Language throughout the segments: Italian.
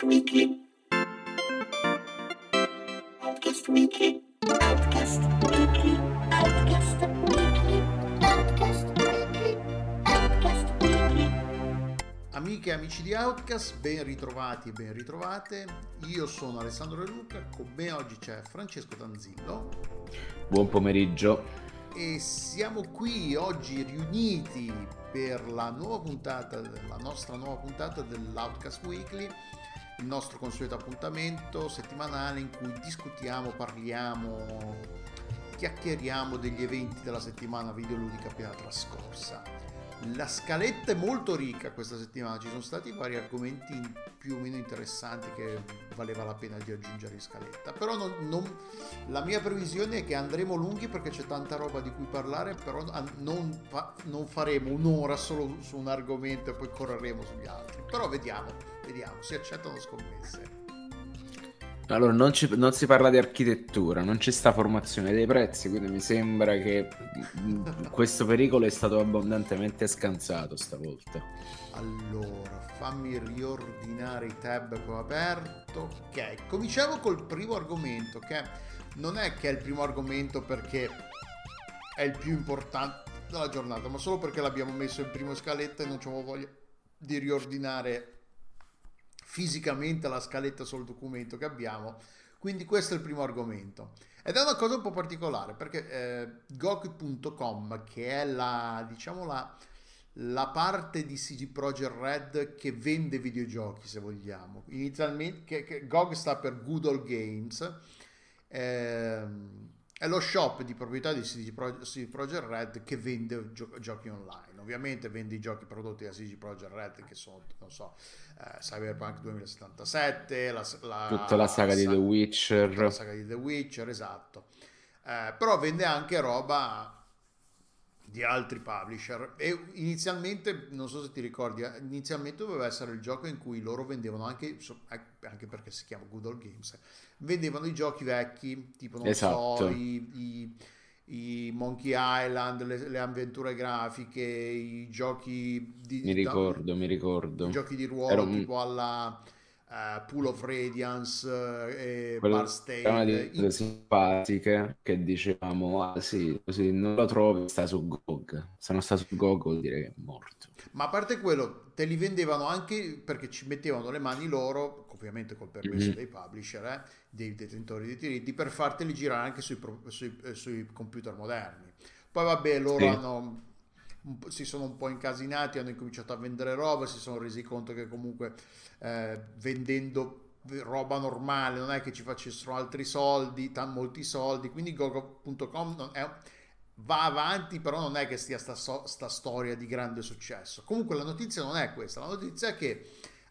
Outcast Weekly. Outcast Weekly. Outcast Weekly. Outcast Weekly. Amiche e amici di Outcast, ben ritrovati e ben ritrovate. Io sono Alessandro De Luca, con me oggi c'è Francesco Tanzillo Buon pomeriggio. e siamo qui oggi riuniti per la nuova puntata, la nostra nuova puntata dell'Outcast Weekly, il nostro consueto appuntamento settimanale in cui discutiamo, parliamo, chiacchieriamo degli eventi della settimana videoludica appena trascorsa. La scaletta è molto ricca questa settimana, ci sono stati vari argomenti più o meno interessanti che valeva la pena di aggiungere in scaletta, però non- non- la mia previsione è che andremo lunghi perché c'è tanta roba di cui parlare, però non, non faremo un'ora solo su un argomento e poi correremo sugli altri, però vediamo, vediamo, si accettano scommesse. Allora, non, ci- non si parla di architettura, non c'è sta formazione dei prezzi, quindi mi sembra che mm, questo pericolo è stato abbondantemente scansato stavolta. Allora, fammi riordinare i tab che ho aperto. Ok, cominciamo col primo argomento, che non è che è il primo argomento perché è il più importante della giornata, ma solo perché l'abbiamo messo in prima scaletta e non c'avevo voglia di riordinare fisicamente la scaletta sul documento che abbiamo. Quindi questo è il primo argomento. Ed è una cosa un po' particolare perché eh, GOG.com, che è la, diciamo la, la parte di CD Projekt Red che vende videogiochi, se vogliamo. Inizialmente, che, che GOG sta per Good Old Games, ehm, è lo shop di proprietà di CD Projekt Red che vende gio- giochi online. Ovviamente vende i giochi prodotti da CD Projekt Red che sono, non so, eh, Cyberpunk 2077, la, la- Tutta la saga di sa- The tutta la Witcher. saga di The Witcher, esatto. Eh, però vende anche roba di altri publisher e inizialmente, non so se ti ricordi, eh, inizialmente doveva essere il gioco in cui loro vendevano anche, eh, anche perché si chiama Good Old Games, vendevano i giochi vecchi, tipo non Esatto. so, i, i- i Monkey Island, le, le avventure grafiche, i giochi di, Mi ricordo, mi ricordo. i giochi di ruolo un- tipo alla eh, Pool of Radiance eh, e Bard's era una di quelle simpatiche che dicevamo, ah sì, così non lo trovi, sta su GOG. Se non sta su GOG vuol dire che è morto. Ma a parte quello, te li vendevano anche perché ci mettevano le mani loro, ovviamente col permesso Mhm. dei publisher, eh, dei detentori di diritti, per farteli girare anche sui, pro- sui- eh, sui computer moderni. Poi vabbè, loro Sì. hanno, si sono un po' incasinati, hanno incominciato a vendere roba, si sono resi conto che comunque eh, vendendo roba normale non è che ci facessero altri soldi, tan- molti soldi, quindi gogo.com è- va avanti, però non è che stia sta, sta storia di grande successo. Comunque la notizia non è questa, la notizia è che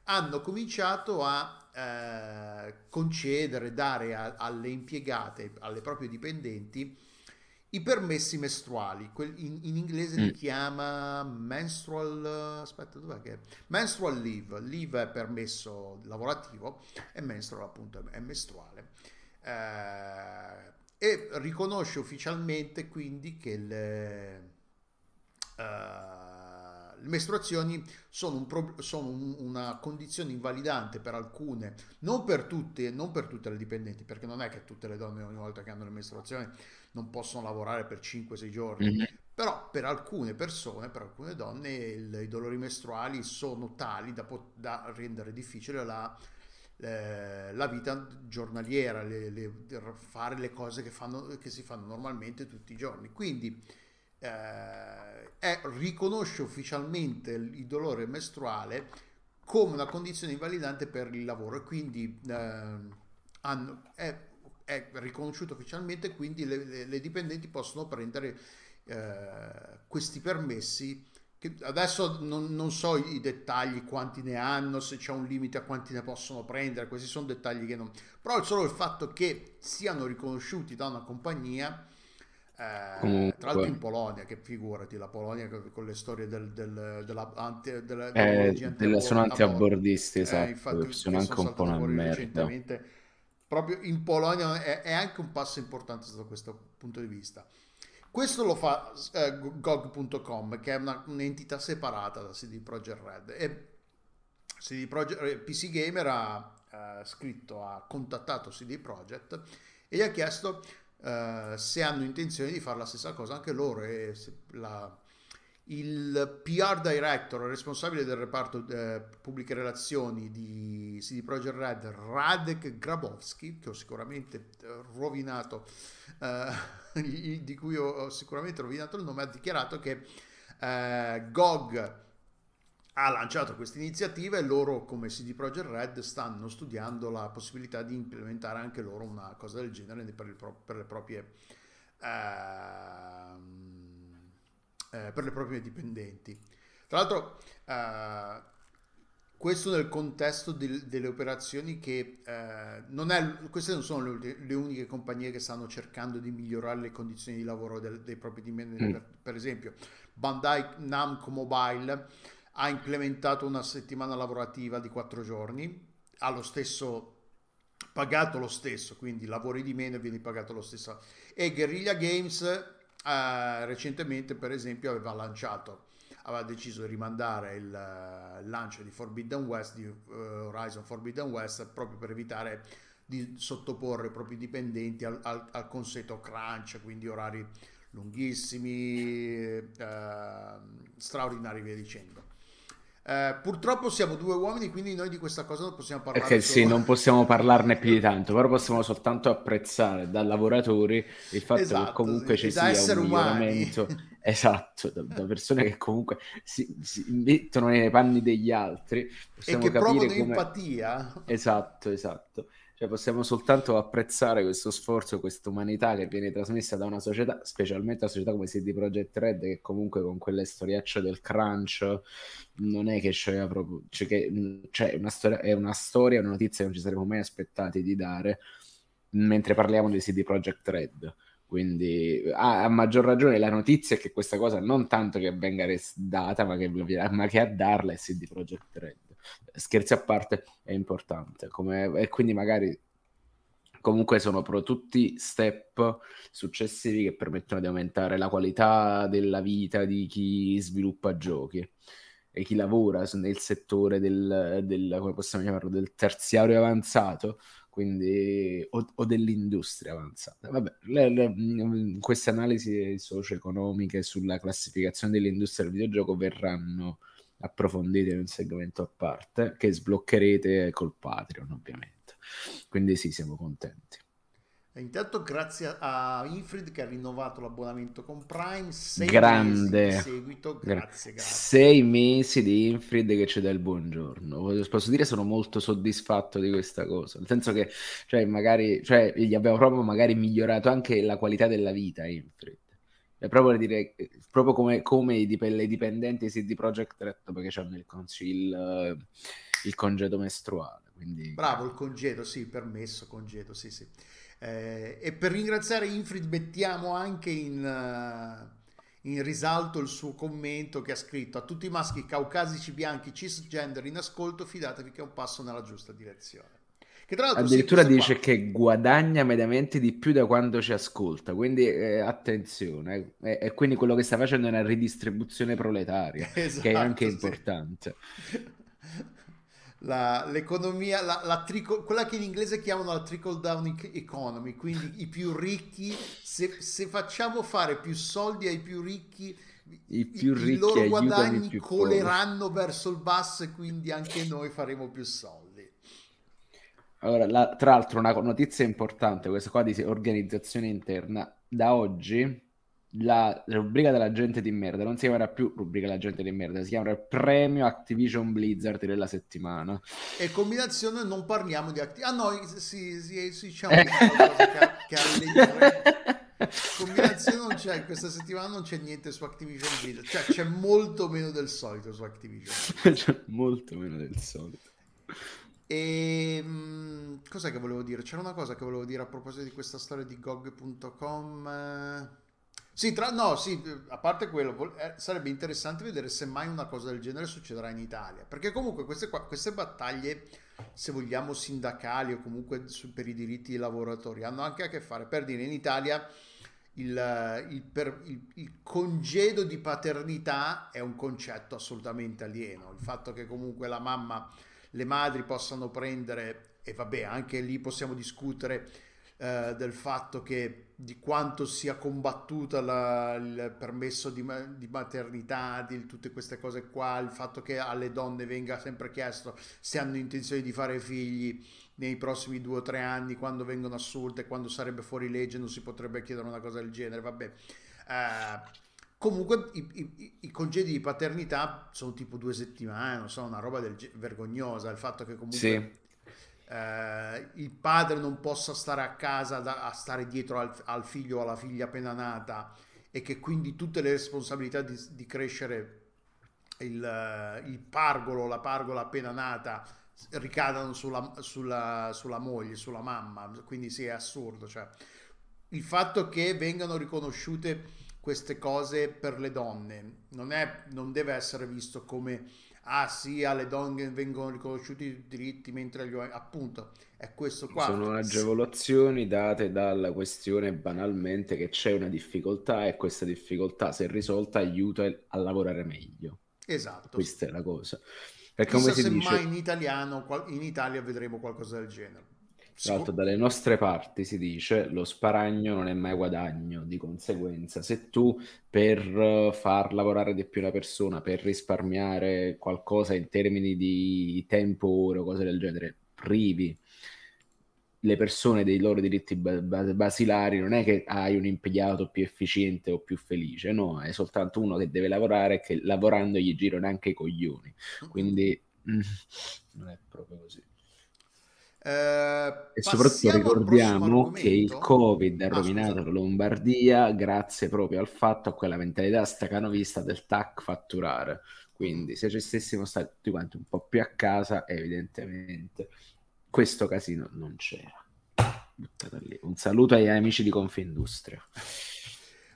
hanno cominciato a eh, concedere, dare a- alle impiegate, alle proprie dipendenti, i permessi mestruali. In, in inglese li Mm. chiama menstrual, aspetta, dov'è che è? Menstrual leave. Leave è permesso lavorativo e menstrual appunto è, è mestruale. Eh, e riconosce ufficialmente quindi che le, eh, le mestruazioni sono, un pro- sono un- una condizione invalidante per alcune, non per tutte, non per tutte le dipendenti, perché non è che tutte le donne ogni volta che hanno le mestruazioni non possono lavorare per 5-6 giorni, Mhm. però per alcune persone, per alcune donne, il- i dolori mestruali sono tali da, pot- da rendere difficile la, eh, la vita giornaliera, le- le- fare le cose che, fanno, che si fanno normalmente tutti i giorni. Quindi eh, è- riconosce ufficialmente il, dolore mestruale come una condizione invalidante per il lavoro e quindi ehm, hanno- è, è riconosciuto ufficialmente, quindi le, le- le dipendenti possono prendere eh, questi permessi. Che adesso non, non so i dettagli, quanti ne hanno, se c'è un limite a quanti ne possono prendere, questi sono dettagli che non... Però solo il fatto che siano riconosciuti da una compagnia, eh, tra l'altro in Polonia, che figurati, la Polonia con le storie del, del, della, anti, della, Eh, delle- sono antiabordisti, Eh, esatto, infatti, sono che anche sono un po' una merda. Proprio in Polonia è, è anche un passo importante da questo punto di vista. Questo lo fa eh, GOG.com, che è una- un'entità separata da CD Projekt Red. E CD Projekt, eh, PC Gamer ha eh, scritto, ha contattato CD Projekt e gli ha chiesto eh, se hanno intenzione di fare la stessa cosa anche loro e la, il PR director responsabile del reparto eh, pubbliche relazioni di CD Projekt Red, Radek Grabowski, che ho sicuramente eh, rovinato, eh, di cui ho sicuramente rovinato il nome, ha dichiarato che eh, GOG ha lanciato questa iniziativa e loro come CD Projekt Red stanno studiando la possibilità di implementare anche loro una cosa del genere per, il, per le proprie... Uh, eh, per le proprie dipendenti. Tra l'altro, eh, questo nel contesto del, delle operazioni che eh, non è, queste non sono le, le, uniche compagnie che stanno cercando di migliorare le condizioni di lavoro del, dei propri dipendenti. Mm. Per, per, esempio, Bandai Namco Mobile ha implementato una settimana lavorativa di quattro giorni, ha lo stesso pagato lo stesso, quindi lavori di meno e vieni pagato lo stesso. E Guerrilla Games Uh, recentemente, per esempio, aveva lanciato, aveva deciso di rimandare il uh, lancio di Forbidden West, di uh, Horizon Forbidden West, proprio per evitare di sottoporre i propri dipendenti al, al, al consueto crunch, quindi orari lunghissimi, straordinari, via dicendo. Eh, purtroppo siamo due uomini, quindi noi di questa cosa non possiamo parlare. Perché solo... sì, non possiamo parlarne più di tanto, però possiamo soltanto apprezzare da lavoratori il fatto esatto, che comunque sì. ci sia un miglioramento. Esatto, da, da, persone che comunque si, si, mettono nei panni degli altri. E che provano come... empatia. Esatto, esatto. Cioè possiamo soltanto apprezzare questo sforzo, questa umanità che viene trasmessa da una società, specialmente una società come CD Projekt Red, che comunque con quelle storiacce del crunch non è che c'è proprio... Cioè che, cioè una storia, è una storia, una notizia che non ci saremmo mai aspettati di dare mentre parliamo di CD Projekt Red. Quindi ah, a maggior ragione la notizia è che questa cosa non tanto che venga data, ma che, ma che a darla è CD Projekt Red scherzi a parte, è importante. Come, e quindi magari comunque sono pro tutti step successivi che permettono di aumentare la qualità della vita di chi sviluppa giochi e chi lavora nel settore del, del del terziario avanzato quindi, o, o dell'industria avanzata. Vabbè, le, le, queste analisi socio-economiche sulla classificazione dell'industria del videogioco verranno approfondite in un segmento a parte che sbloccherete col Patreon ovviamente. Quindi sì, siamo contenti. Intanto grazie a Infrid che ha rinnovato l'abbonamento con Prime, sei Grande. mesi di seguito, grazie, grazie. Sei mesi di Infrid che ci dà il buongiorno. Posso dire sono molto soddisfatto di questa cosa, nel senso che cioè, magari, cioè, gli abbiamo proprio magari migliorato anche la qualità della vita Infrid. È proprio, dire, proprio come, come i, dip- i dipendenti di CD Projekt Red perché hanno il, il, il congedo mestruale. Quindi... Bravo, il congedo, sì, permesso, congedo, sì, sì. Eh, e per ringraziare Infrid mettiamo anche in, uh, in, risalto il suo commento che ha scritto a tutti i maschi caucasici bianchi cisgender in ascolto, fidatevi che è un passo nella giusta direzione. Che tra l'altro Addirittura dice qua... che guadagna mediamente di più da quando ci ascolta, quindi eh, attenzione, eh, e quindi quello che sta facendo è una ridistribuzione proletaria, esatto, che è anche sì. importante. La, l'economia, la, la trickle, quella che in inglese chiamano la trickle down economy, quindi i più ricchi, se, se facciamo fare più soldi ai più ricchi, i, più ricchi i loro guadagni coleranno verso il basso e quindi anche noi faremo più soldi. Allora, la, tra l'altro, una notizia importante, questa qua di organizzazione interna. Da oggi la rubrica della gente di merda non si chiamerà più rubrica della gente di merda, si chiamerà premio Activision Blizzard della settimana. E combinazione non parliamo di Activision. Ah no, sì, sì, sì diciamo eh. che, allegre. Combinazione non c'è, questa settimana non c'è niente su Activision Blizzard, cioè c'è molto meno del solito su Activision. c'è molto meno del solito. E mh, cos'è che volevo dire? C'era una cosa che volevo dire a proposito di questa storia di GOG.com. Sì, tra, no, sì, a parte quello, eh, sarebbe interessante vedere se mai una cosa del genere succederà in Italia. Perché comunque queste, queste battaglie, se vogliamo sindacali o comunque per i diritti dei lavoratori, hanno anche a che fare, per dire, in Italia il, il, per, il, il, congedo di paternità è un concetto assolutamente alieno. Il fatto che comunque la mamma le madri possano prendere, e vabbè, anche lì possiamo discutere eh, del fatto che di quanto sia combattuta la, il permesso di, di, maternità, di tutte queste cose qua, il fatto che alle donne venga sempre chiesto se hanno intenzione di fare figli nei prossimi due o tre anni, quando vengono assulte, quando sarebbe fuori legge, non si potrebbe chiedere una cosa del genere, vabbè. Eh, comunque i, i, i, congedi di paternità sono tipo due settimane, non so, una roba del, vergognosa, il fatto che comunque... Sì eh, il padre non possa stare a casa da, a stare dietro al, al, figlio o alla figlia appena nata e che quindi tutte le responsabilità di, di crescere il, il, pargolo, la pargola appena nata ricadano sulla, sulla, sulla moglie, sulla mamma, quindi sì è assurdo. Cioè, il fatto che vengano riconosciute queste cose per le donne non, è, non deve essere visto come ah sì, alle donne vengono riconosciuti i diritti mentre agli uomini, appunto, è questo qua. Sono agevolazioni date dalla questione banalmente che c'è una difficoltà e questa difficoltà, se risolta, aiuta a lavorare meglio. Esatto. Questa è la cosa. Perché come si dice... mai in italiano, in Italia vedremo qualcosa del genere. Tra l'altro, dalle nostre parti si dice lo sparagno non è mai guadagno, di conseguenza, se tu per eh, far lavorare di più una persona, per risparmiare qualcosa in termini di tempo, ore o cose del genere, privi le persone dei loro diritti basilari, non è che hai un impiegato più efficiente o più felice, no, è soltanto uno che deve lavorare e che lavorando gli girano anche i coglioni. Quindi non è proprio così. Eh, e soprattutto ricordiamo che il Covid ha ah, rovinato la Lombardia grazie proprio al fatto a quella mentalità stacanovista del tac fatturare. Quindi se ci stessimo stati tutti quanti un po' più a casa, evidentemente questo casino non c'era. Un saluto agli amici di Confindustria.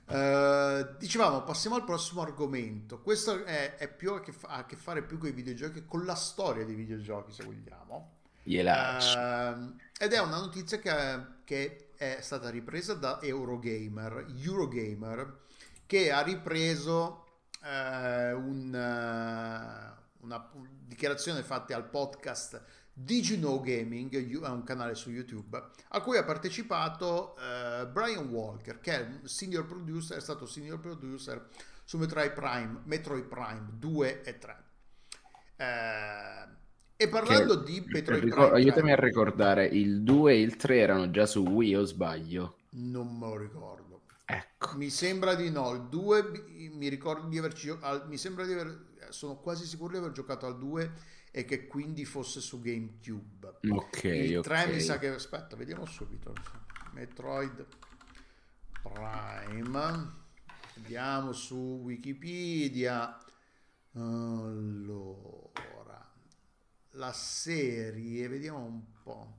Uh, dicevamo, passiamo al prossimo argomento. Questo è, è più a che, fa, a che fare più con i videogiochi, con la storia dei videogiochi, se vogliamo. Uh, ed è una notizia che, che, è stata ripresa da Eurogamer, Eurogamer che ha ripreso uh, un, una dichiarazione fatta al podcast Digino Gaming, è un canale su YouTube, a cui ha partecipato uh, Brian Walker, che è, senior producer, è stato senior producer su Metroid Prime, Metroid Prime 2 e 3. Uh, e parlando che, di Metroid ricor- Prime... Aiutami a ricordare, il 2 e il 3 erano già su Wii o sbaglio? Non me lo ricordo. Ecco. Mi sembra di no, il 2 mi ricordo di averci... Mi sembra di aver... Sono quasi sicuro di aver giocato al 2 e che quindi fosse su GameCube. Ok. Il 3 okay. mi sa che aspetta, vediamo subito. Metroid Prime. Andiamo su Wikipedia. Allora, la serie, vediamo un po'.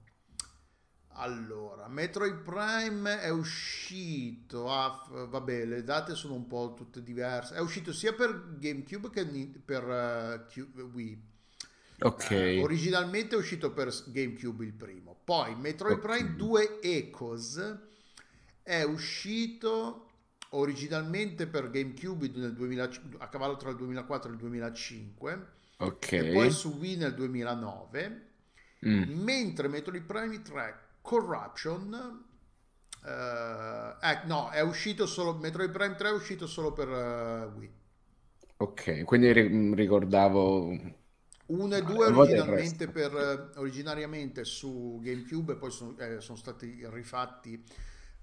Allora, Metroid Prime è uscito, ah, vabbè, le date sono un po' tutte diverse. È uscito sia per GameCube che per uh, Wii. Ok. Uh, originalmente è uscito per GameCube il primo, poi Metroid okay. Prime 2 Echoes è uscito originalmente per GameCube nel 2000, a cavallo tra il 2004 e il 2005 ok. E poi su Wii nel 2009 mm. mentre Metroid Prime 3 Corruption uh, eh, no è uscito solo Metroid Prime 3 è uscito solo per uh, Wii. Ok quindi ricordavo 1 e 2 originalmente, per, originariamente su GameCube e poi sono, eh, sono stati rifatti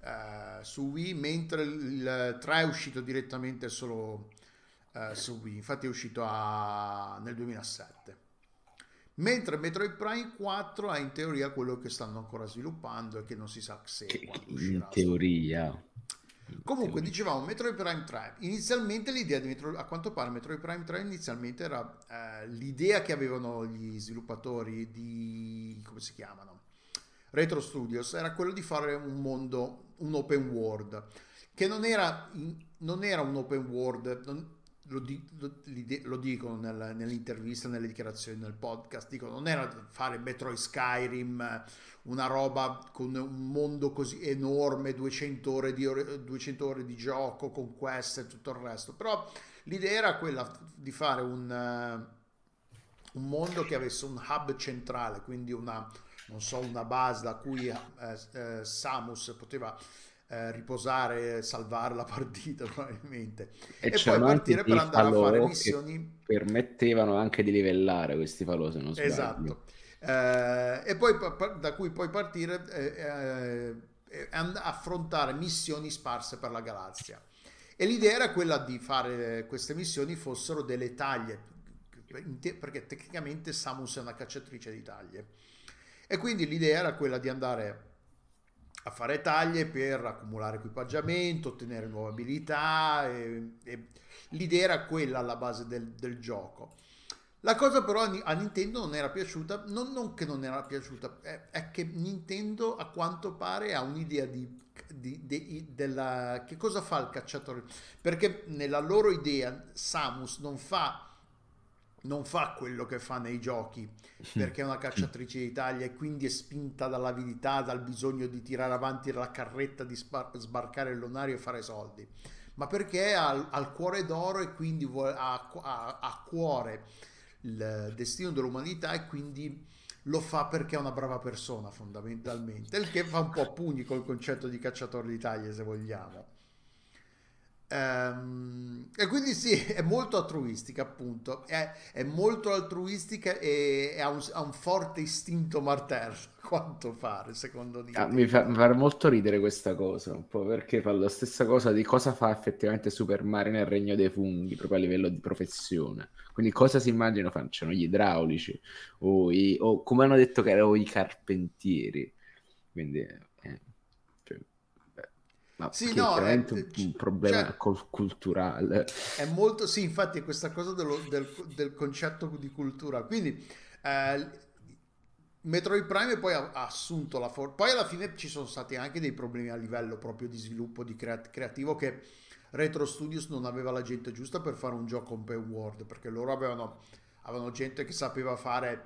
eh, su Wii, mentre il 3 è uscito direttamente solo eh, su Wii, infatti è uscito a, nel 2007. Mentre Metroid Prime 4 è in teoria quello che stanno ancora sviluppando e che non si sa se che, in teoria. Comunque, dicevamo Metroid Prime 3. Inizialmente l'idea di Metroid, a quanto pare Metroid Prime 3 inizialmente era eh, l'idea che avevano gli sviluppatori di come si chiamano? Retro Studios era quello di fare un mondo, un open world che non era, non era un open world, non, lo, di, lo, lo, dicono nel, nell'intervista, nelle dichiarazioni, nel podcast, dicono non era fare Metroid Skyrim, una roba con un mondo così enorme, 200 ore di, ore, 200 ore di gioco, con quest e tutto il resto, però l'idea era quella di fare un, un mondo che avesse un hub centrale, quindi una, so, una base da cui eh, eh, Samus poteva eh, riposare, salvare la partita probabilmente E e poi partire per andare a fare missioni permettevano anche di livellare questi falò, se non sbaglio. Esatto. Eh, e poi da cui puoi partire eh, eh, e and- affrontare missioni sparse per la galassia. E l'idea era quella di fare queste missioni fossero delle taglie, perché tecnicamente Samus è una cacciatrice di taglie. E quindi l'idea era quella di andare a fare taglie per accumulare equipaggiamento, ottenere nuove abilità. e- e l'idea era quella alla base del, del gioco. La cosa però a Ni- a Nintendo non era piaciuta, non, non che non era piaciuta, è, è che Nintendo a quanto pare ha un'idea di, di- di- della, che cosa fa il cacciatore, perché nella loro idea Samus non fa, non fa quello che fa nei giochi, perché è una cacciatrice d'Italia e quindi è spinta dall'avidità, dal bisogno di tirare avanti la carretta, di spar- sbarcare il lunario e fare soldi, ma perché ha, ha il cuore d'oro e quindi vuole- ha, ha- ha a cuore il destino dell'umanità e quindi lo fa perché è una brava persona fondamentalmente, il che fa un po' a pugni col concetto di cacciatore d'Italia se vogliamo. Ehm, e quindi sì, è molto altruistica appunto, è, è molto altruistica e, e ha, un, ha un forte istinto materno, a quanto pare, secondo Ah, Nintendo. mi fa, mi fa molto ridere questa cosa, un po' perché fa la stessa cosa di cosa fa effettivamente Super Mario nel Regno dei Funghi, proprio a livello di professione. Quindi cosa si immagino facciano gli idraulici o, i- o come hanno detto che erano i carpentieri. Quindi, ma Sì, no, è, veramente un, un problema cioè, col- culturale. È molto, sì, infatti è questa cosa dello- del, del concetto di cultura. Quindi eh, Metroid Prime poi ha, ha assunto la forza. Poi alla fine ci sono stati anche dei problemi a livello proprio di sviluppo di crea- creativo che Retro Studios non aveva la gente giusta per fare un gioco open world, perché loro avevano, avevano gente che sapeva fare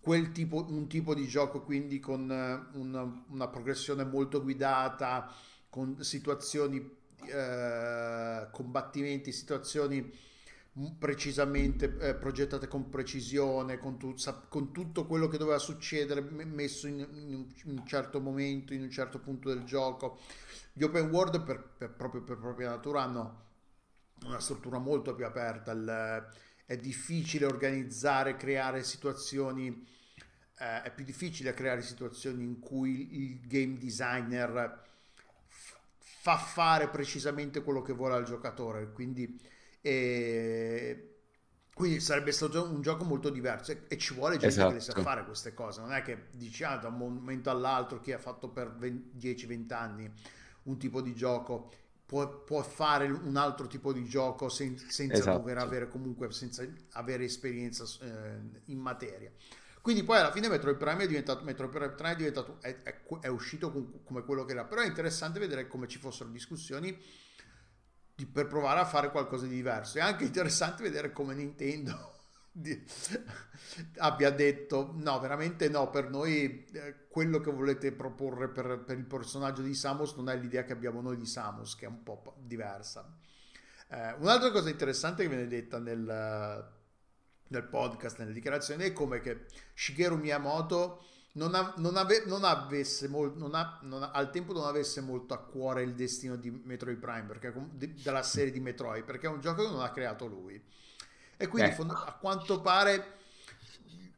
quel tipo, un tipo di gioco, quindi con eh, una, una progressione molto guidata, con situazioni, eh, combattimenti, situazioni precisamente eh, progettate con precisione, con, tu- con tutto quello che doveva succedere me- messo in, in un, certo momento, in un certo punto del gioco. Gli open world per, per- proprio per propria natura hanno una struttura molto più aperta, il- è difficile organizzare, creare situazioni, eh, è più difficile creare situazioni in cui il game designer fa fare precisamente quello che vuole al giocatore, quindi, eh, quindi sarebbe stato un gioco molto diverso e, e ci vuole gente che le sa Esatto. fare queste cose, non è che dici ah, da un momento all'altro chi ha fatto per 10-20 anni un tipo di gioco può, può fare un altro tipo di gioco sen- senza dover Esatto. avere comunque senza avere esperienza eh, in materia. Quindi poi alla fine Metroid Prime è diventato Metroid Prime è diventato è, è- è uscito com- come quello che era, però è interessante vedere come ci fossero discussioni di- per provare a fare qualcosa di diverso. È anche interessante vedere come Nintendo di- abbia detto no, veramente no, per noi eh, quello che volete proporre per, per il personaggio di Samus non è l'idea che abbiamo noi di Samus, che è un po' diversa. Eh, un'altra cosa interessante che viene detta nel, nel podcast, nelle dichiarazioni, è come che Shigeru Miyamoto non, ha- non ave- non avesse mol- non ha- non ha- al tempo non avesse molto a cuore il destino di Metroid Prime, perché, di- della serie di Metroid, perché è un gioco che non ha creato lui. E quindi Ecco. a quanto pare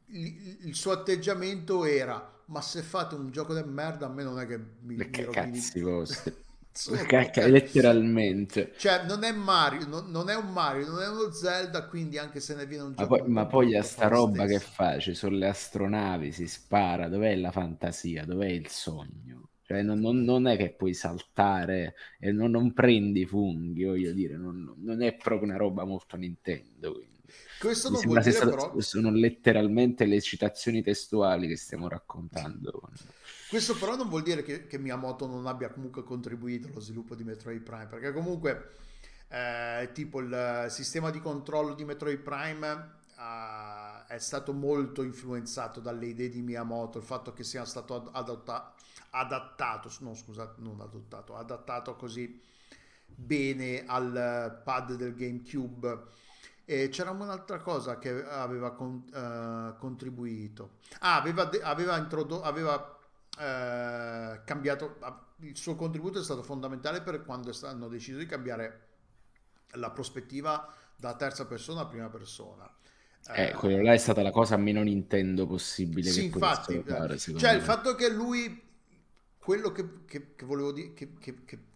il, il suo atteggiamento era ma se fate un gioco di merda a me non è che mi, mi rovini cazzi vostri. Cacca- letteralmente. cioè non è Mario non, non è un Mario non è uno Zelda quindi anche se ne viene un Ma gioco poi, un ma po' poi a sta roba che fa? Ci sono le astronavi, si spara, dov'è la fantasia? Dov'è il sogno? Cioè, non, non- non è che puoi saltare e non, non prendi funghi, voglio dire, non, non è proprio una roba molto Nintendo. quindi. questo non vuol dire stato- però sono letteralmente le citazioni testuali che stiamo raccontando. Questo però non vuol dire che, che Miyamoto non abbia comunque contribuito allo sviluppo di Metroid Prime, perché comunque eh, tipo il sistema di controllo di Metroid Prime ah, è stato molto influenzato dalle idee di Miyamoto, il fatto che sia stato ad- adotta- adattato, no scusate, non adottato, adattato così bene al pad del GameCube E c'era un'altra cosa che aveva con- eh, contribuito. Ah, aveva, de- aveva introdotto, aveva eh, cambiato, ah, il suo contributo è stato fondamentale per quando hanno deciso di cambiare la prospettiva da terza persona a prima persona. Eh, quello là è stata la cosa meno Nintendo possibile Sì, infatti, potessero fare, cioè il me. fatto che lui, quello che, che- che volevo di- che,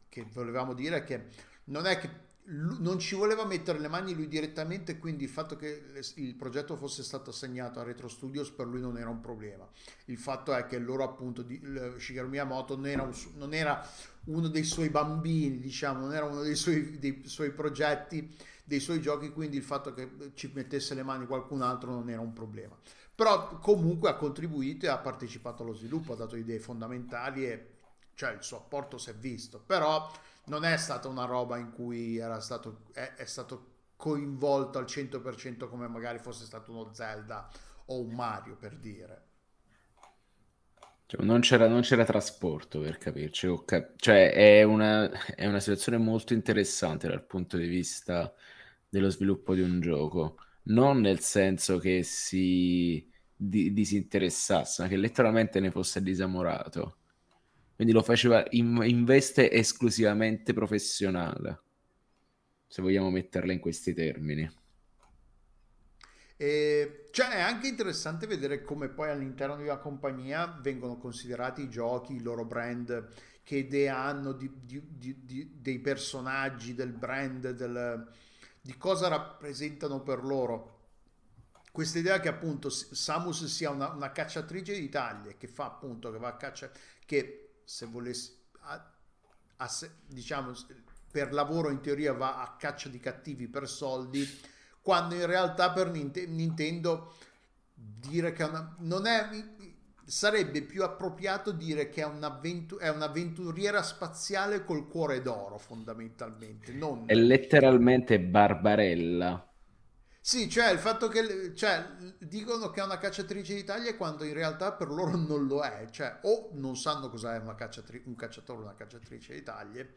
che- volevamo dire è che non è che non ci voleva mettere le mani lui direttamente, quindi il fatto che il progetto fosse stato assegnato a Retro Studios per lui non era un problema. Il fatto è che loro appunto, di, Shigeru Miyamoto non era, un non era uno dei suoi bambini, diciamo, non era uno dei suoi, dei suoi progetti, dei suoi giochi, quindi il fatto che ci mettesse le mani qualcun altro non era un problema. Però comunque ha contribuito e ha partecipato allo sviluppo, ha dato idee fondamentali e cioè il suo apporto si è visto, però non è stata una roba in cui era stato, è, è stato coinvolto al 100% come magari fosse stato uno Zelda o un Mario per dire. Cioè, non c'era, non c'era trasporto per capirci. cap- cioè, è una, è una situazione molto interessante dal punto di vista dello sviluppo di un gioco. Non nel senso che si di- disinteressasse, ma che letteralmente ne fosse disamorato. Quindi lo faceva in, in veste esclusivamente professionale, se vogliamo metterla in questi termini. E cioè è anche interessante vedere come poi all'interno di una compagnia vengono considerati i giochi, i loro brand, che idee hanno di, di- di- dei personaggi, del brand, del- di cosa rappresentano per loro. Questa idea che appunto Samus sia una, una cacciatrice di taglie, che fa appunto, che va a caccia, che se volessi, a- a se- diciamo, per lavoro in teoria va a caccia di cattivi per soldi, quando in realtà per Ninte- Nintendo dire che una, non è, sarebbe più appropriato dire che è, un'avventu- è un'avventuriera spaziale col cuore d'oro fondamentalmente, non... È letteralmente Barbarella. Sì, cioè il fatto che cioè, dicono che è una cacciatrice di taglie quando in realtà per loro non lo è, cioè o non sanno cos'è una cacciatri- un cacciatore o una cacciatrice di taglie,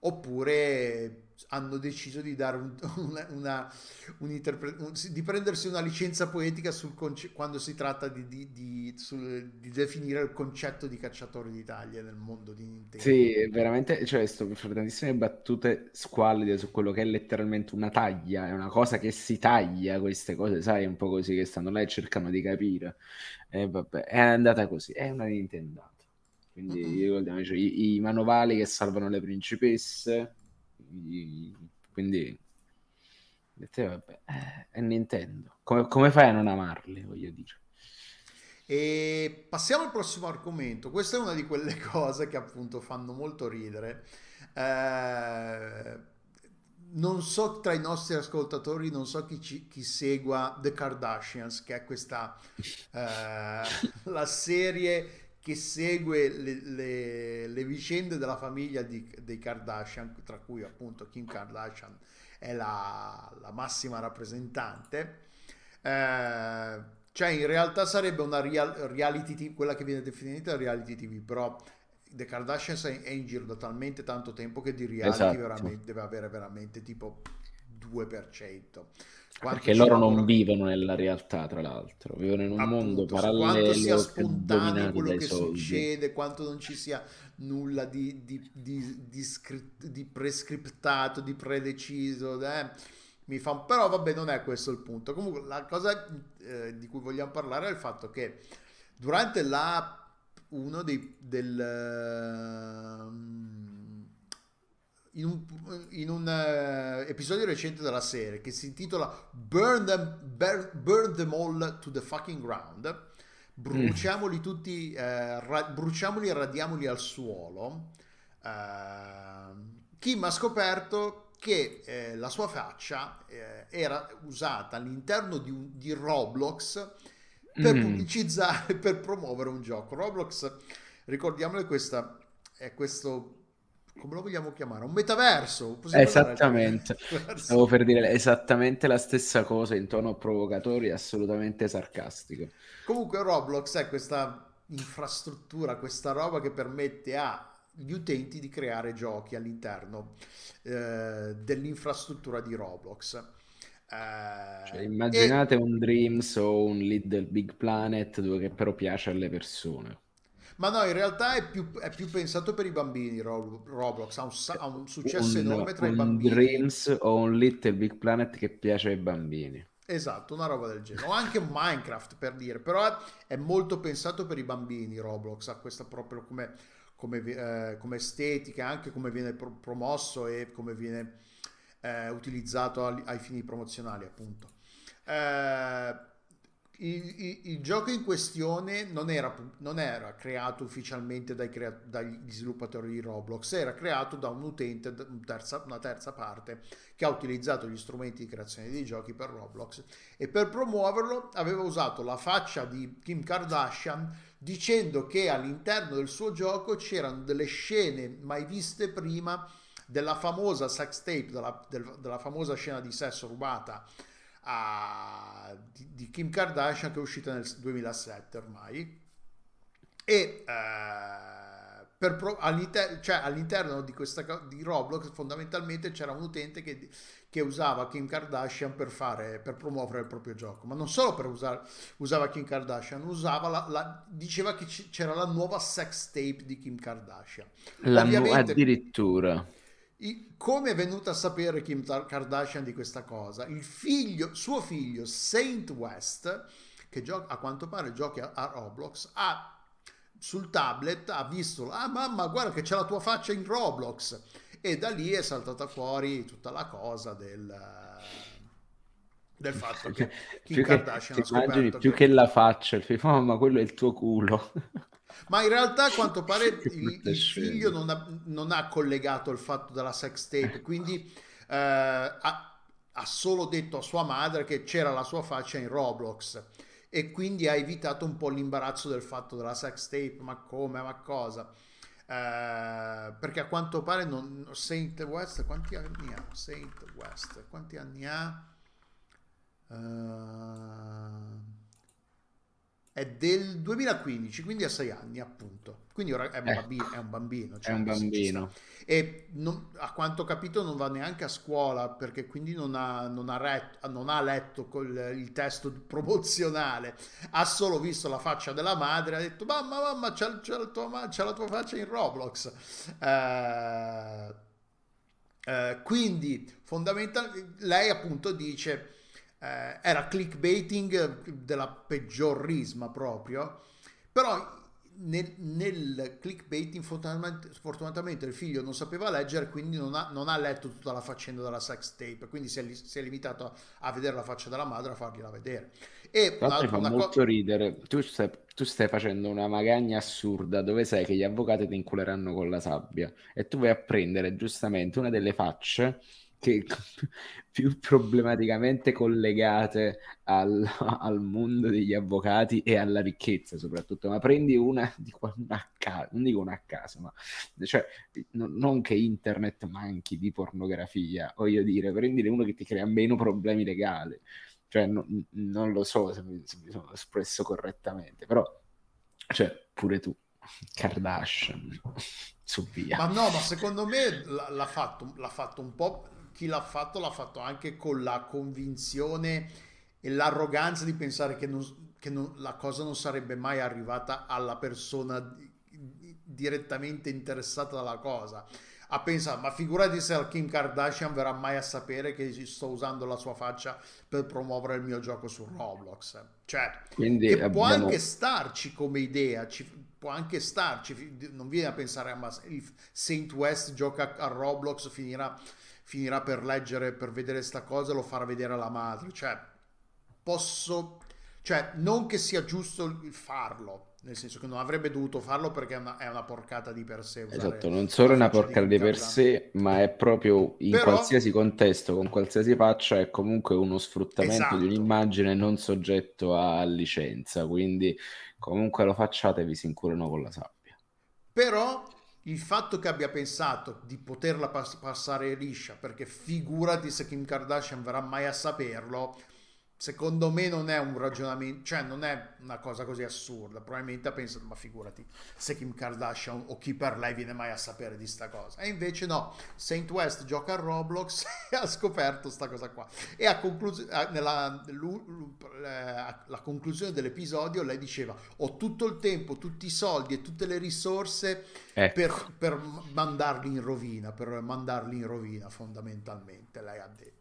oppure hanno deciso di dare un- una, una- un- di prendersi una licenza poetica conce- quando si tratta di, di- di- sul- di definire il concetto di cacciatore di taglie nel mondo di Nintendo. Sì, veramente, cioè, sto per tantissime battute squallide su quello che è letteralmente una taglia, è una cosa che si taglia, queste cose, sai, un po' così che stanno là e cercano di capire. E vabbè, è andata così, è una Nintendata. Quindi Mm-mm. ricordiamoci, i, i manovali che salvano le principesse, i- quindi te, vabbè, eh, è Nintendo. Come, come fai a non amarli, voglio dire? E passiamo al prossimo argomento. Questa è una di quelle cose che appunto fanno molto ridere. Eh, non so tra i nostri ascoltatori, non so chi, ci- chi segua The Kardashians, che è questa eh, la serie che segue le, le- le vicende della famiglia di- dei Kardashian, tra cui appunto Kim Kardashian è la, la massima rappresentante. Eh, cioè, in realtà sarebbe una real- reality TV, quella che viene definita reality TV, però The Kardashians è in giro da talmente tanto tempo che di reality Esatto. veramente, deve avere veramente tipo 2%. Quanto Perché loro non vivono nella realtà, tra l'altro, vivono in un mondo appunto, quanto sia parallelo che è spontaneo quello che soldi. succede, quanto non ci sia nulla di, di, di, di scri- di prescriptato, di predeciso, eh, mi fa però vabbè non è questo il punto. Comunque la cosa eh, di cui vogliamo parlare è il fatto che durante la uno dei del ehm, in un, in un, eh, episodio recente della serie che si intitola Burn them, Bur- Burn them all to the fucking ground bruciamoli tutti eh, ra- bruciamoli e radiamoli al suolo eh, Kim ha scoperto che eh, la sua faccia eh, era usata all'interno di, un- di Roblox per Mm. pubblicizzare, per promuovere un gioco. Roblox, ricordiamole, questa è questo, come lo vogliamo chiamare? Un metaverso. possiamo Esattamente, metaverso? stavo per dire esattamente la stessa cosa in tono provocatorio e assolutamente sarcastico. Comunque Roblox è questa infrastruttura, questa roba che permette agli utenti di creare giochi all'interno eh, dell'infrastruttura di Roblox. Eh, Cioè, e- immaginate un Dreams o un Little Big Planet dove che però piace alle persone. Ma no, in realtà è più, è più pensato per i bambini Ro- Roblox, ha un, ha un successo Un, enorme tra i un bambini. Dreams o un Little Big Planet che piace ai bambini. Esatto, una roba del genere. O anche Minecraft per dire, però è, molto pensato per i bambini Roblox, ha questa proprio come, come, eh, come estetica, anche come viene pro- promosso e come viene eh, utilizzato al- ai fini promozionali, appunto. Eh, il, il- il gioco in questione non era, non era creato ufficialmente dai crea- dagli sviluppatori di Roblox, era creato da un utente, un terza- una terza parte che ha utilizzato gli strumenti di creazione dei giochi per Roblox e per promuoverlo aveva usato la faccia di Kim Kardashian dicendo che all'interno del suo gioco c'erano delle scene mai viste prima della famosa sex tape, della, del- della famosa scena di sesso rubata a- di, di Kim Kardashian che è uscita nel 2007 ormai. E eh, per pro- all'inter- cioè, all'interno di questa di Roblox fondamentalmente c'era un utente che, che usava Kim Kardashian per fare per promuovere il proprio gioco. Ma non solo per usare usava Kim Kardashian usava la, la- diceva che c'era la nuova sex tape di Kim Kardashian. La ovviamente addirittura. Come è venuta a sapere Kim Kardashian di questa cosa? Il figlio, suo figlio Saint West, che gioca, a quanto pare gioca a Roblox, ha sul tablet ha visto, ah mamma guarda che c'è la tua faccia in Roblox e da lì è saltata fuori tutta la cosa del, del fatto che Kim Più che, Kardashian ti ha immagini scoperto più che... che la faccia, il figlio, "Oh, ma quello è il tuo culo. Ma in realtà a quanto pare il, il figlio non ha, non ha collegato il fatto della sex tape, quindi eh, ha, ha solo detto a sua madre che c'era la sua faccia in Roblox e quindi ha evitato un po' l'imbarazzo del fatto della sex tape, ma come, ma cosa? Eh, perché a quanto pare non, Saint West, quanti anni ha? Saint West, quanti anni ha? Eh, è del 2015, quindi ha sei anni appunto. Quindi ora è un Ecco, bambino, è un bambino, è cioè un ci sta. bambino. E non- a quanto ho capito non va neanche a scuola perché quindi non ha, non ha ret- non ha letto col- il testo promozionale, ha solo visto la faccia della madre ha detto mamma, mamma, c'è, c'è la tua, c'è la tua faccia in Roblox. Eh, eh, quindi fondamentalmente lei appunto dice eh, era clickbaiting della peggior risma proprio, però nel, nel clickbaiting fortunatamente, fortunatamente il figlio non sapeva leggere, quindi non ha, non ha letto tutta la faccenda della sex tape, quindi si è, si è limitato a, a vedere la faccia della madre a fargliela vedere. E l'altro mi una, fa una molto co- ridere. Tu stai, tu stai facendo una magagna assurda dove sai che gli avvocati ti inculeranno con la sabbia e tu vai a prendere giustamente una delle facce che più problematicamente collegate al, al mondo degli avvocati e alla ricchezza soprattutto, ma prendi una di una a non dico una a caso, ma cioè, no- non che internet manchi di pornografia, voglio dire, prendine uno che ti crea meno problemi legali cioè no- non lo so se mi, se mi sono espresso correttamente, però cioè, pure tu, Kardashian, su via. Ma no, ma secondo me l'ha fatto, l'ha fatto un po', chi l'ha fatto l'ha fatto anche con la convinzione e l'arroganza di pensare che, non- che non- la cosa non sarebbe mai arrivata alla persona di- di- direttamente interessata dalla cosa. Ha pensato, ma figurati se la Kim Kardashian verrà mai a sapere che sto usando la sua faccia per promuovere il mio gioco su Roblox. Cioè, Quindi che può abbiamo... anche starci come idea, ci- può anche starci, non viene a pensare, "Ah, ma il Saint West gioca a Roblox, finirà, finirà per leggere, per vedere sta cosa e lo farà vedere alla madre, cioè posso, cioè non che sia giusto farlo, nel senso che non avrebbe dovuto farlo perché è una, è una porcata di per sé Esatto, non solo è una di porcata Kim di per sé, ma è proprio in Però, qualsiasi contesto, con qualsiasi faccia, è comunque uno sfruttamento di esatto, un'immagine non soggetto a licenza, quindi comunque lo facciate vi si incurano con la sabbia. Però il fatto che abbia pensato di poterla pass- passare liscia, perché figurati se Kim Kardashian verrà mai a saperlo, secondo me non è un ragionamento, cioè non è una cosa così assurda. Probabilmente ha pensato, ma figurati se Kim Kardashian o chi per lei viene mai a sapere di sta cosa. E invece no, Saint West gioca a Roblox e ha scoperto sta cosa qua. E a conclusione, nella la conclusione dell'episodio lei diceva, ho tutto il tempo, tutti i soldi e tutte le risorse ecco. per, per mandarli in rovina, per mandarli in rovina fondamentalmente, lei ha detto.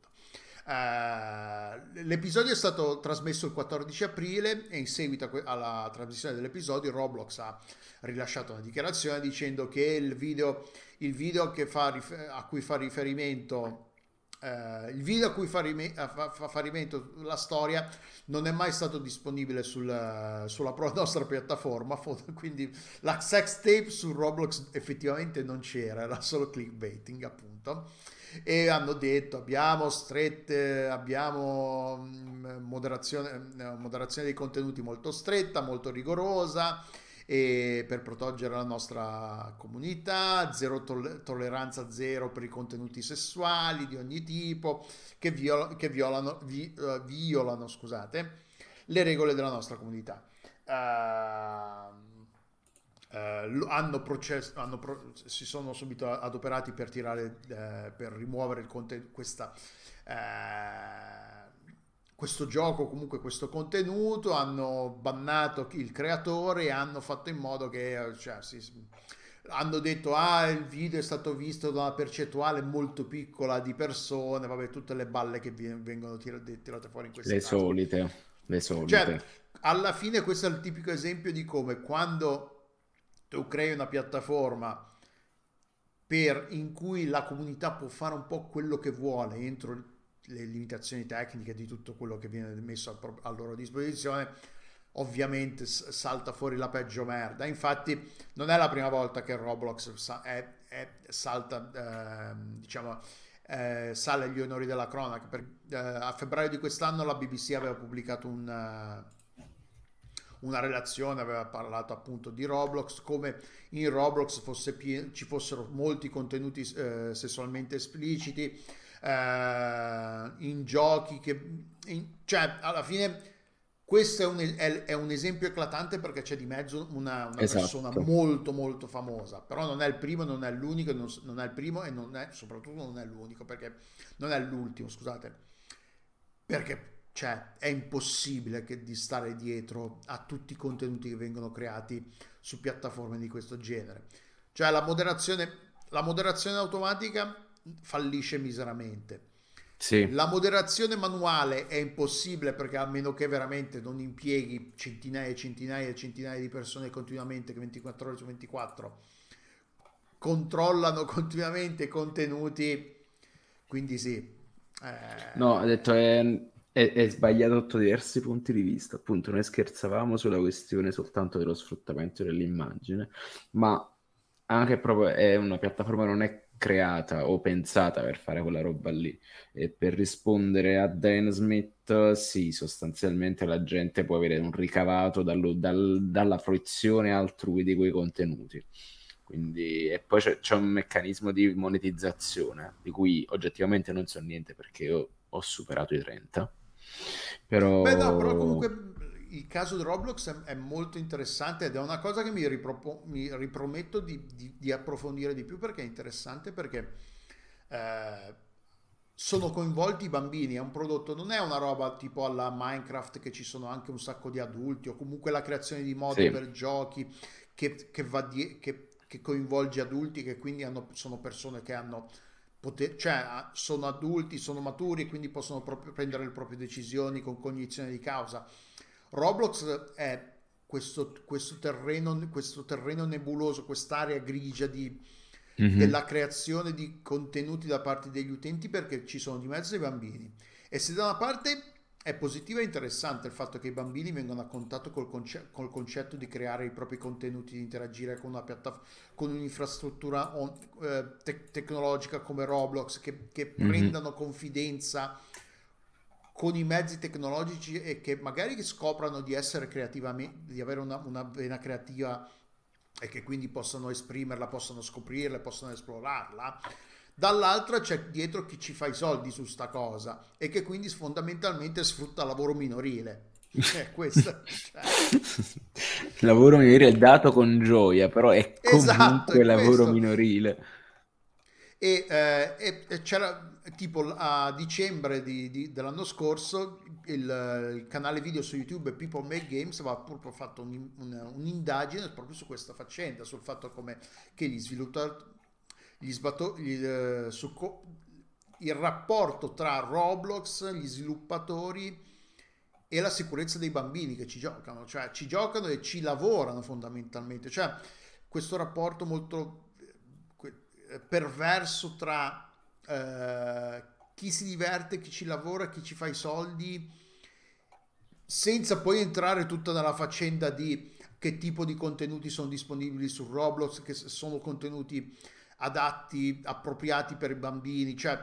Uh, l'episodio è stato trasmesso il 14 aprile e in seguito alla trasmissione dell'episodio Roblox ha rilasciato una dichiarazione dicendo che il video, il video che fa, a cui fa riferimento Uh, il video a cui fa, rime- fa, fa, fa, riferimento la storia non è mai stato disponibile sul, sulla pro- nostra piattaforma quindi la sex tape su Roblox effettivamente non c'era era solo clickbaiting appunto e hanno detto abbiamo strette, abbiamo mm, moderazione, eh, moderazione dei contenuti molto stretta, molto rigorosa e per proteggere la nostra comunità, zero toll- tolleranza zero per i contenuti sessuali di ogni tipo che, viola- che violano, vi- uh, violano scusate, le regole della nostra comunità. Uh, Uh, hanno processo, hanno pro- si sono subito adoperati per tirare, uh, per rimuovere il contenuto, questa, uh, questo gioco, comunque questo contenuto, hanno bannato il creatore e hanno fatto in modo che, cioè, si, hanno detto, ah, il video è stato visto da una percentuale molto piccola di persone, vabbè, tutte le balle che vengono tirate, tirate fuori in queste Le casi. solite, le solite. Cioè, alla fine questo è il tipico esempio di come quando tu crei una piattaforma per, in cui la comunità può fare un po' quello che vuole entro le limitazioni tecniche di tutto quello che viene messo a, a loro disposizione ovviamente salta fuori la peggio merda. Infatti non è la prima volta che Roblox è, è, salta eh, diciamo eh, sale agli onori della cronaca. Per, eh, a febbraio di quest'anno la BBC aveva pubblicato un una relazione, aveva parlato appunto di Roblox, come in Roblox fosse pien- ci fossero molti contenuti eh, sessualmente espliciti, eh, in giochi che... In, cioè, alla fine questo è un, è, è un, esempio eclatante perché c'è di mezzo una, una esatto. persona molto molto famosa, però non è il primo, non è l'unico, non, non è il primo e non è, soprattutto non è l'unico, perché non è l'ultimo, scusate, perché cioè, è impossibile che di stare dietro a tutti i contenuti che vengono creati su piattaforme di questo genere. Cioè, la moderazione, la moderazione automatica fallisce miseramente. Sì. La moderazione manuale è impossibile perché a meno che veramente non impieghi centinaia e centinaia e centinaia di persone continuamente che 24 ore su 24 controllano continuamente i contenuti. Quindi sì. Eh... No, ha detto è è, è sbagliato sotto diversi punti di vista. Appunto, noi scherzavamo sulla questione soltanto dello sfruttamento dell'immagine, ma anche proprio è una piattaforma non è creata o pensata per fare quella roba lì. E per rispondere a Dan Smith, sì, sostanzialmente la gente può avere un ricavato dallo, dal, dalla fruizione altrui di quei contenuti. Quindi, e poi c'è, c'è, un meccanismo di monetizzazione di cui oggettivamente non so niente perché io ho superato i 30 però... Beh no, però comunque il caso di Roblox è, è, molto interessante ed è una cosa che mi, ripropo, mi riprometto di, di, di, approfondire di più perché è interessante perché eh, sono coinvolti i bambini, è un prodotto, non è una roba tipo alla Minecraft che ci sono anche un sacco di adulti o comunque la creazione di modi sì. per giochi che, che, va di, che, che coinvolge adulti che quindi hanno, sono persone che hanno poter, cioè sono adulti, sono maturi e quindi possono proprio prendere le proprie decisioni con cognizione di causa. Roblox è questo, questo, terreno, questo terreno nebuloso, quest'area grigia di, mm-hmm. della creazione di contenuti da parte degli utenti perché ci sono di mezzo i bambini. E se da una parte è positivo e interessante il fatto che i bambini vengano a contatto col, conce- col concetto di creare i propri contenuti, di interagire con una piattaforma, con un'infrastruttura on- eh, te- tecnologica come Roblox, che, che mm-hmm. prendano confidenza con i mezzi tecnologici e che magari scoprano di essere creativamente, di avere una, una vena creativa e che quindi possano esprimerla, possano scoprirla, possano esplorarla dall'altra c'è dietro chi ci fa i soldi su sta cosa e che quindi fondamentalmente sfrutta il lavoro minorile. Eh, questo, cioè. lavoro minorile è dato con gioia, però è comunque Esatto, è lavoro questo. minorile. E, eh, e c'era tipo a dicembre di- di- dell'anno scorso il, il canale video su YouTube People Make Games aveva proprio fatto un- un- un'indagine proprio su questa faccenda, sul fatto come che gli sviluppatori, gli sbato- gli, eh, su co- il rapporto tra Roblox, gli sviluppatori e la sicurezza dei bambini che ci giocano, cioè ci giocano e ci lavorano fondamentalmente, cioè questo rapporto molto eh, eh, perverso tra eh, chi si diverte, chi ci lavora, chi ci fa i soldi, senza poi entrare tutta nella faccenda di che tipo di contenuti sono disponibili su Roblox, che sono contenuti adatti, appropriati per i bambini, cioè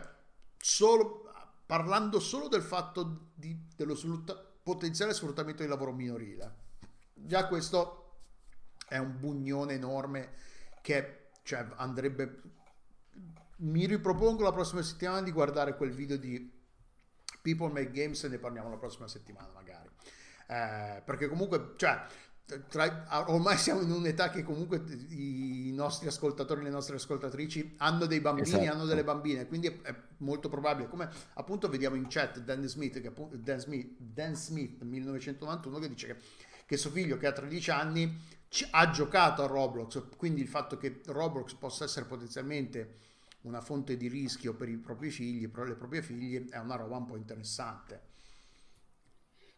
solo, parlando solo del fatto di- dello sfrutta- potenziale sfruttamento del lavoro minorile. Già questo è un bugnone enorme che cioè, andrebbe... Mi ripropongo la prossima settimana di guardare quel video di People Make Games e ne parliamo la prossima settimana magari. Eh, perché comunque, cioè, tra- ormai siamo in un'età che comunque i nostri ascoltatori e le nostre ascoltatrici hanno dei bambini, Esatto. hanno delle bambine, quindi è, è molto probabile, come appunto vediamo in chat Dan Smith, che appunto, Dan Smith, Dan Smith 1991 che dice che, che suo figlio che ha 13 anni ci- ha giocato a Roblox, quindi il fatto che Roblox possa essere potenzialmente una fonte di rischio per i propri figli, per le proprie figlie, è una roba un po' interessante.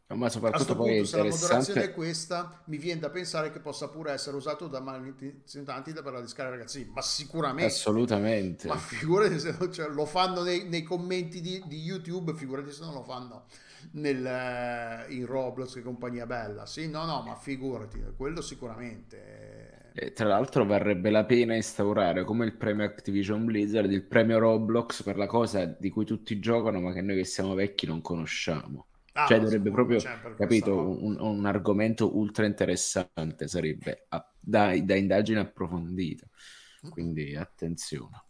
Ma soprattutto questo poi punto, se la moderazione è questa, mi viene da pensare che possa pure essere usato da malintenzionati per la discarica ragazzini, ma sicuramente. Assolutamente. Ma figurati se non- cioè, lo fanno nei, nei commenti di, di YouTube, figurati se non lo fanno nel, eh, in Roblox e compagnia bella. Sì, no, no, ma figurati, quello sicuramente. E tra l'altro varrebbe la pena instaurare come il premio Activision Blizzard, il premio Roblox per la cosa di cui tutti giocano, ma che noi che siamo vecchi non conosciamo. Ah, Cioè dovrebbe proprio, capito, un, un argomento ultra interessante sarebbe a- da, da indagine approfondite. Quindi attenzione.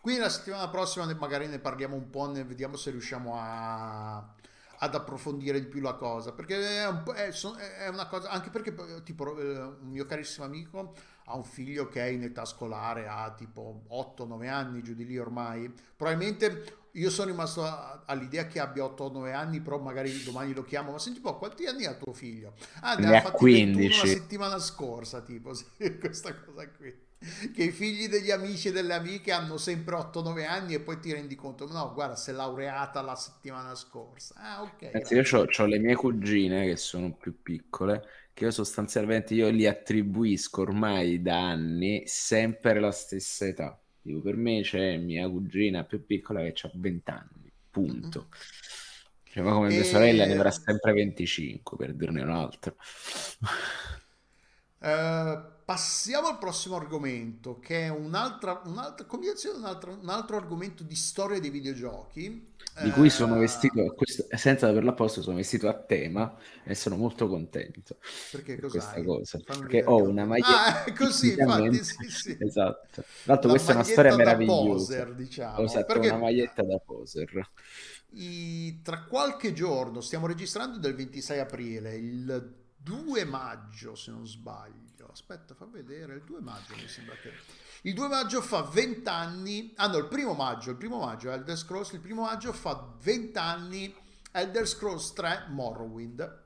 Quindi la settimana prossima ne- magari ne parliamo un po', ne vediamo se riusciamo a, ad approfondire di più la cosa, perché è, un è, è una cosa, anche perché tipo eh, un mio carissimo amico ha un figlio che è in età scolare, ha tipo 8-9 anni, giù di lì ormai, probabilmente io sono rimasto all'idea che abbia 8-9 anni, però magari domani lo chiamo, ma senti un po', quanti anni ha tuo figlio? Ah, ne Ne ha ha fatti 21 la 15. settimana scorsa, tipo, sì, questa cosa qui che i figli degli amici e delle amiche hanno sempre 8-9 anni e poi ti rendi conto, no, guarda, si è laureata la settimana scorsa. Ah, ok. Anzi, io ho le mie cugine che sono più piccole, che io sostanzialmente io li attribuisco ormai da anni sempre la stessa età. Tipo, per me c'è mia cugina più piccola che ha 20 anni, punto. Cioè, ma come mia sorella ne avrà E sempre 25, per dirne un altro. eh, passiamo al prossimo argomento, che è un'altra, un'altra combinazione, un altro, un altro argomento di storia dei videogiochi. Di cui sono Eh, vestito, questo- senza averla posto, sono vestito a tema e sono molto contento perché per questa cosa. Fammi Perché ho una maglietta Ah, così, infatti, sì, sì. esatto. Tra l'altro, La questa è una storia meravigliosa. poser, diciamo, Ho usato perché una maglietta da poser. I- tra qualche giorno, stiamo registrando del 26 aprile, il 2 maggio se non sbaglio, aspetta fa vedere, il 2 maggio mi sembra che... Il 2 maggio fa 20 anni, ah no, il primo maggio, il primo maggio è Elder Scrolls, il primo maggio fa 20 anni Elder Scrolls 3 Morrowind,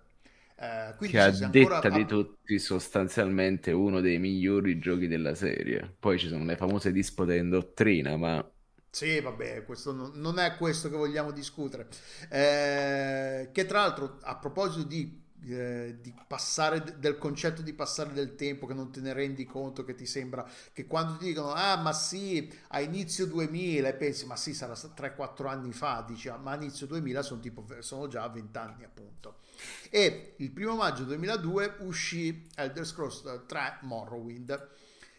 Eh, quindi Che a è ancora... detta di tutti, sostanzialmente uno dei migliori giochi della serie. Poi ci sono le famose dispute in dottrina, ma Sì, vabbè, questo non, non è questo che vogliamo discutere. Eh, che tra l'altro, a proposito di, eh, di passare del concetto di passare del tempo, che non te ne rendi conto, che ti sembra che quando ti dicono, ah, ma sì, a inizio 2000, e pensi, ma sì, sarà 3-4 anni fa, dici, "Ah, ma a inizio 2000 sono, tipo, sono già 20 anni, appunto. E il primo maggio 2002 uscì Elder Scrolls 3 Morrowind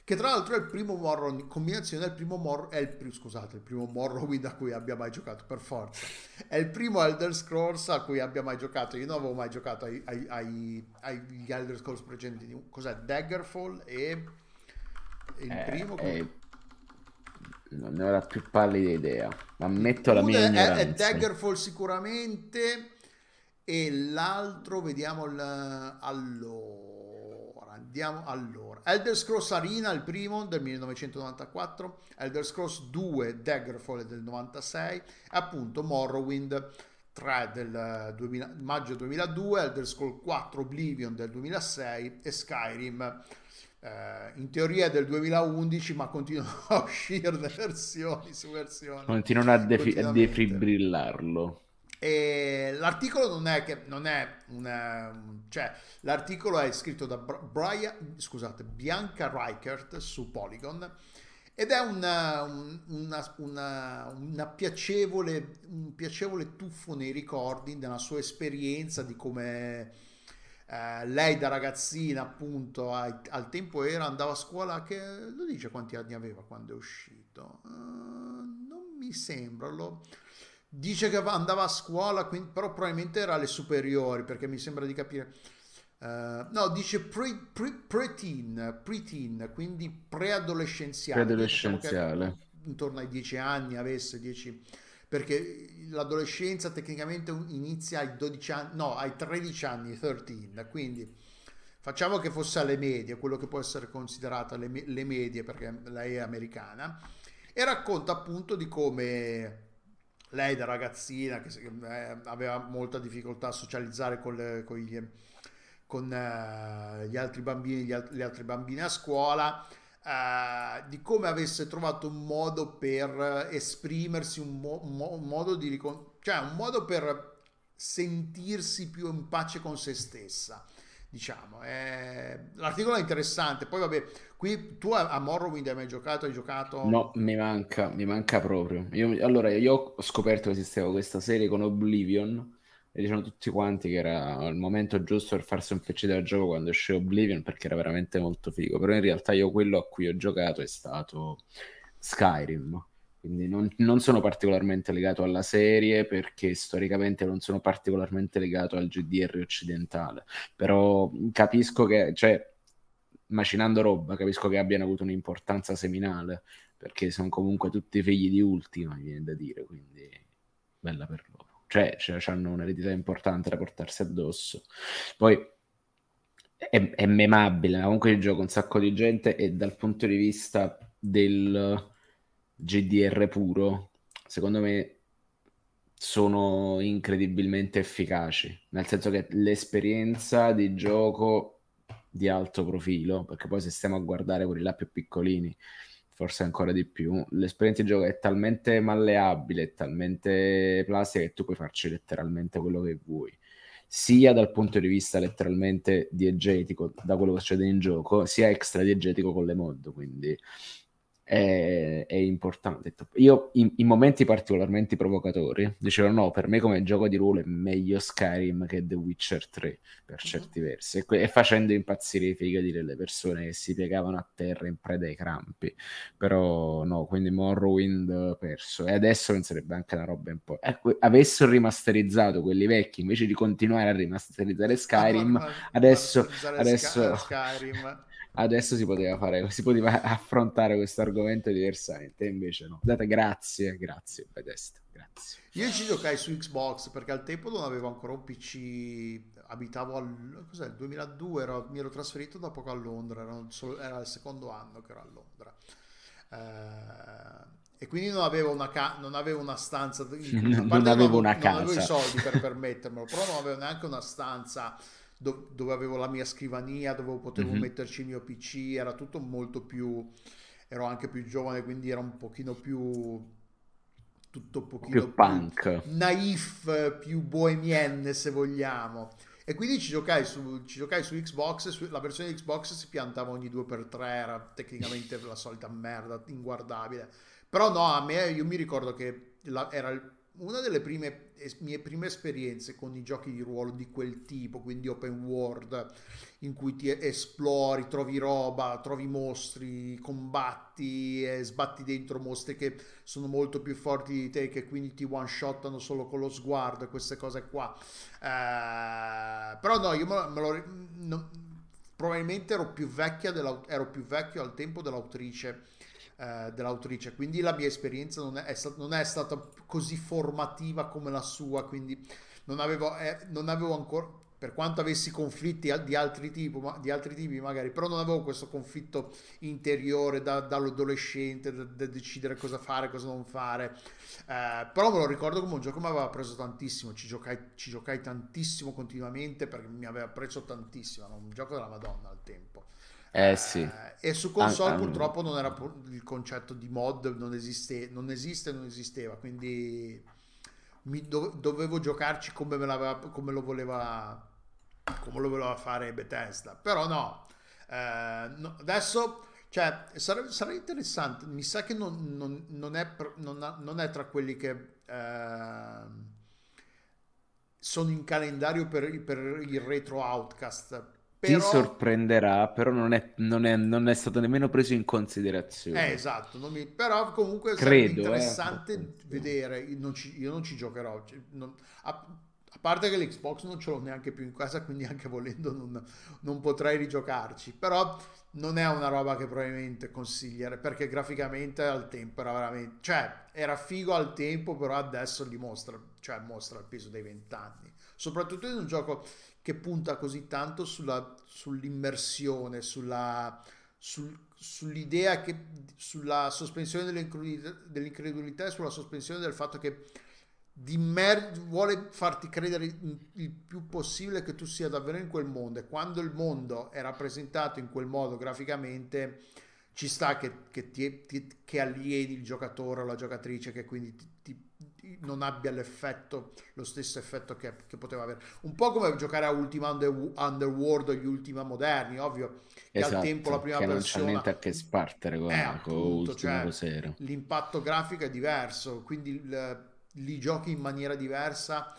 che tra l'altro è il primo Morrowind combinazione è il primo Mor- è il scusate il primo Morrowind a cui abbia mai giocato per forza. È il primo Elder Scrolls a cui abbia mai giocato. Io non avevo mai giocato ai, ai- ai- agli Elder Scrolls precedenti. Cos'è? Daggerfall e il eh, primo è Non ne ho la più pallida idea. Ammetto la mia è, è. Daggerfall sicuramente e l'altro vediamo il... allora andiamo allora Elder Scrolls Arena il primo del 1994 Elder Scrolls 2 Daggerfall del 96 e appunto Morrowind 3 del 2000 maggio 2002 Elder Scrolls 4 Oblivion del 2006 e Skyrim eh, in teoria del 2011 ma continuano a uscire versioni su versioni Continuano a, defi- a defibrillarlo. E l'articolo non è che non è una, cioè l'articolo è scritto da Brian, scusate, Bianca Reichert su Polygon ed è una, un- una- una- una piacevole, un piacevole tuffo nei ricordi della sua esperienza di come eh, lei da ragazzina appunto ai- al tempo era andava a scuola che lo dice quanti anni aveva quando è uscito? Eh, non mi sembra lo Dice che andava a scuola, quindi- però probabilmente era alle superiori, perché mi sembra di capire. Eh, no, dice pre, pre, preteen, preteen, quindi preadolescenziale. Preadolescenziale. intorno ai 10 anni avesse 10, perché l'adolescenza tecnicamente inizia ai 12 anni, no, ai 13 anni, 13, quindi facciamo che fosse alle medie, quello che può essere considerata le, le medie, perché lei è americana, e racconta appunto di come lei da ragazzina che eh, aveva molta difficoltà a socializzare con, le- con gli, con, eh, gli altri bambini, gli al- le altre a scuola, eh, di come avesse trovato un modo per esprimersi, un mo- un modo di ricon- cioè un modo per sentirsi più in pace con se stessa. Diciamo, Eh, l'articolo è interessante. Poi, vabbè, qui tu a, a Morrowind hai mai giocato? Hai giocato? No, mi manca, mi manca proprio. Io, allora, io ho scoperto che esisteva questa serie con Oblivion e dicevano tutti quanti che era il momento giusto per farsi un PC da gioco quando uscì Oblivion perché era veramente molto figo. Però in realtà io quello a cui ho giocato è stato Skyrim. Quindi non, non sono particolarmente legato alla serie perché storicamente non sono particolarmente legato al GDR occidentale. Però capisco che, cioè, macinando roba, capisco che abbiano avuto un'importanza seminale perché sono comunque tutti figli di Ultima, mi viene da dire, quindi bella per loro. Cioè, cioè hanno un'eredità importante da portarsi addosso. Poi è, è memabile, ma comunque il gioco un sacco di gente e dal punto di vista del GDR puro, secondo me sono incredibilmente efficaci, nel senso che l'esperienza di gioco di alto profilo, perché poi se stiamo a guardare quelli là più piccolini, forse ancora di più, l'esperienza di gioco è talmente malleabile, è talmente plastica che tu puoi farci letteralmente quello che vuoi. Sia dal punto di vista letteralmente diegetico da quello che succede in gioco, sia extra diegetico con le mod, quindi è, è importante. Io in, in, momenti particolarmente provocatori dicevo no, per me come gioco di ruolo è meglio Skyrim che The Witcher 3 per certi uh-huh. versi e, e, facendo impazzire i figati delle persone che si piegavano a terra in preda ai crampi. Però no, quindi Morrowind perso e adesso penserebbe anche una roba un po'... Ecco, avessero rimasterizzato quelli vecchi invece di continuare a rimasterizzare Skyrim, Ah, adesso... Sky- adesso... Skyrim. Adesso si poteva fare, si poteva affrontare questo argomento diversamente, invece no. Date grazie, grazie Bethesda, grazie. Io ci giocai su Xbox perché al tempo non avevo ancora un PC, abitavo al cos'è, il 2002, ero, mi ero trasferito da poco a Londra, era, solo, era, il secondo anno che ero a Londra. Eh, e quindi non avevo una, ca- non avevo una stanza, non avevo una casa, non avevo i soldi per permettermelo, però non avevo neanche una stanza dove avevo la mia scrivania, dove potevo mm-hmm. metterci il mio PC, era tutto molto più, ero anche più giovane, quindi era un pochino più, tutto un pochino più, più punk, naif, più bohemienne se vogliamo. E quindi ci giocai su, ci giocai su Xbox, su, la versione Xbox si piantava ogni 2x3, era tecnicamente la solita merda, inguardabile. Però no, a me, io mi ricordo che la, era una delle prime, mie prime esperienze con i giochi di ruolo di quel tipo, quindi open world, in cui ti esplori, trovi roba, trovi mostri, combatti e sbatti dentro mostri che sono molto più forti di te, che quindi ti one shottano solo con lo sguardo e queste cose qua. Eh, però no, io me, me lo... No, probabilmente ero più, ero più vecchio al tempo dell'autrice eh, dell'autrice, quindi la mia esperienza non è, è sta- non è stata così formativa come la sua, quindi non avevo, eh, non avevo ancora, per quanto avessi conflitti di altri, tipi, ma- di altri tipi magari, però non avevo questo conflitto interiore da- dall'adolescente, da, da decidere cosa fare, cosa non fare. Eh, però me lo ricordo come un gioco mi aveva preso tantissimo, ci giocai, ci giocai tantissimo continuamente perché mi aveva preso tantissimo, era un gioco della Madonna al tempo. Eh sì. Eh, e su console An- an- purtroppo non era il concetto di mod, non esiste, non esiste, non esisteva, quindi mi do- dovevo giocarci come, come lo voleva come lo voleva fare Bethesda. Però no, eh, no, adesso cioè, sarebbe, sarebbe interessante. Mi sa che non, non- non è, non è tra quelli che ehm, sono in calendario per, per il retro Outcast. Ti Però, sorprenderà, però non è, non è- non è stato nemmeno preso in eh, considerazione. esatto, non mi- però comunque sarebbe Credo, eh. interessante vedere. Io non ci, io non ci giocherò. non- a, a parte che l'Xbox non ce l'ho neanche più in casa, quindi anche volendo non, non potrei rigiocarci. Però non è una roba che probabilmente consigliere perché graficamente al tempo era veramente, cioè era figo al tempo, però adesso dimostra, cioè mostra il peso dei vent'anni. Soprattutto in un gioco che punta così tanto sulla, sull'immersione, sulla, sul- sull'idea che, sulla sospensione dell'incredulità, e sulla sospensione del fatto che di mer- vuole farti credere il più possibile che tu sia davvero in quel mondo. E quando il mondo è rappresentato in quel modo graficamente ci sta che, che, ti, ti- che alieni il giocatore o la giocatrice che quindi ti- non abbia l'effetto lo stesso effetto che, che poteva avere un po' come giocare a Ultima Under- Underworld o gli Ultima moderni ovvio che al tempo la prima Esatto, che non c'ha persona niente a che spartere con, eh, con appunto, Ultimo cioè, l'impatto grafico è diverso, quindi li giochi in maniera diversa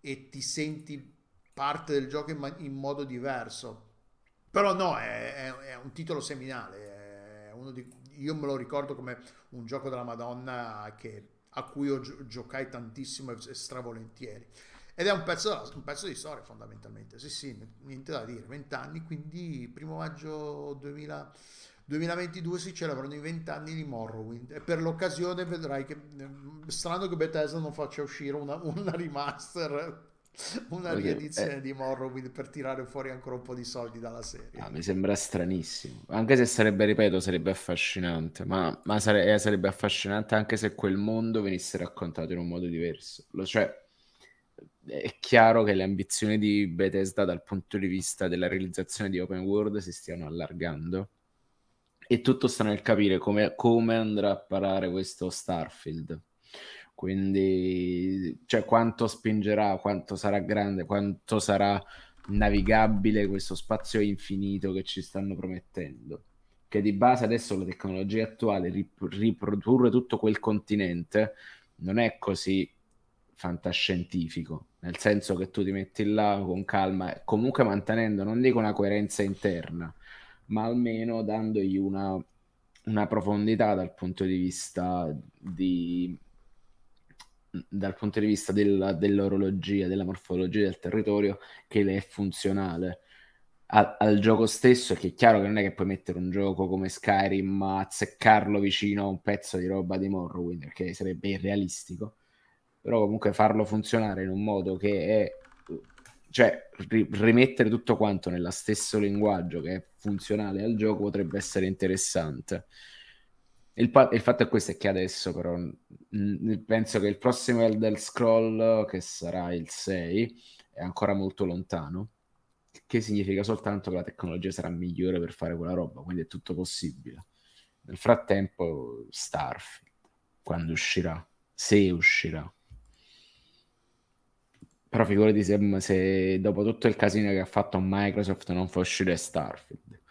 e ti senti parte del gioco in, in modo diverso. Però no, è, è- è un titolo seminale, di- io me lo ricordo come un gioco della Madonna che- a cui io gio- giocai tantissimo e stravolentieri. Ed è un pezzo, un pezzo di storia fondamentalmente, sì sì, niente da dire, 20 anni, quindi primo maggio 2000 2022 si celebrano i 20 anni di Morrowind e per l'occasione vedrai che eh, strano che Bethesda non faccia uscire una, una remaster, una Perché, riedizione eh, di Morrowind per tirare fuori ancora un po' di soldi dalla serie. Ah, mi sembra stranissimo, anche se sarebbe, ripeto, sarebbe affascinante, ma, ma sare- eh, sarebbe affascinante anche se quel mondo venisse raccontato in un modo diverso. Lo- cioè, è chiaro che le ambizioni di Bethesda dal punto di vista della realizzazione di open world si stiano allargando e tutto sta nel capire come, come andrà a parare questo Starfield. Quindi, cioè, quanto spingerà, quanto sarà grande, quanto sarà navigabile questo spazio infinito che ci stanno promettendo. Che di base adesso la tecnologia attuale, rip- riprodurre tutto quel continente non è così fantascientifico, nel senso che tu ti metti là con calma, comunque mantenendo, non dico una coerenza interna, ma almeno dandogli una, una profondità dal punto di vista di dal punto di vista della, dell'orologia, della morfologia del territorio che le è funzionale al, al gioco stesso, che è chiaro che non è che puoi mettere un gioco come Skyrim a azzeccarlo vicino a un pezzo di roba di Morrowind, perché sarebbe irrealistico, però comunque farlo funzionare in un modo che è cioè ri- rimettere tutto quanto nello stesso linguaggio che è funzionale al gioco potrebbe essere interessante. Il, pa- il fatto è questo è che adesso però penso che il prossimo Elder Scroll che sarà il 6 è ancora molto lontano che significa soltanto che la tecnologia sarà migliore per fare quella roba quindi è tutto possibile. Nel frattempo Starfield quando uscirà? Se uscirà. Però figurati se, se dopo tutto il casino che ha fatto Microsoft non fa uscire Starfield.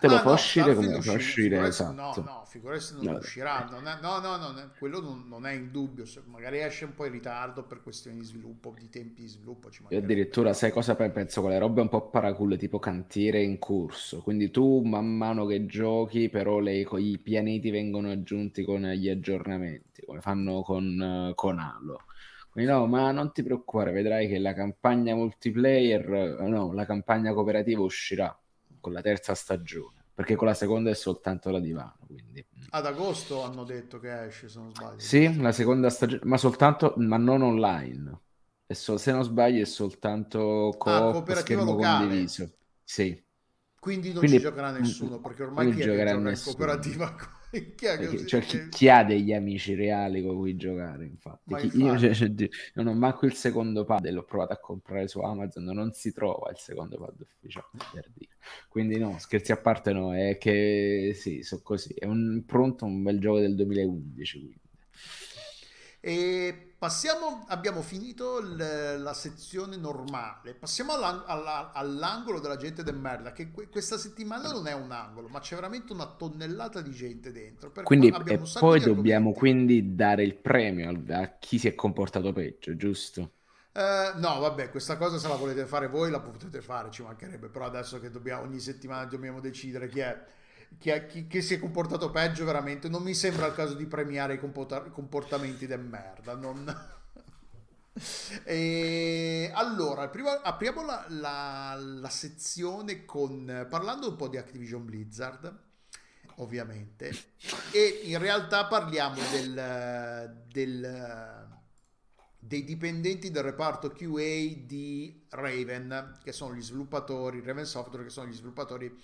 Te lo Ah, fa no, uscire come fa usci- uscire, figurarsi- esatto. No, no, figurati se non No. uscirà. Non è- no, no, no, quello non, non è in dubbio. magari esce un po' in ritardo per questioni di sviluppo, di tempi di sviluppo. Ci Io addirittura, sai cosa pe- penso? Quelle robe un po' paraculle, tipo cantiere in corso. Quindi tu, man mano che giochi, però le- i pianeti vengono aggiunti con gli aggiornamenti, come fanno con, con Halo. Quindi no, ma non ti preoccupare, vedrai che la campagna multiplayer, no, la campagna cooperativa uscirà con la terza stagione. perché con la seconda è soltanto la divano. Quindi. mm. Ad agosto hanno detto che esce, se non sbaglio. Sì, la seconda stagione, ma soltanto, ma non online. So- se non sbaglio è soltanto co- Ah, cooperativa schermo locale. condiviso. Sì. Quindi non Quindi- ci giocherà nessuno, perché ormai chi è che gioca in cooperativa? Chi che Perché- cioè, chi, chi ha degli amici reali con cui giocare, infatti. Chi- io cioè, cioè, non ho manco il secondo pad, l'ho provato a comprare su Amazon, non si trova il secondo pad ufficiale, per dire. Quindi no, scherzi a parte no, è che sì, so così, è un, pronto un bel gioco del 2011, quindi. E passiamo, abbiamo finito il- la sezione normale, passiamo all'ang- alla- all'angolo della gente del merda, che que- questa settimana non è un angolo, ma c'è veramente una tonnellata di gente dentro. Quindi, e poi dobbiamo quindi dare il premio a chi si è comportato peggio, giusto? Eh, no, vabbè, questa cosa se la volete fare voi la potete fare, ci mancherebbe, però adesso che dobbiamo, ogni settimana dobbiamo decidere chi è, chi, chi- chi si è comportato peggio veramente, non mi sembra il caso di premiare i comporta- comportamenti del merda. Non... E allora, prima- apriamo la, la- la sezione con, parlando un po' di Activision Blizzard, ovviamente, e in realtà parliamo del, del- dei dipendenti del reparto QA di Raven, che sono gli sviluppatori, Raven Software, che sono gli sviluppatori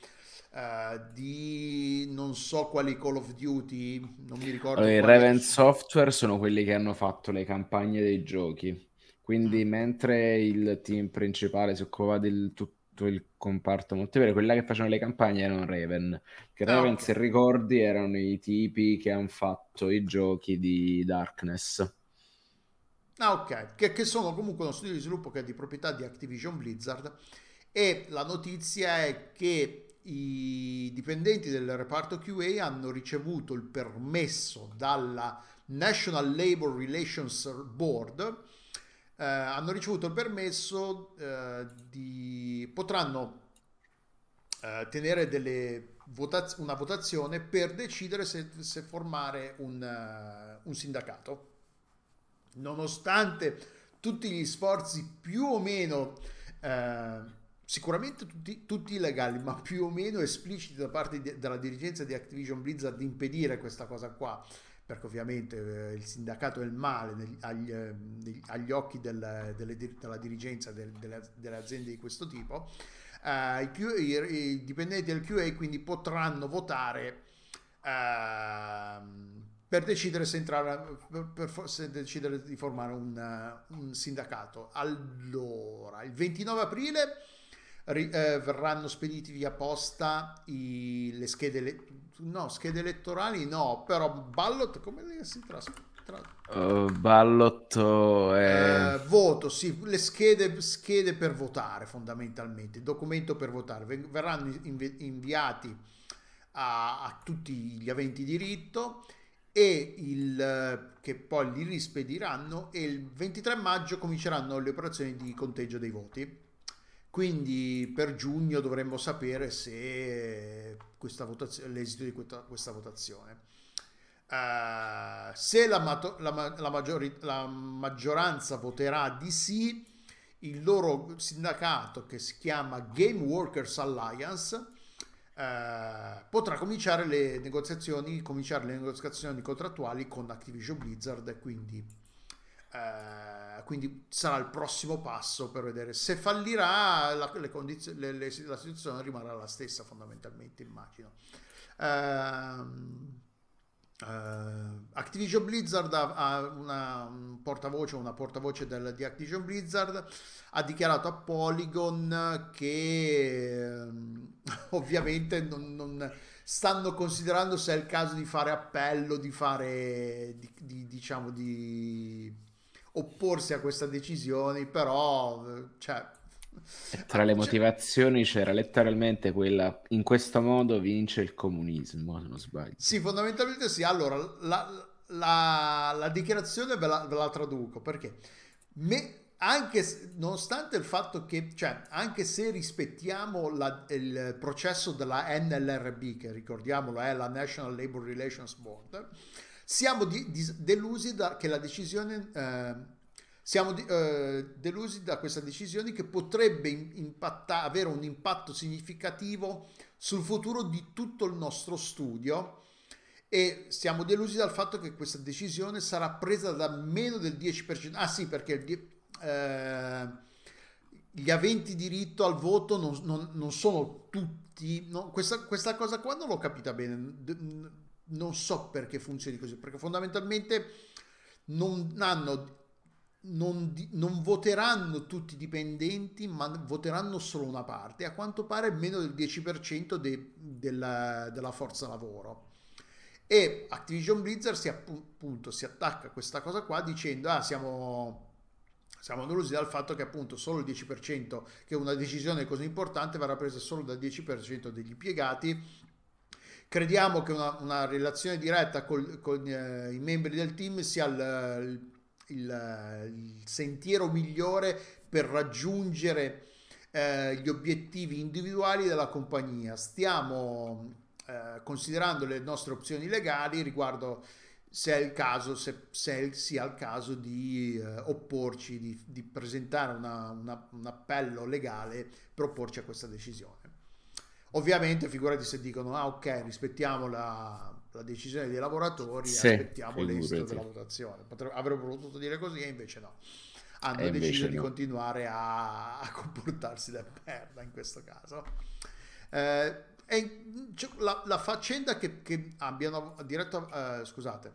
eh, di non so quali Call of Duty, non mi ricordo Allora, i Raven Software sono quelli che hanno fatto le campagne dei giochi. Quindi, Mm. mentre il team principale si occupava del tutto il comparto multiplayer, quella che facevano le campagne erano Raven. Che Ah, Raven, ok. se ricordi, erano i tipi che hanno fatto i giochi di Darkness. Ah, ok, che, che sono comunque uno studio di sviluppo che è di proprietà di Activision Blizzard e la notizia è che i dipendenti del reparto QA hanno ricevuto il permesso dalla National Labor Relations Board, eh, hanno ricevuto il permesso eh, di potranno eh, tenere delle votaz- una votazione per decidere se, se formare un, eh, un sindacato. Nonostante tutti gli sforzi più o meno, eh, sicuramente tutti, tutti illegali, ma più o meno espliciti da parte di- della dirigenza di Activision Blizzard di impedire questa cosa qua, perché ovviamente eh, il sindacato è il male negli- agli, eh, agli occhi del- delle della dirigenza del- delle, delle aziende di questo tipo. eh, i, QA i- i dipendenti del QA quindi potranno votare ehm, per decidere se entrare per, per se decidere di formare un, un sindacato. Allora, il 29 aprile ri- eh, verranno spediti via posta i- le schede, ele- no, schede elettorali no, però ballot come le si trasforma? Uh, ballot è... Eh, voto, sì, le schede, schede per votare fondamentalmente, il documento per votare verranno invi- inviati a, a tutti gli aventi diritto e il, eh, che poi li rispediranno e il 23 maggio cominceranno le operazioni di conteggio dei voti. Quindi per giugno dovremmo sapere se questa votazione, l'esito di questa, questa votazione. Eh, se la, mato- la la maggiori- la maggioranza voterà di sì, il loro sindacato che si chiama Game Workers Alliance eh, potrà cominciare le negoziazioni, cominciare le negoziazioni contrattuali con Activision Blizzard quindi, eh, quindi sarà il prossimo passo per vedere se fallirà la, le condizioni, le- le- la situazione rimarrà la stessa fondamentalmente immagino. Ehm, eh, Activision Blizzard ha, ha una un portavoce, una portavoce del- di Activision Blizzard ha dichiarato a Polygon che ehm, ovviamente non, non stanno considerando se è il caso di fare appello, di fare, di, di- diciamo, di opporsi a questa decisione, però, cioè, Tra le cioè- motivazioni c'era letteralmente quella, in questo modo vince il comunismo, se non sbaglio. Sì, fondamentalmente sì. Allora, la, la- la dichiarazione ve la, ve la traduco perché me- anche se- nonostante il fatto che, cioè, anche se rispettiamo la- il processo della NLRB, che ricordiamolo è la National Labor Relations Board, siamo di- dis- delusi da, che la decisione eh, siamo di- eh, delusi da questa decisione che potrebbe impatta- avere un impatto significativo sul futuro di tutto il nostro studio e siamo delusi dal fatto che questa decisione sarà presa da meno del 10%. Ah sì, perché eh, gli aventi diritto al voto non, non- non sono tutti... no, questa, questa cosa qua non l'ho capita bene. Non so perché funzioni così, perché fondamentalmente non hanno non, non voteranno tutti i dipendenti, ma voteranno solo una parte. A quanto pare meno del 10% de- della, della forza lavoro. E Activision Blizzard si, appu- appunto, si attacca a questa cosa qua dicendo: Ah, siamo, siamo delusi dal fatto che appunto solo il 10%, che una decisione così importante verrà presa solo dal 10% degli impiegati. Crediamo che una, una relazione diretta col- con eh, i membri del team sia il, il- il sentiero migliore per raggiungere eh, gli obiettivi individuali della compagnia. Stiamo eh, considerando le nostre opzioni legali riguardo se è il caso, se, se sia il caso di eh, opporci, di, di presentare una- una- un appello legale per opporci a questa decisione. Ovviamente, figurati se dicono: Ah, ok, rispettiamo la, la decisione dei lavoratori, Sì, aspettiamo l'esito della votazione. Potre- avrebbero potuto dire così, e invece no. Hanno E deciso di no. continuare a, a comportarsi da merda in questo caso. Eh, e c'è la, la faccenda che, che abbiano diretto, eh, scusate,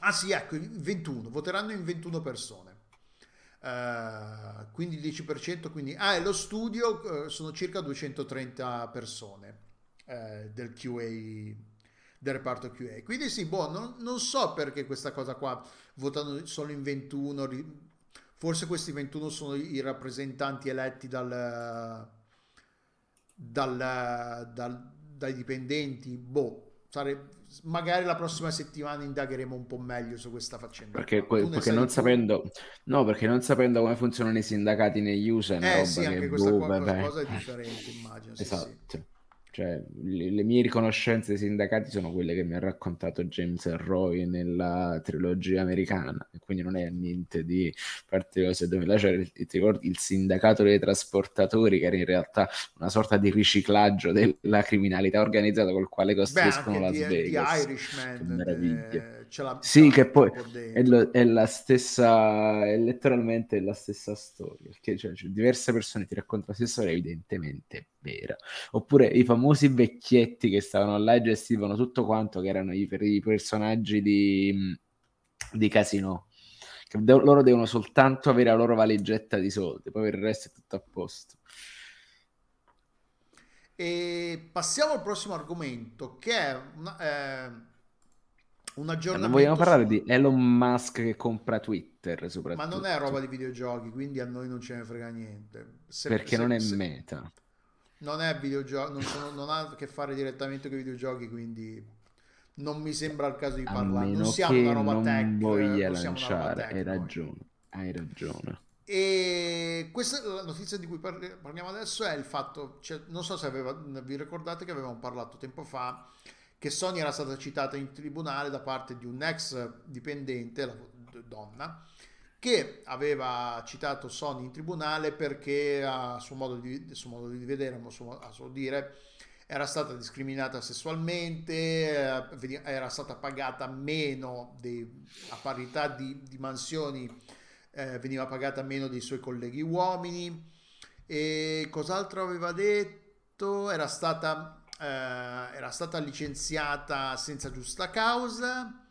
ah sì, ecco, il 21, voteranno in 21 persone. Eh, quindi il 10%, quindi, ah, e lo studio eh, sono circa 230 persone eh, del QA, del reparto QA. Quindi sì, boh, non, non so perché questa cosa qua votano solo in 21, ri- forse questi 21 sono i rappresentanti eletti dal, dal- dal- dai dipendenti, boh, sare- magari la prossima settimana indagheremo un po' meglio su questa faccenda. Perché, que- Tu perché non più? sapendo, no, perché non sapendo come funzionano i sindacati negli USA Eh roba sì, che anche questa boh, qua- è differente, immagino. Sì, sì. Cioè, le, le mie riconoscenze dei sindacati sono quelle che mi ha raccontato James Roy nella trilogia americana, e quindi non è niente di particolare. Dove il, ti ricordi il sindacato dei trasportatori, che era in realtà una sorta di riciclaggio della criminalità organizzata col quale Beh, costruiscono anche Las di, di Vegas. Irishman Che meraviglia. eh, ce l'ha Sì, che poi è, lo- è la stessa, è letteralmente la stessa storia, perché cioè, cioè, diverse persone ti raccontano la stessa storia, evidentemente vera. Oppure i famosi vecchietti che stavano là e gestivano tutto quanto, che erano i, i personaggi di, di Casino, che de- loro devono soltanto avere la loro valigetta di soldi, poi per il resto è tutto a posto. E passiamo al prossimo argomento, che è una- eh, un Ma aggiornamento non vogliamo parlare di Elon Musk che compra Twitter, Ma soprattutto, non è roba di videogiochi, quindi a noi non ce ne frega niente. Se- perché se- non è se- meta. non è videogioco, non, sono- non ha a che fare direttamente con i videogiochi, quindi non mi sembra il caso di parlare. Non siamo una roba non tech, voglia non una roba lanciare, tech hai noi. ragione, hai ragione. E questa la notizia di cui parli- parliamo adesso è il fatto, cioè, non so se aveva- vi ricordate che avevamo parlato tempo fa che Sony era stata citata in tribunale da parte di un ex dipendente, la donna, che aveva citato Sony in tribunale perché a suo modo di, suo modo di vedere, a suo, a suo dire, era stata discriminata sessualmente, eh, era stata pagata meno dei- a parità di, di mansioni, eh, veniva pagata meno dei suoi colleghi uomini. E cos'altro aveva detto? Era stata, eh, era stata licenziata senza giusta causa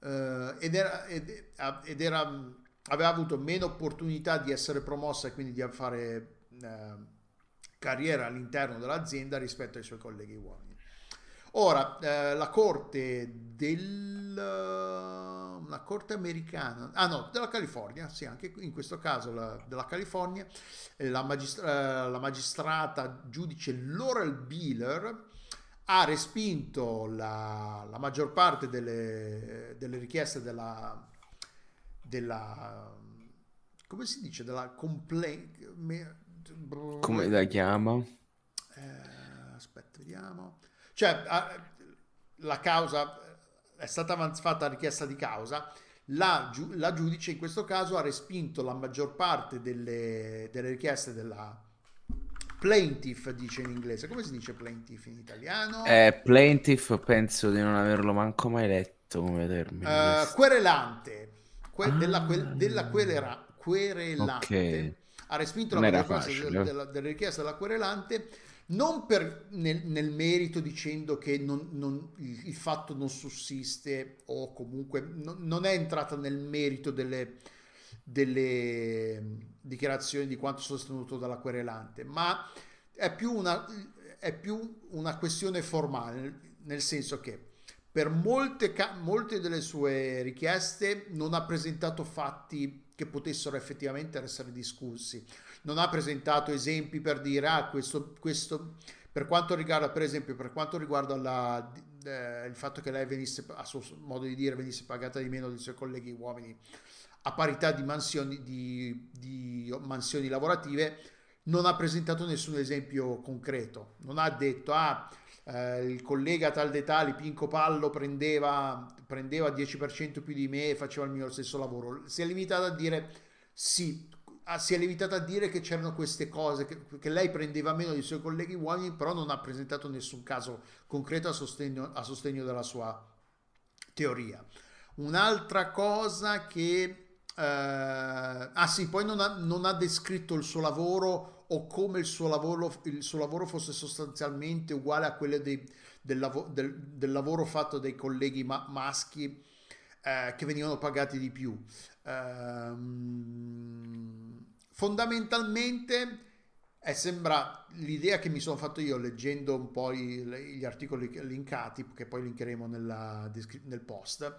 eh, ed era, ed, ed era- aveva avuto meno opportunità di essere promossa e quindi di fare eh, carriera all'interno dell'azienda rispetto ai suoi colleghi uomini. Ora, eh, la corte del... una corte americana, ah no, della California, sì, anche in questo caso la- della California, eh, la, magistra- eh, la magistrata giudice Laurel Beeler ha respinto la, la maggior parte delle, delle richieste della, della... come si dice? Della complaint... me- Come la chiama? eh, aspetta, vediamo. Cioè, la causa è stata avanz- fatta richiesta di causa. la, giu- la giudice in questo caso ha respinto la maggior parte delle, delle richieste della plaintiff, dice in inglese. Come si dice plaintiff in italiano? Eh, plaintiff penso di non averlo manco mai letto come termine. Eh, questo. querelante, que- Ah. della, que- della querela- querelante. Ok. Ha respinto la maggior parte delle richieste della querelante non per, nel, nel merito dicendo che non- non- il, fatto non sussiste o comunque non, non è entrata nel merito delle, delle dichiarazioni di quanto sostenuto dalla querelante, ma è più una, è più una questione formale, nel senso che per molte, molte delle sue richieste non ha presentato fatti che potessero effettivamente essere discussi. Non ha presentato esempi per dire, ah, questo, questo per quanto riguarda, per esempio, per quanto riguarda la- eh, il fatto che lei venisse, a suo modo di dire, venisse pagata di meno dei suoi colleghi uomini a parità di mansioni, di, di mansioni lavorative, non ha presentato nessun esempio concreto. Non ha detto, ah, eh, il collega tal dei tali, Pinco Pallo, prendeva, prendeva 10% più di me e faceva il mio stesso lavoro. Si è limitata a dire sì, ah, si è limitata a dire che c'erano queste cose, che, che lei prendeva meno dei suoi colleghi uomini, però non ha presentato nessun caso concreto a sostegno, a sostegno della sua teoria. Un'altra cosa che... eh, ah sì, poi non ha, non ha descritto il suo lavoro o come il suo lavoro, il suo lavoro fosse sostanzialmente uguale a quello dei- del, lavo- del- del lavoro fatto dai colleghi ma- maschi eh, che venivano pagati di più. Ehm, fondamentalmente è sembra l'idea che mi sono fatto io leggendo un po' i- gli articoli linkati, che poi linkeremo nella nel post,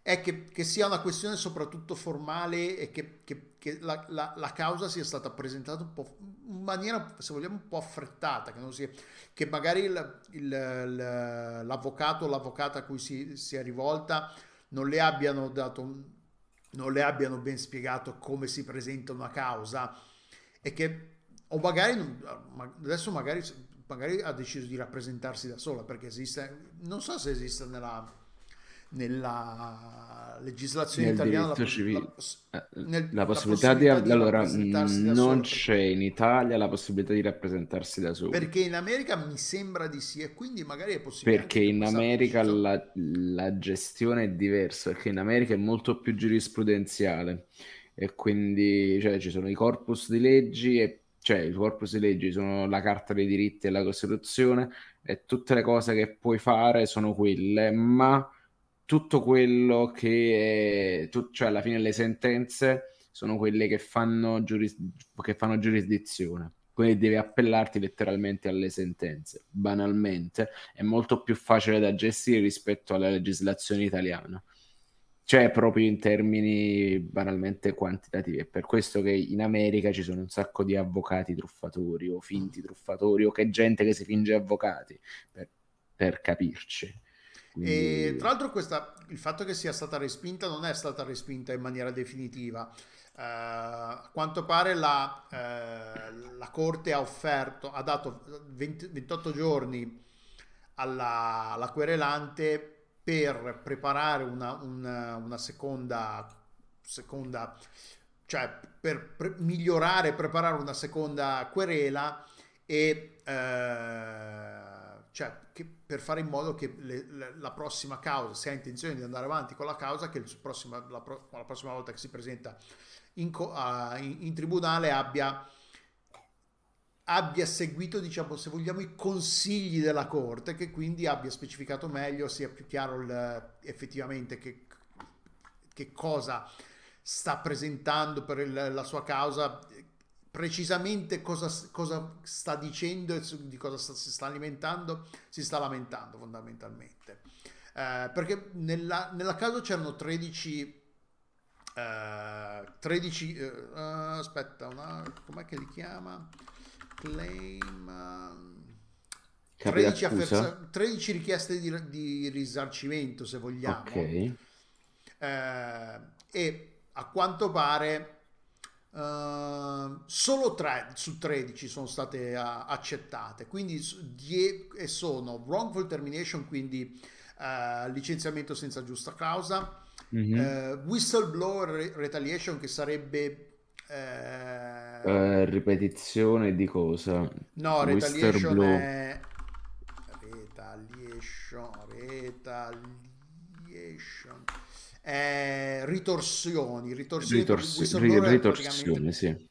è che, che sia una questione soprattutto formale e che, che- che la, la- la causa sia stata presentata un po' in maniera, se vogliamo, un po' affrettata, che, sia, magari il- il- l'avvocato o l'avvocata a cui si, si è rivolta non le abbiano dato un- non le abbiano ben spiegato come si presenta una causa e che o magari adesso magari, magari ha deciso di rappresentarsi da sola perché esiste non so se esiste nella, nella legislazione Nel italiana la, civile. la- Eh, nel- la la possibilità di, possibilità di allora mh, sola, non c'è in Italia la possibilità di rappresentarsi da solo. Perché in America mi sembra di sì e quindi magari è possibile perché in America la, la gestione è diversa perché in America è molto più giurisprudenziale. E quindi cioè, ci sono i corpus di leggi e cioè i corpus di leggi sono la carta dei diritti e la Costituzione e tutte le cose che puoi fare sono quelle ma tutto quello che è, tu- cioè alla fine le sentenze sono quelle che fanno, giuris- che fanno giurisdizione. Quindi devi appellarti letteralmente alle sentenze. Banalmente è molto più facile da gestire rispetto alla legislazione italiana. Cioè, proprio in termini banalmente quantitativi. È per questo che in America ci sono un sacco di avvocati truffatori o finti truffatori o che gente che si finge avvocati, per, per capirci. E Quindi- tra l'altro questa, il fatto che sia stata respinta non è stata respinta in maniera definitiva. Eh, a quanto pare la, eh, la Corte ha offerto, ha dato 20 28 giorni alla, alla querelante per preparare una, una- una seconda, seconda, cioè per pre- migliorare e preparare una seconda querela e eh, cioè per fare in modo che le- le- la prossima causa, se ha intenzione di andare avanti con la causa, che prossima- la, pro- la prossima volta che si presenta in, a- in- in tribunale abbia, abbia seguito, diciamo, se vogliamo, i consigli della Corte, che quindi abbia specificato meglio, sia più chiaro il- effettivamente che, che cosa sta presentando per il- la sua causa, precisamente cosa, cosa sta dicendo e di cosa sta- si sta alimentando, si sta lamentando fondamentalmente. Eh, perché nella, nella causa c'erano 13 eh, 13 eh, eh, aspetta una, com'è che li chiama claim eh, Capi 13, d'accusa? afferza- 13 richieste di, di risarcimento se vogliamo Ok. eh, e a quanto pare eh, solo 3 su 13 sono state eh, accettate, quindi die- e sono wrongful termination, quindi eh, licenziamento senza giusta causa, Mhm. Eh, whistleblower re- retaliation che sarebbe... ripetizione di cosa? no, retaliation è... Retaliation, retaliation... È ritorsioni, ritorsioni per Ritors- whistleblower ri- è ritorsione, praticamente... sì.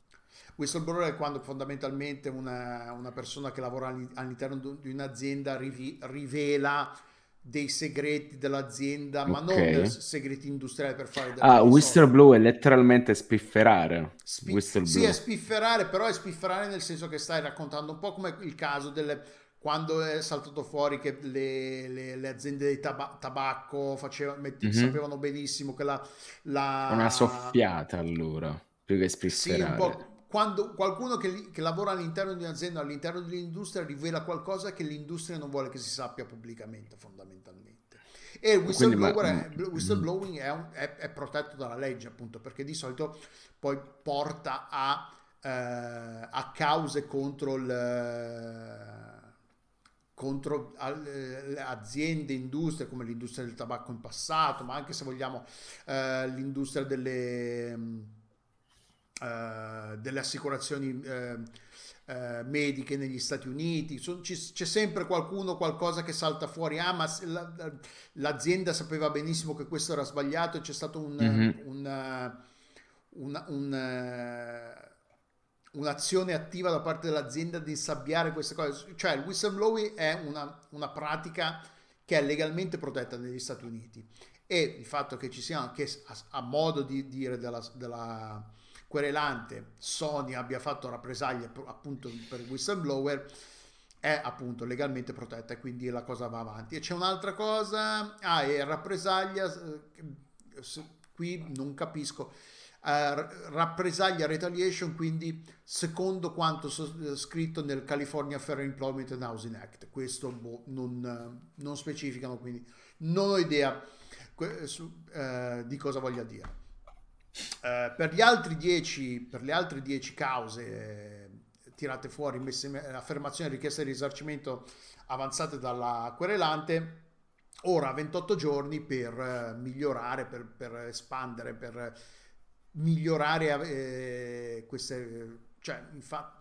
Whistleblower è quando fondamentalmente una, una persona che lavora all'in- all'interno di un'azienda rivi- rivela dei segreti dell'azienda, ma non segreti industriali per fare Ah, dei soldi. whistleblow è letteralmente spifferare. Spi- sì, è spifferare, però è spifferare nel senso che stai raccontando un po' come il caso delle quando è saltato fuori che le, le- le aziende di taba- tabacco faceva- metti- Mhm. sapevano benissimo che la, la- Una soffiata allora, più che Sì, un spifferare. po'. Quando qualcuno che, che lavora all'interno di un'azienda, all'interno dell'industria, rivela qualcosa che l'industria non vuole che si sappia pubblicamente, fondamentalmente. E il Quindi, ma- whistleblower è- mm, whistleblowing è, un- è- è protetto dalla legge, appunto, perché di solito poi porta a, eh, a cause contro il contro eh, aziende, industrie come l'industria del tabacco in passato, ma anche se vogliamo eh, l'industria delle, mm, eh, delle assicurazioni eh, eh, mediche negli Stati Uniti. C'è sempre qualcuno, qualcosa che salta fuori. Ah, ma la- l'azienda sapeva benissimo che questo era sbagliato e c'è stato un, Mhm. un, eh, un, eh, un'azione attiva da parte dell'azienda di insabbiare queste cose. Cioè il whistleblowing è una, una pratica che è legalmente protetta negli Stati Uniti e il fatto che ci sia che a, a modo di dire della, della querelante Sony abbia fatto rappresaglie appunto per il whistleblower è appunto legalmente protetta e quindi la cosa va avanti. E c'è un'altra cosa, ah, è rappresaglia, eh, qui non capisco, rappresaglia retaliation, quindi secondo quanto so- eh, scritto nel California Fair Employment and Housing Act, questo boh, non, non specificano, quindi non ho idea que- su- eh, di cosa voglia dire. Eh, per, gli altri 10, per le altre 10 cause eh, tirate fuori, messe, affermazioni richieste di risarcimento avanzate dalla querelante, ora ha 28 giorni per eh, migliorare, per, per espandere, per migliorare eh, queste... Cioè, infatti,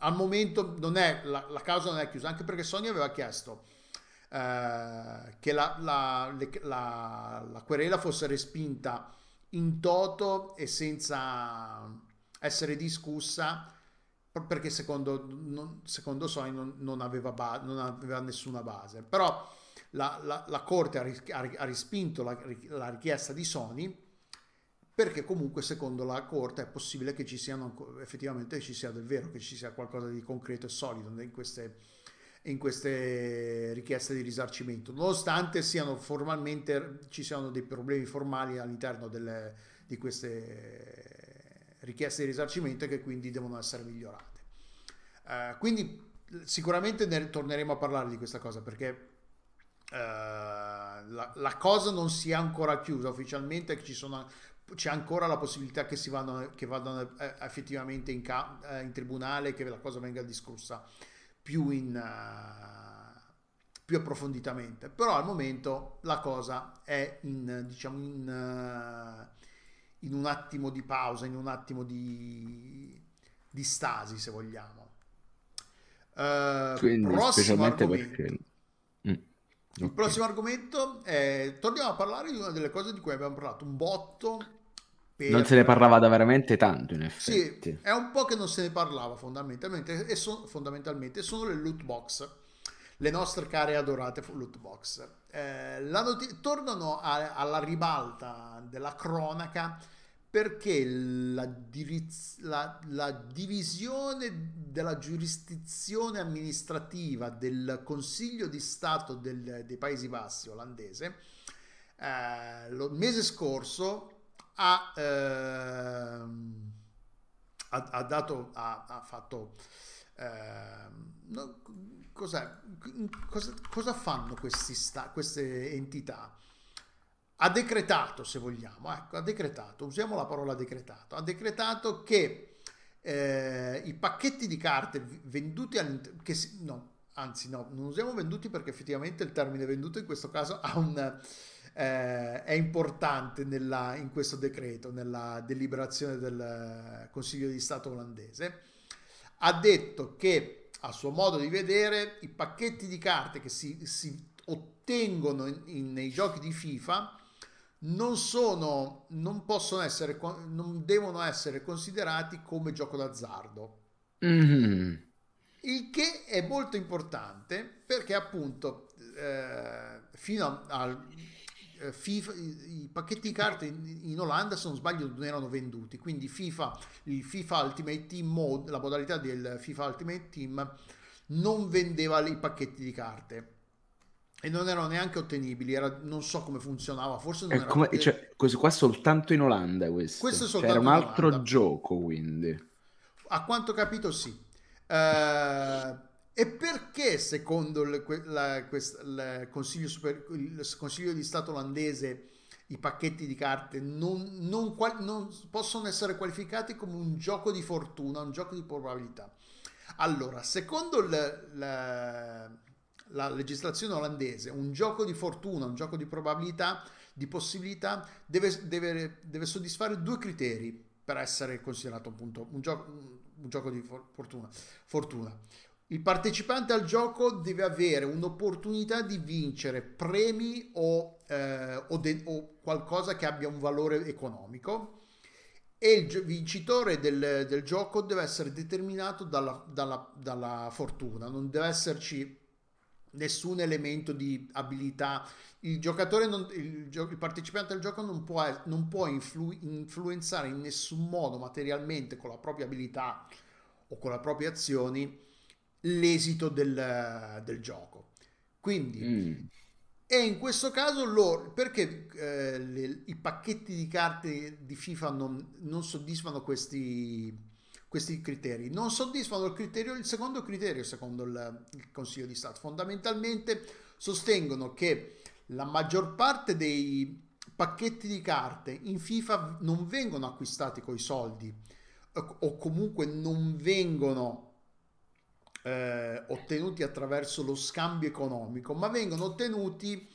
al momento non è, la, la causa non è chiusa, anche perché Sony aveva chiesto eh, che la, la- la- la querela fosse respinta in toto e senza essere discussa perché secondo, non- secondo Sony non, non aveva ba- non aveva nessuna base. Però la, corte ha, ha ha respinto la richiesta di Sony perché comunque secondo la corte è possibile che ci siano effettivamente ci sia del vero che ci sia qualcosa di concreto e solido in queste, in queste richieste di risarcimento. Nonostante siano ci siano dei problemi formali all'interno delle, di queste richieste di risarcimento che quindi devono essere migliorate. Eh, quindi sicuramente ne torneremo a parlare di questa cosa perché eh, la, la cosa non si è ancora chiusa ufficialmente, ci sono, c'è ancora la possibilità che, si vadano, che vadano eh, effettivamente in, ca- eh, in tribunale, che la cosa venga discussa più, in, eh, più approfonditamente. Però al momento la cosa è in, diciamo, in, eh, in un attimo di pausa, in un attimo di, di stasi, se vogliamo. Eh, Quindi, prossimo specialmente argomento. perché... Il prossimo argomento è, torniamo a parlare di una delle cose di cui abbiamo parlato un botto. per- Non se ne parlava da veramente tanto, in Sì, effetti. è un po' che non se ne parlava fondamentalmente e so- fondamentalmente sono le loot box, le nostre care e adorate loot box. Eh, noti- tornano a- alla ribalta della cronaca perché la, la- la divisione della giurisdizione amministrativa del Consiglio di Stato del- dei Paesi Bassi olandese eh, lo mese scorso ha, ehm, ha, ha dato, ha, fatto, ehm, no, cos'è? cosa, cosa fanno sta- queste entità? Ha decretato, se vogliamo, ecco, ha decretato, usiamo la parola decretato, ha decretato che eh, i pacchetti di carte venduti all'interno, che si- no, anzi no, non usiamo venduti perché effettivamente il termine venduto in questo caso un, eh, è importante nella, in questo decreto, nella deliberazione del Consiglio di Stato olandese. Ha detto che a suo modo di vedere i pacchetti di carte che si, si ottengono in, in, nei giochi di FIFA non sono, non possono essere, non devono essere considerati come gioco d'azzardo. Mm-hmm. Il che è molto importante perché appunto eh, fino al eh, FIFA, i, pacchetti di carte in, in, Olanda se non sbaglio non erano venduti quindi FIFA il FIFA Ultimate Team mode, la modalità del FIFA Ultimate Team non vendeva i pacchetti di carte e non erano neanche ottenibili. Era, non so come funzionava, forse non era come, cioè, questo qua soltanto in Olanda. Questo, questo cioè, era un altro Olanda. gioco, quindi a quanto ho capito, sì. Uh, e perché, secondo il, la, quest, il, consiglio super, il, Consiglio di Stato olandese, i pacchetti di carte non, non, non possono essere qualificati come un gioco di fortuna, un gioco di probabilità? Allora, secondo il, la, la legislazione olandese, un gioco di fortuna, un gioco di probabilità, di possibilità, deve, deve, deve soddisfare due criteri per essere considerato appunto un gioco, un gioco di fortuna, fortuna. Il partecipante al gioco deve avere un'opportunità di vincere premi o, eh, o, de- o qualcosa che abbia un valore economico e il vincitore del, del gioco deve essere determinato dalla, dalla, dalla fortuna, non deve esserci nessun elemento di abilità. Il giocatore, non, il, il, partecipante al gioco non può, non può influ, influenzare in nessun modo materialmente con la propria abilità o con le proprie azioni l'esito del, del gioco. Quindi, mm. e in questo caso loro, perché eh, le, i pacchetti di carte di FIFA non, non soddisfano questi questi criteri. Non soddisfano il, criterio, il secondo criterio, secondo il, il Consiglio di Stato. Fondamentalmente sostengono che la maggior parte dei pacchetti di carte in FIFA non vengono acquistati con i soldi o comunque non vengono eh, ottenuti attraverso lo scambio economico, ma vengono ottenuti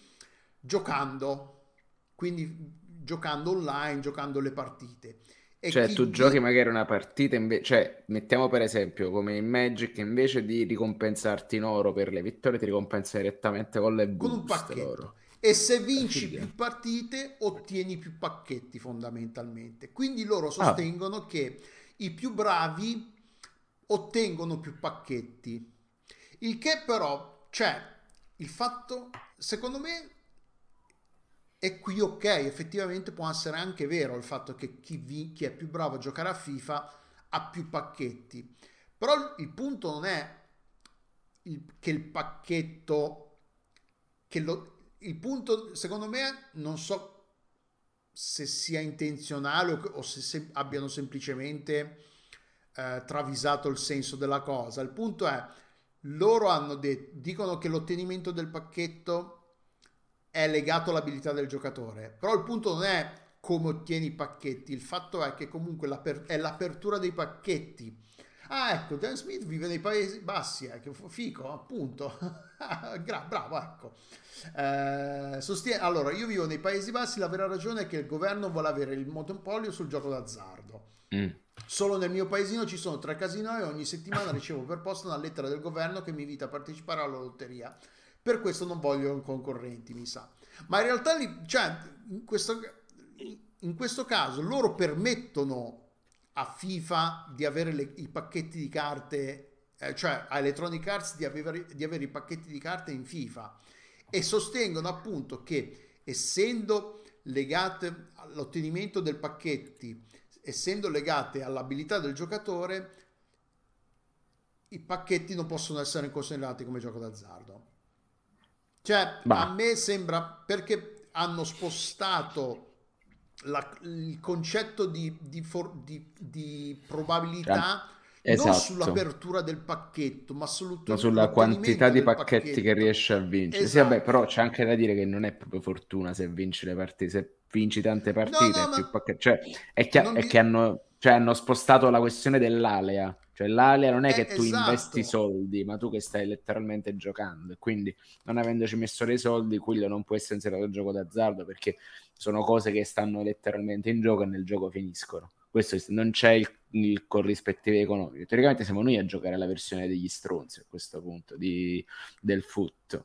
giocando, quindi giocando online, giocando le partite. Cioè, tu giochi magari una partita invece, cioè, mettiamo per esempio come in Magic, invece di ricompensarti in oro per le vittorie, ti ricompensa direttamente con le boost. Con un pacchetto. Loro. E se vinci più partite, ottieni più pacchetti fondamentalmente. Quindi loro ah. sostengono ah. che i più bravi ottengono più pacchetti. Il che però, cioè, il fatto, secondo me, e qui ok, effettivamente può essere anche vero il fatto che chi, vi, chi è più bravo a giocare a FIFA ha più pacchetti. Però il punto non è il, che il pacchetto, che lo, il punto secondo me non so se sia intenzionale o, o se, se, abbiano semplicemente eh, travisato il senso della cosa. Il punto è, loro hanno detto, dicono che l'ottenimento del pacchetto è legato all'abilità del giocatore. Però il punto non è come ottieni i pacchetti, il fatto è che comunque l'aper- è l'apertura dei pacchetti. Ah, ecco, Dan Smith vive nei Paesi Bassi, eh, che fico, appunto. Gra- bravo, ecco. Eh, sostiene- allora, io vivo nei Paesi Bassi, la vera ragione è che il governo vuole avere il monopolio sul gioco d'azzardo. Mm. Solo nel mio paesino ci sono tre casino e ogni settimana ricevo per posta una lettera del governo che mi invita a partecipare alla lotteria per questo non vogliono concorrenti, mi sa. Ma in realtà, cioè, in, questo, in questo caso, loro permettono a FIFA di avere le, i pacchetti di carte, eh, cioè a Electronic Arts di avere, di avere i pacchetti di carte in FIFA e sostengono appunto che essendo legate all'ottenimento del pacchetti, essendo legate all'abilità del giocatore, i pacchetti non possono essere considerati come gioco d'azzardo. Cioè, bah. a me sembra perché hanno spostato la, il concetto di, di, for, di, di probabilità esatto. non sull'apertura del pacchetto, ma, ma sulla quantità di pacchetti pacchetto. che riesce a vincere. Esatto. Sì, vabbè, però c'è anche da dire che non è proprio fortuna se vinci le partite, se vinci tante partite, no, no, pacchetti. Cioè, è, che, è che hanno, cioè, hanno spostato la questione dell'alea Cioè l'alea non è Eh, che tu investi esatto. soldi, ma tu che stai letteralmente giocando. Quindi non avendoci messo dei soldi, quello non può essere considerato un gioco d'azzardo perché sono cose che stanno letteralmente in gioco e nel gioco finiscono. Questo non c'è il, il corrispettivo economico. Teoricamente siamo noi a giocare la versione degli stronzi a questo punto di- del foot.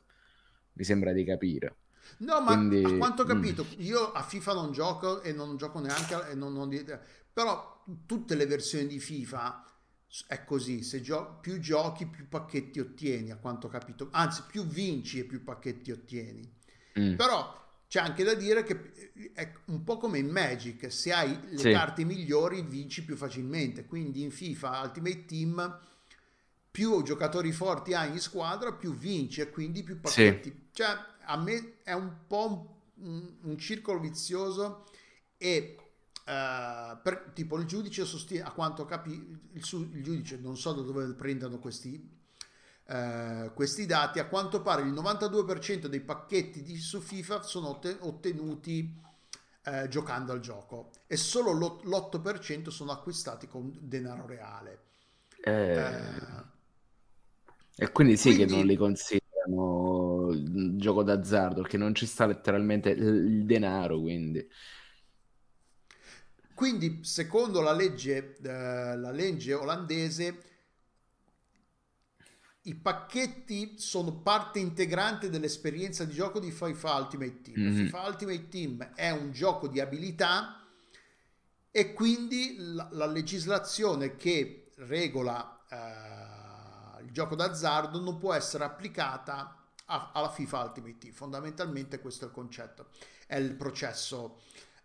Mi sembra di capire. No, ma Quindi, a quanto ho mm. capito, io a FIFA non gioco e non gioco neanche, non, non però tutte le versioni di FIFA è così, se gio- più giochi più pacchetti ottieni, a quanto ho capito, anzi più vinci e più pacchetti ottieni. Mm. Però c'è anche da dire che eh, è un po' come in Magic, se hai le Sì. carte migliori vinci più facilmente, quindi in FIFA Ultimate Team più giocatori forti hai in squadra, più vinci e quindi più Sì. pacchetti. Cioè, a me è un po' un, un circolo vizioso e eh, per- tipo il giudice sostiene, a quanto capi, il, il giudice non so da dove prendono questi, eh, questi dati, a quanto pare il 92% dei pacchetti di, su FIFA sono otte- ottenuti eh, giocando al gioco e solo l'ot- l'8% sono acquistati con denaro reale. Eh, E quindi sì che quindi- non li considerano gioco d'azzardo, perché non ci sta letteralmente il il denaro, quindi. Quindi, secondo la legge, eh, la legge olandese, i pacchetti sono parte integrante dell'esperienza di gioco di FIFA Ultimate Team. Mhm. FIFA Ultimate Team è un gioco di abilità e quindi la, la legislazione che regola eh, il gioco d'azzardo non può essere applicata a- alla FIFA Ultimate Team. Fondamentalmente questo è il concetto, è il processo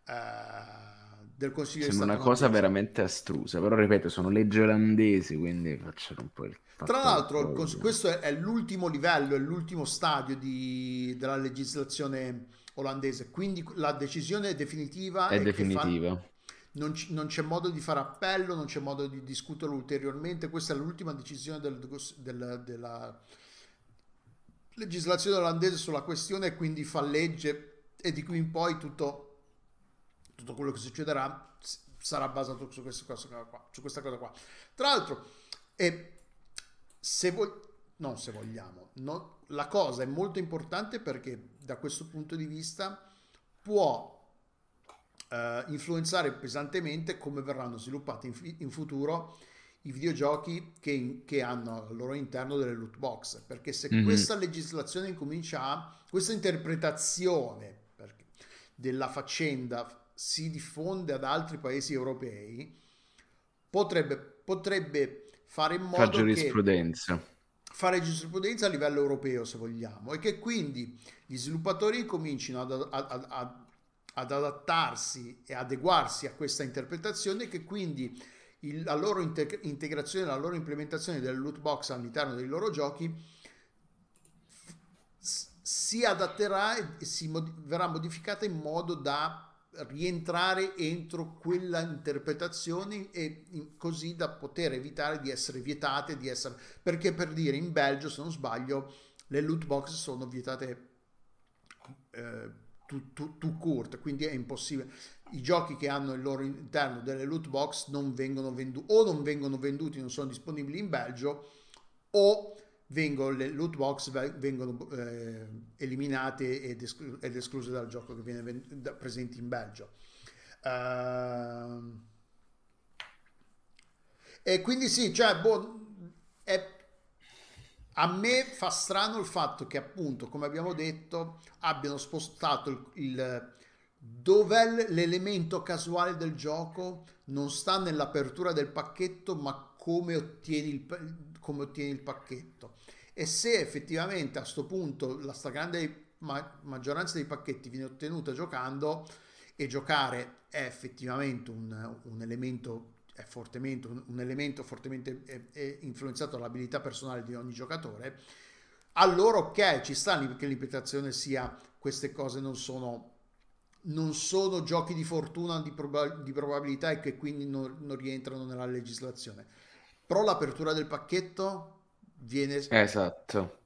eh, del Consiglio di Sembra una Stato cosa olandese. veramente astrusa, però ripeto, sono leggi olandesi, quindi facciano un po' il Tra l'altro, cons- questo è, è l'ultimo livello, è l'ultimo stadio di- della legislazione olandese, quindi la decisione definitiva È fa- definitiva. non, ci- non c'è modo di fare appello, non c'è modo di discuterlo ulteriormente. Questa è l'ultima decisione del- del- della legislazione olandese sulla questione, e quindi fa legge e di qui in poi tutto, tutto quello che succederà sarà basato su questa cosa qua. Su questa cosa qua. Tra l'altro, e se vo- non se vogliamo, no- la cosa è molto importante perché da questo punto di vista può eh, influenzare pesantemente come verranno sviluppati in, in futuro i videogiochi che, che hanno al loro interno delle loot box. Perché se Mhm. questa legislazione incomincia a, questa interpretazione perché- della faccenda si diffonde ad altri paesi europei, potrebbe, potrebbe fare in modo che giurisprudenza. fare giurisprudenza a livello europeo, se vogliamo, e che quindi gli sviluppatori comincino ad, ad- ad- ad adattarsi e adeguarsi a questa interpretazione, e che quindi il- la loro inte- integrazione, la loro implementazione delle loot box all'interno dei loro giochi si adatterà e si mod- verrà modificata in modo da rientrare entro quella interpretazione e così da poter evitare di essere vietate, di essere perché per dire in Belgio, se non sbaglio, le loot box sono vietate eh, tu court, quindi è impossibile. I giochi che hanno il loro interno delle loot box non vengono venduti o non vengono venduti, non sono disponibili in Belgio o vengono, le loot box ve- vengono eh, eliminate ed, esclu- ed escluse dal gioco che viene ven- da- presente in Belgio. Ehm, e quindi sì, cioè, boh, è- a me fa strano il fatto che appunto, come abbiamo detto, abbiano spostato il, il- dov'è l'elemento casuale del gioco non sta nell'apertura del pacchetto, ma come ottieni il, come ottieni il pacchetto. E se effettivamente a sto punto la stragrande ma- maggioranza dei pacchetti viene ottenuta giocando e giocare è effettivamente un, un elemento è fortemente un, un elemento fortemente è- è influenzato dall'abilità personale di ogni giocatore allora ok ci sta che l'interpretazione sia queste cose non sono non sono giochi di fortuna di, proba- di probabilità e che quindi non, non rientrano nella legislazione. Però l'apertura del pacchetto viene Esatto.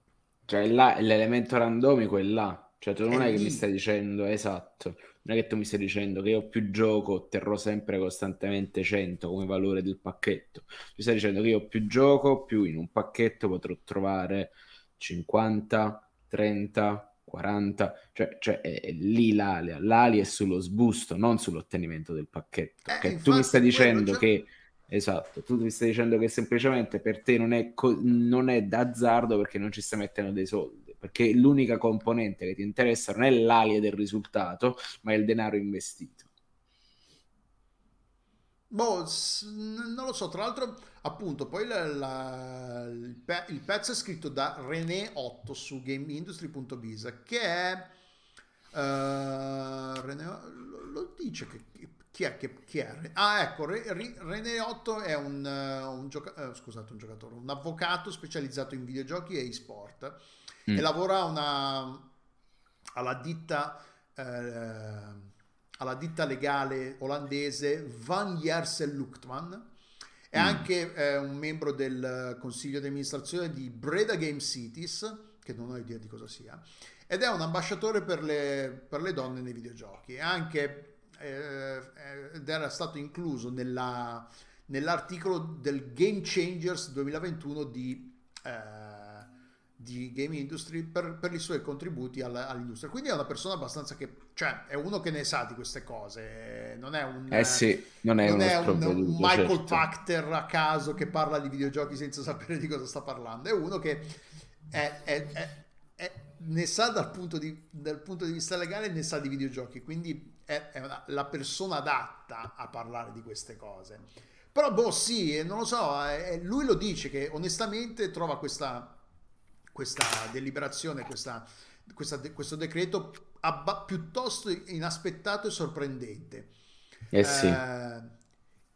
Cioè là, l'elemento randomico è là. Cioè, tu non è, è che mi stai dicendo, esatto, non è che tu mi stai dicendo che io più gioco otterrò sempre costantemente 100 come valore del pacchetto. Mi stai dicendo che io più gioco, più in un pacchetto potrò trovare 50, 30, 40, cioè, cioè è, è lì l'ali, l'ali è sullo sbusto, non sull'ottenimento del pacchetto. Eh? Tu mi stai dicendo c'è... che Esatto, tu mi stai dicendo che semplicemente per te non è, co- non è d'azzardo perché non ci stai mettendo dei soldi, perché l'unica componente che ti interessa non è l'alia del risultato, ma è il denaro investito. Boh, non lo so, tra l'altro, appunto, poi la, la, il, pe- il, pezzo è scritto da René 8 su gameindustry.biz, che è... Uh, René, lo, lo dice che chi è, che, chi è? Ah, ecco, René Otto è un, uh, un, gioca- uh, scusate, un, giocatore, un avvocato specializzato in videogiochi e e-sport mm. e lavora una, alla, ditta, uh, alla ditta legale olandese Van Jersel Luchtman. È mm. anche un membro del consiglio di amministrazione di Breda Game Cities, che non ho idea di cosa sia, ed è un ambasciatore per le, per le donne nei videogiochi. È anche eh, ed era stato incluso nella, nell'articolo del Game Changers 2021 di, eh, di Game Industry per, per, i suoi contributi alla, all'industria. Quindi è una persona abbastanza che, cioè, è uno che ne sa di queste cose, non è un, eh sì, non è, non è un, un, Michael certo. Pachter a caso che parla di videogiochi senza sapere di cosa sta parlando, è uno che è, è, è, ne sa dal punto, di, dal punto di vista legale, ne sa di videogiochi, quindi è, è una, la persona adatta a parlare di queste cose. Però, boh, sì, non lo so, eh, lui lo dice che onestamente trova questa, questa deliberazione, questa, questa, questo decreto abba, piuttosto inaspettato e sorprendente. Eh sì. Eh,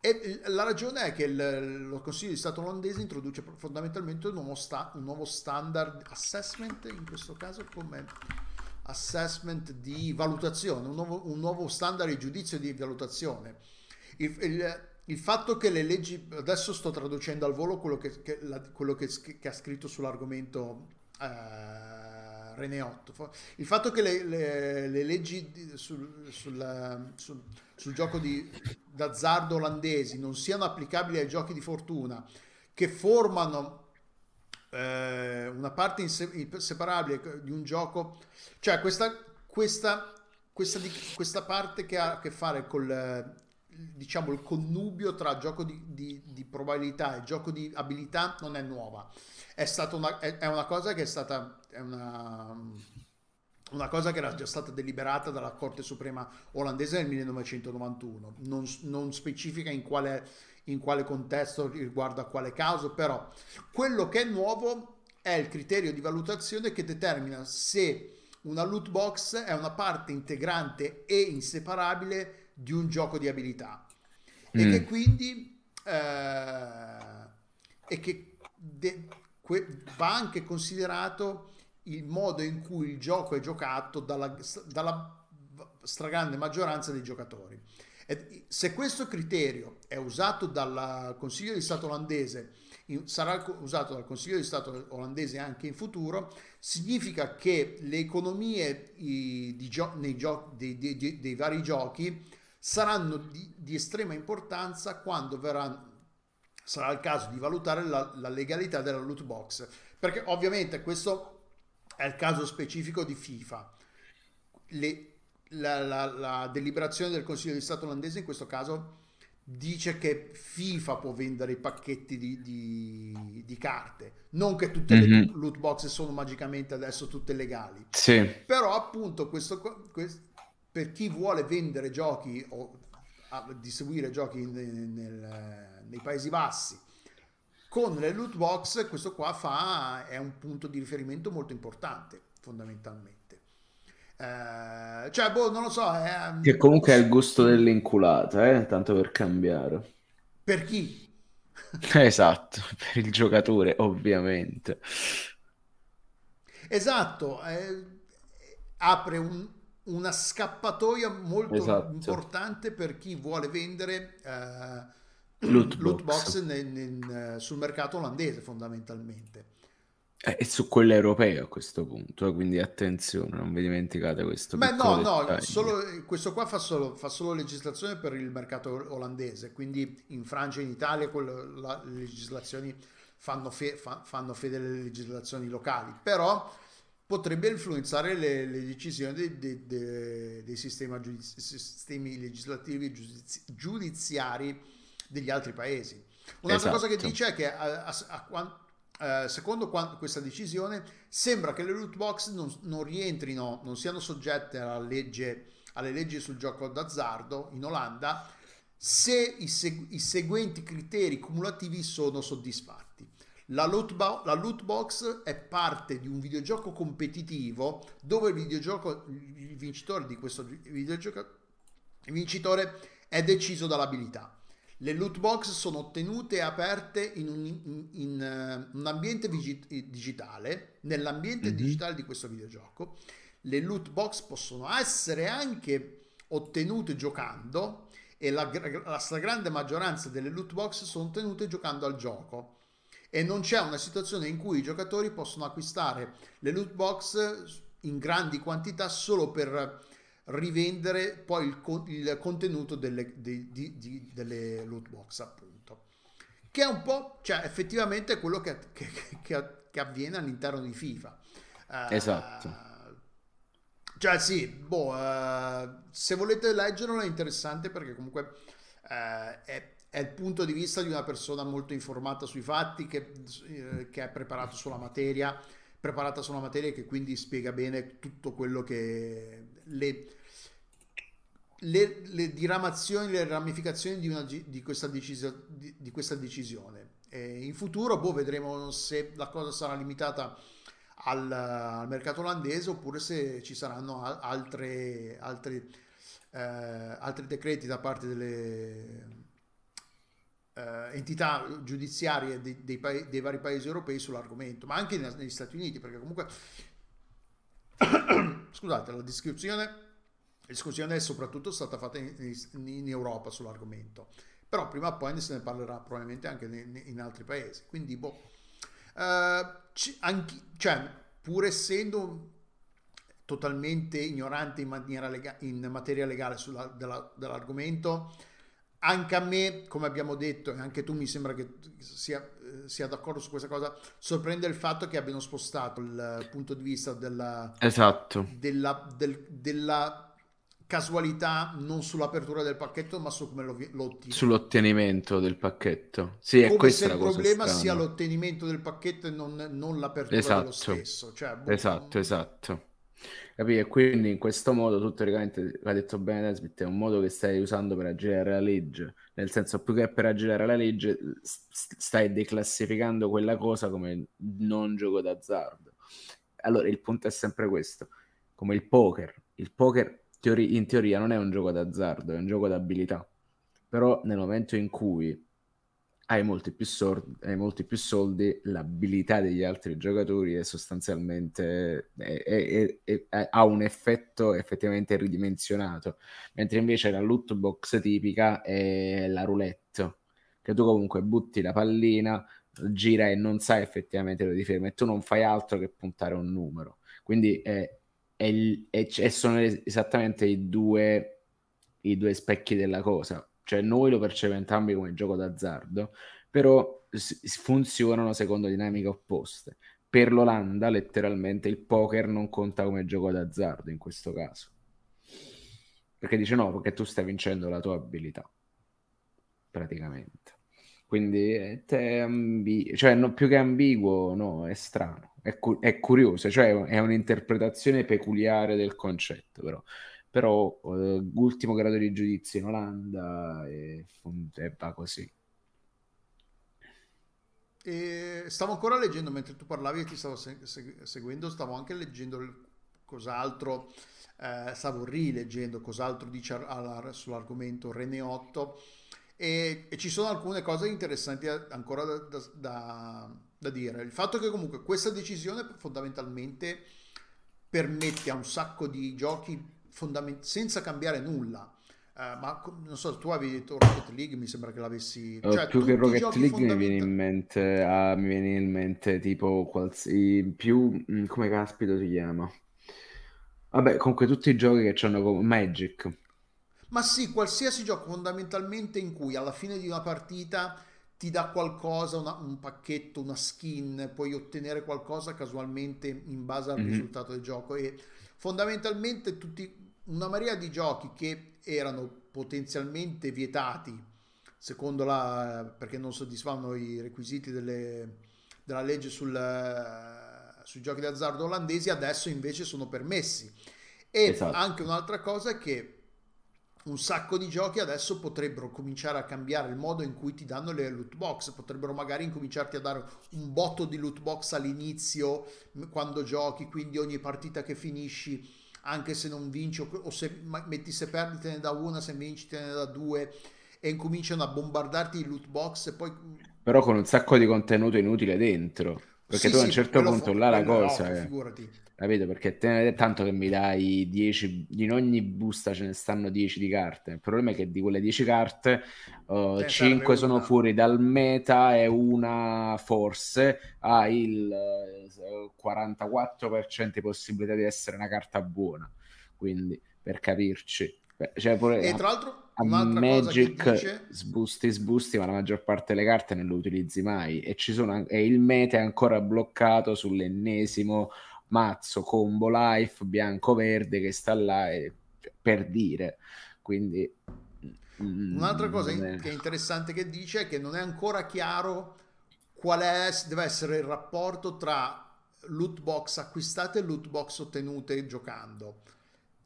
e la ragione è che il, lo Consiglio di Stato olandese introduce fondamentalmente un nuovo, sta, un nuovo standard assessment, in questo caso come assessment di valutazione, un nuovo, un nuovo standard di giudizio di valutazione. Il, il, il, fatto che le leggi, adesso sto traducendo al volo quello che, che, la, quello che, che ha scritto sull'argomento eh, René Otto, il fatto che le, le, le leggi sul, sul, sul, sul gioco di, d'azzardo olandesi non siano applicabili ai giochi di fortuna, che formano eh, una parte inseparabile di un gioco, cioè questa, questa, questa, di, questa parte che ha a che fare col diciamo il connubio tra gioco di, di, di, probabilità e gioco di abilità non è nuova. È stata una, è, è una cosa che è stata è una, una cosa che era già stata deliberata dalla Corte Suprema olandese nel 1991 non, non specifica in quale in quale contesto, riguardo a quale caso, però quello che è nuovo è il criterio di valutazione che determina se una loot box è una parte integrante e inseparabile di un gioco di abilità mm. e che quindi eh, e che de, que, va anche considerato il modo in cui il gioco è giocato dalla, dalla stragrande maggioranza dei giocatori se questo criterio è usato dal Consiglio di Stato olandese, sarà usato dal Consiglio di Stato olandese anche in futuro, significa che le economie gio- gio- dei, dei, dei, vari giochi saranno di, di estrema importanza quando verrà, sarà il caso di valutare la, la legalità della loot box. Perché ovviamente questo è il caso specifico di FIFA. Le, la, la, la, deliberazione del Consiglio di Stato olandese in questo caso dice che FIFA può vendere i pacchetti di, di, di carte, non che tutte mm-hmm. le mhm. loot box sono magicamente adesso tutte legali. Sì. Però appunto questo, questo, per chi vuole vendere giochi o distribuire giochi nel, nel, nei Paesi Bassi con le loot box, questo qua fa, è un punto di riferimento molto importante fondamentalmente. Eh, cioè, boh, non lo so. Eh, che comunque è il gusto dell'inculata, eh? tanto per cambiare. Per chi? esatto, per il giocatore, ovviamente. Esatto, eh, apre un, una scappatoia molto esatto. importante per chi vuole vendere uh, loot, loot box, box nel, nel, sul mercato olandese fondamentalmente. Eh, E su quelle europee a questo punto, eh, quindi attenzione, non vi dimenticate questo Beh, piccolo no, no, dettaglio. solo, questo qua fa solo, fa solo legislazione per il mercato olandese, quindi in Francia e in Italia quelle- la- le legislazioni fanno, fe- fa- fanno fede alle legislazioni locali, però potrebbe influenzare le, le decisioni dei, dei- dei- dei sistema giudiz- sistemi legislativi e giudizi- giudiziari degli altri paesi. Un'altra cosa che Esatto. dice è che a- a- a quan- eh, secondo quan- questa decisione sembra che le loot box non, non rientrino, non siano soggette legge, alle leggi sul gioco d'azzardo in Olanda se i, seg- i seguenti criteri cumulativi sono soddisfatti. La loot, bo- la loot box è parte di un videogioco competitivo dove il videogioco, il vincitore di questo videogioco, il vincitore è deciso dall'abilità. Le loot box sono ottenute e aperte in un, in- in, eh, un ambiente vigi- digitale, nell'ambiente Mhm. digitale di questo videogioco. Le loot box possono essere anche ottenute giocando e la, la stragrande maggioranza delle loot box sono ottenute giocando al gioco. E non c'è una situazione in cui i giocatori possono acquistare le loot box in grandi quantità solo per rivendere poi il, co- il contenuto delle, di- di- di- delle loot box, appunto. Che è un po', cioè effettivamente quello che, che- che- che avviene all'interno di FIFA. Eh, Esatto. Cioè sì, boh, eh, se volete leggerlo è interessante perché comunque eh, è, è il punto di vista di una persona molto informata sui fatti, che, che è preparato sulla materia, preparata sulla materia e che quindi spiega bene tutto quello che le, le, le diramazioni, le ramificazioni di, una, di, questa, decisio- di, di questa decisione. E in futuro, boh, vedremo se la cosa sarà limitata al, al mercato olandese oppure se ci saranno al- altre, altre, eh, altri decreti da parte delle eh, entità giudiziarie dei, dei pa- dei vari paesi europei sull'argomento, ma anche ne- negli Stati Uniti, perché comunque, scusate, la descrizione, discussione è soprattutto stata fatta in, in Europa sull'argomento, però prima o poi ne se ne parlerà probabilmente anche ne- in altri paesi, quindi boh. Eh, ci- anche- cioè, pur essendo totalmente ignorante in, lega- in materia legale sulla- della- dell'argomento, anche a me, come abbiamo detto, e anche tu mi sembra che sia, eh, sia d'accordo su questa cosa, sorprende il fatto che abbiano spostato il punto di vista della, Esatto. della, del- della casualità non sull'apertura del pacchetto, ma su come lo, lo ottieni. Sull'ottenimento del pacchetto. Sì, è Come se il problema strana. sia l'ottenimento del pacchetto e non, non l'apertura Esatto. dello stesso. Cioè, boh, Esatto, esatto. Capì? E quindi in questo modo tu teoricamente, l'ha detto bene Nesbitt, è un modo che stai usando per aggirare la legge, nel senso più che per aggirare la legge stai declassificando quella cosa come non gioco d'azzardo. Allora il punto è sempre questo, come il poker. Il poker teori- in teoria non è un gioco d'azzardo, è un gioco d'abilità. Però nel momento in cui hai molti più, sor- hai molti più soldi, l'abilità degli altri giocatori è sostanzialmente è- è- è- ha un effetto effettivamente ridimensionato, mentre invece la loot box tipica è la roulette, che tu comunque butti la pallina, gira e non sai effettivamente dove ti fermi e tu non fai altro che puntare un numero. Quindi è, è- e sono es- esattamente i due, i due specchi della cosa. Cioè noi lo percepiamo entrambi come gioco d'azzardo, però funzionano secondo dinamiche opposte. Per l'Olanda, letteralmente, il poker non conta come gioco d'azzardo in questo caso. Perché dice no, perché tu stai vincendo la tua abilità, praticamente. Quindi è ambi- cioè, no, più che ambiguo, no, è strano, è, cu- è curioso, cioè è un'interpretazione peculiare del concetto, però. Però eh, ultimo grado di giudizio in Olanda e, va così. E stavo ancora leggendo mentre tu parlavi e ti stavo se- se- seguendo, stavo anche leggendo il- cos'altro, eh, stavo rileggendo cos'altro dice al- alla- sull'argomento 8 e, e ci sono alcune cose interessanti ancora da- da- da dire. Il fatto che comunque questa decisione fondamentalmente permette a un sacco di giochi fondament- senza cambiare nulla. eh, ma non so, tu avevi detto Rocket League, mi sembra che l'avessi... Uh, Cioè, più che Rocket League mi viene in mente, ah, mi viene in mente tipo qualsiasi più, mm, come caspito si chiama? Vabbè, comunque tutti i giochi che hanno come Magic. Ma sì, qualsiasi gioco fondamentalmente in cui alla fine di una partita ti dà qualcosa, una- un pacchetto, una skin, puoi ottenere qualcosa casualmente in base al Mhm. risultato del gioco e fondamentalmente tutti, una marea di giochi che erano potenzialmente vietati secondo la, perché non soddisfavano i requisiti delle- della legge sul, sui giochi d'azzardo olandesi, adesso invece sono permessi. E Esatto. anche un'altra cosa è che un sacco di giochi adesso potrebbero cominciare a cambiare il modo in cui ti danno le loot box, potrebbero magari incominciarti a dare un botto di loot box all'inizio quando giochi, quindi ogni partita che finisci, anche se non vinci o, se metti se perdi te ne da una, se vinci te ne da due e incominciano a bombardarti i loot box e poi Però con un sacco di contenuto inutile dentro. Perché sì, tu a un sì, certo punto fu- là la cosa ovvio, è, figurati. Capito? Perché te ne tanto che mi dai 10, in ogni busta ce ne stanno 10 di carte. Il problema è che di quelle 10 carte, serve 5 sono una. fuori dal meta e una forse ha il eh, 44% di possibilità di essere una carta buona. Quindi, per capirci, cioè pure E tra l'altro Magic dice... sbusti, sbusti, ma la maggior parte delle carte non le utilizzi mai e, ci sono, e il meta è ancora bloccato sull'ennesimo mazzo combo life bianco-verde che sta là e- per dire. Quindi mm, Un'altra cosa non in- è... che è interessante che dice è che non è ancora chiaro qual è, deve essere il rapporto tra loot box acquistate e loot box ottenute giocando.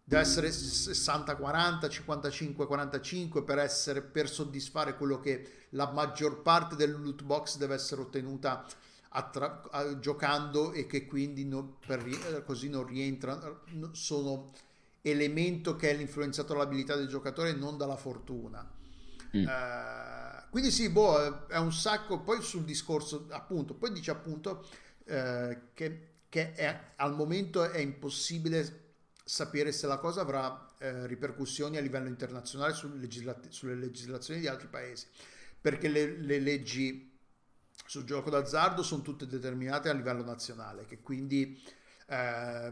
Deve essere 60-40, 55-45 per essere, per soddisfare quello che la maggior parte del loot box deve essere ottenuta attra- a- giocando e che quindi non- per eh, così non rientrano, sono elemento che è l'influenzato dall'abilità del giocatore e non dalla fortuna. Mm. Eh, quindi sì, boh, è un sacco. Poi sul discorso, appunto, poi dice appunto eh, che, che è- al momento è impossibile sapere se la cosa avrà eh, ripercussioni a livello internazionale sulle, legislat- sulle legislazioni di altri paesi, perché le, le leggi sul gioco d'azzardo sono tutte determinate a livello nazionale, che quindi eh,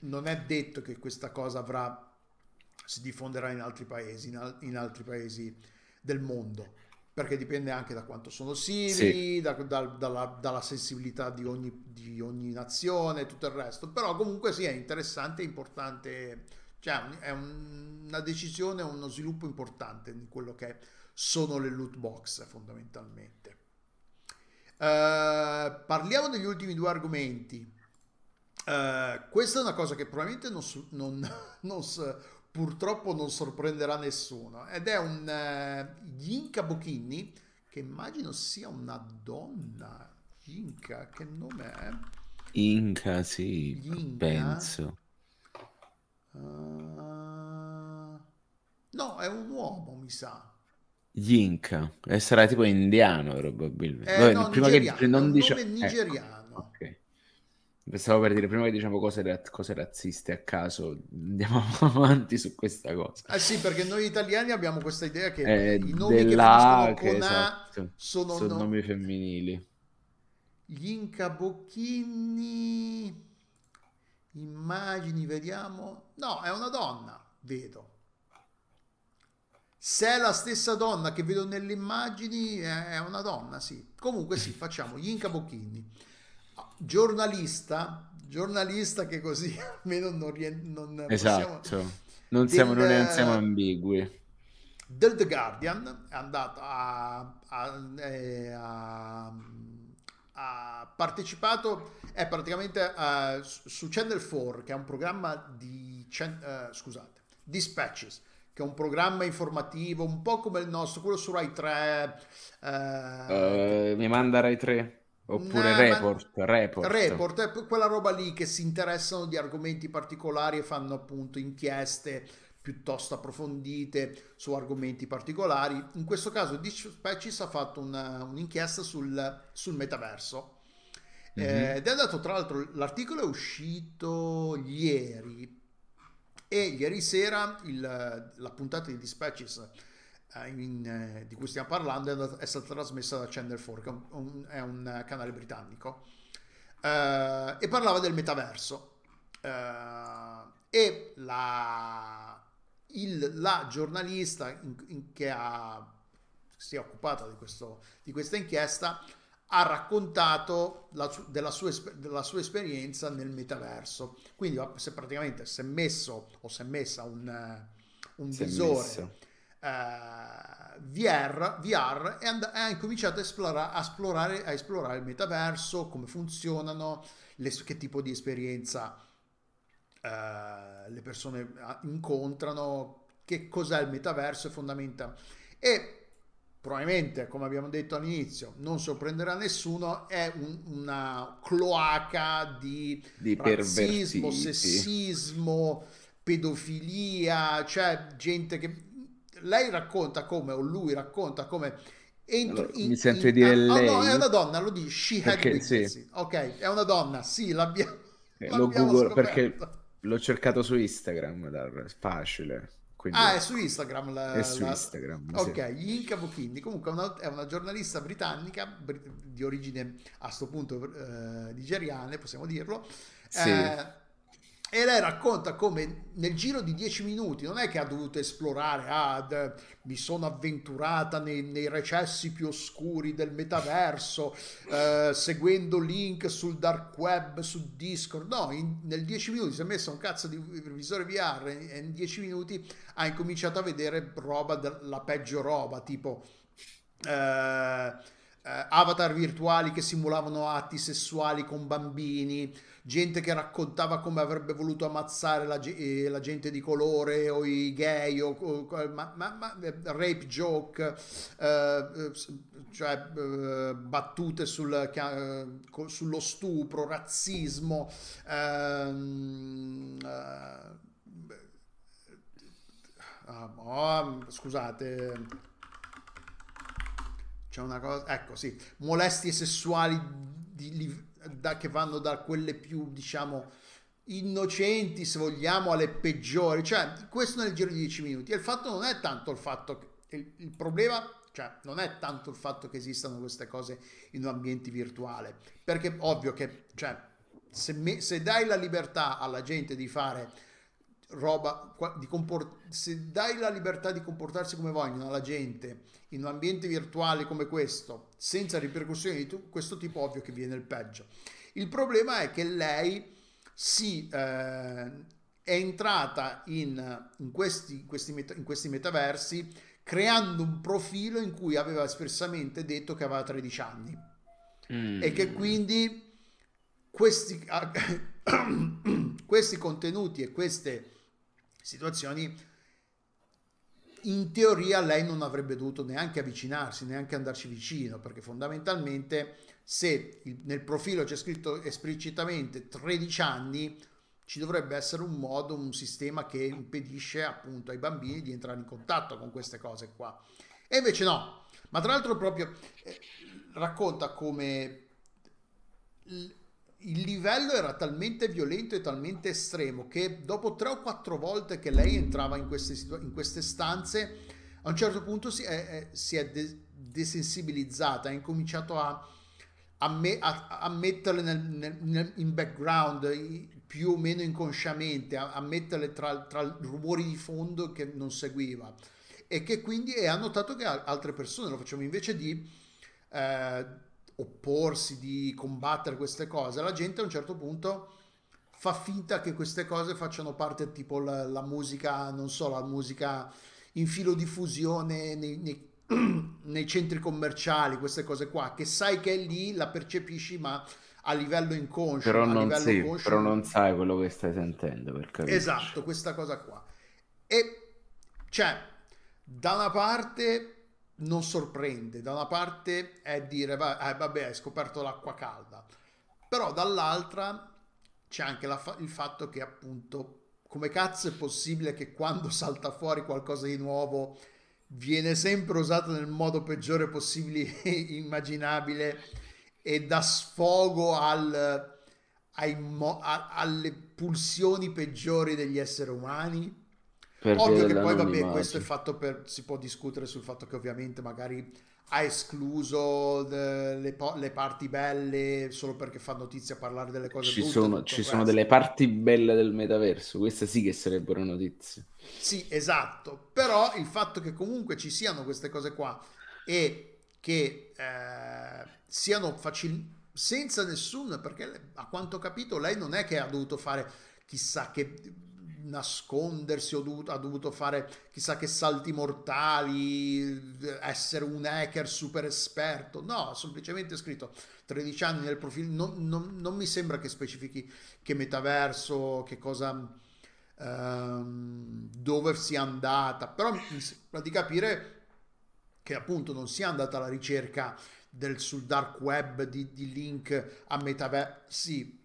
non è detto che questa cosa avrà, si diffonderà in altri paesi, in, al- in altri paesi del mondo, perché dipende anche da quanto sono Sì, simili, da- da- dalla, dalla sensibilità di ogni, di ogni nazione e tutto il resto. Però comunque sì, è interessante, è importante, cioè è un- una decisione, uno sviluppo importante in quello che sono le loot box fondamentalmente. Eh, parliamo degli ultimi due argomenti. Eh, questa è una cosa che probabilmente non, non- non purtroppo non sorprenderà nessuno ed è un eh, Yinka Bocchini che immagino sia una donna. Yinka, che nome è? Inca, sì, Yinka? penso. Ah, no, è un uomo, mi sa. Inca, e sarà tipo indiano probabilmente. Eh, Vabbè, no, prima che nigeriano, è non dice... ecco, nigeriano. ok. Pensavo per dire, prima che diciamo cose, cose razziste a caso, andiamo avanti su questa cosa. Eh sì, perché noi italiani abbiamo questa idea che Eh, i nomi che finiscono che con A esatto, sono sono no- nomi femminili. Gli incabocchini, immagini, vediamo. No, è una donna, vedo. Se è la stessa donna che vedo nelle immagini, è una donna, sì. Comunque sì, facciamo gli incabocchini. Giornalista, giornalista che così almeno non, non possiamo... Esatto, non siamo, non siamo ambigui. del The Guardian è andato a, a, eh, ha- ha partecipato è praticamente eh, su Channel 4 che è un programma di eh, scusate Dispatches che è un programma informativo un po' come il nostro quello su Rai 3 eh, Eh, mi manda Rai 3 oppure ma- Report, Report. Report è p- quella roba lì che si interessano di argomenti particolari e fanno appunto inchieste piuttosto approfondite su argomenti particolari. In questo caso Dispatches ha fatto una- un'inchiesta sul, sul metaverso. Mhm. Eh, ed è andato, tra l'altro, l'articolo è uscito ieri E ieri sera il, la puntata di Dispatches eh, in, eh, di cui stiamo parlando è, stata trasmessa da Channel 4, che è un, è un canale britannico, eh, e parlava del metaverso. Eh, e la, il, la giornalista in, in che ha, si è occupata di, questo, di questa inchiesta ha raccontato la, della, sua, della, sua, esperienza nel metaverso. Quindi se praticamente si è messo o si è messa un, un visore uh, VR, VR e and- ha incominciato a esplorare, a, esplorare, a esplorare, il metaverso, come funzionano, le, che tipo di esperienza uh, le persone incontrano, che cos'è il metaverso e fondamenta. E probabilmente, come abbiamo detto all'inizio, non sorprenderà nessuno, è un, una cloaca di, di razzismo, sessismo, pedofilia, cioè gente che... Lei racconta come, o lui racconta come... Entro, allora, in, mi sento in, dire in, lei... Oh no, è una donna, lo dice, she had perché, sì. Ok, è una donna, sì, l'abbiamo, eh, l'abbiamo lo Google scoperto. perché l'ho cercato su Instagram, è facile. Quindi, ah, è su Instagram. La, è su la... Instagram. Ok, sì. Yinka Buchindi. Comunque è una, è una, giornalista britannica di origine a questo punto eh, nigeriane, possiamo dirlo. Sì. Eh, e lei racconta come nel giro di dieci minuti non è che ha dovuto esplorare, ah, mi sono avventurata nei, nei, recessi più oscuri del metaverso, eh, seguendo link sul dark web, su Discord. No, in, nel dieci minuti si è messo un cazzo di visore VR e in dieci minuti ha incominciato a vedere roba, la peggio roba, tipo... Eh, eh, avatar virtuali che simulavano atti sessuali con bambini, gente che raccontava come avrebbe voluto ammazzare la, eh, la gente di colore o i gay, o, o ma, ma, ma, eh, rape joke, eh, eh cioè eh, battute sul, sullo stupro, razzismo. Oh, scusate c'è una cosa, ecco sì, molestie sessuali di, da, che vanno da quelle più, diciamo, innocenti, se vogliamo, alle peggiori. Cioè, questo nel giro di 10 minuti. E il fatto non è tanto il fatto che il, il problema, cioè, non è tanto il fatto che esistano queste cose in un ambiente virtuale, perché ovvio che, cioè, se, me, se dai la libertà alla gente di fare roba, di comport- se dai la libertà di comportarsi come vogliono alla gente in un ambiente virtuale come questo, senza ripercussioni di tu, questo tipo, ovvio che viene il peggio. Il problema è che lei si eh, è entrata in, in, questi, questi meta, in questi metaversi creando un profilo in cui aveva espressamente detto che aveva 13 anni mm. e che quindi questi, questi contenuti e queste situazioni in teoria lei non avrebbe dovuto neanche avvicinarsi, neanche andarci vicino, perché fondamentalmente se nel profilo c'è scritto esplicitamente 13 anni, ci dovrebbe essere un modo, un sistema che impedisce appunto ai bambini di entrare in contatto con queste cose qua. E invece no, ma tra l'altro proprio eh, racconta come il livello era talmente violento e talmente estremo che dopo tre o quattro volte che lei entrava in queste, situ- in queste stanze, a un certo punto si è, si è de- desensibilizzata, ha incominciato a, a, me- a-, a metterle nel, nel, nel, in background più o meno inconsciamente, a, metterle tra, tra rumori di fondo che non seguiva. E che quindi ha notato che altre persone lo facevano. Invece di... Eh, opporsi, di combattere queste cose, la gente a un certo punto fa finta che queste cose facciano parte tipo la, la musica, non so, la musica in filo di fusione nei, nei, nei, centri commerciali, queste cose qua, che sai che è lì, la percepisci, ma a livello inconscio. Però, non, livello sì, conscio, però non sai quello che stai sentendo. Per capirci. esatto, questa cosa qua. E cioè, da una parte non sorprende. Da una parte è dire, eh, vabbè, hai scoperto l'acqua calda, però dall'altra c'è anche la, il fatto che appunto, come cazzo è possibile che quando salta fuori qualcosa di nuovo viene sempre usato nel modo peggiore possibile immaginabile e dà sfogo al, mo- a- alle pulsioni peggiori degli esseri umani. Per Ovvio che poi, vabbè, questo è fatto per, si può discutere sul fatto che ovviamente magari ha escluso de- le, le parti belle solo perché fa notizia parlare delle cose Ci brutte. sono, ci il sono delle parti belle del metaverso, queste sì che sarebbero notizie. Sì, esatto, però il fatto che comunque ci siano queste cose qua e che eh, siano facili senza nessun, perché a quanto ho capito lei non è che ha dovuto fare chissà che nascondersi dovuto- ha dovuto fare chissà che salti mortali, essere un hacker super esperto, no, semplicemente scritto 13 anni nel profilo, non, non- non mi sembra che specifichi che metaverso, che cosa ehm, dove sia andata, però mi sembra di capire che appunto non sia andata alla ricerca del, sul dark web di, di link a metaversi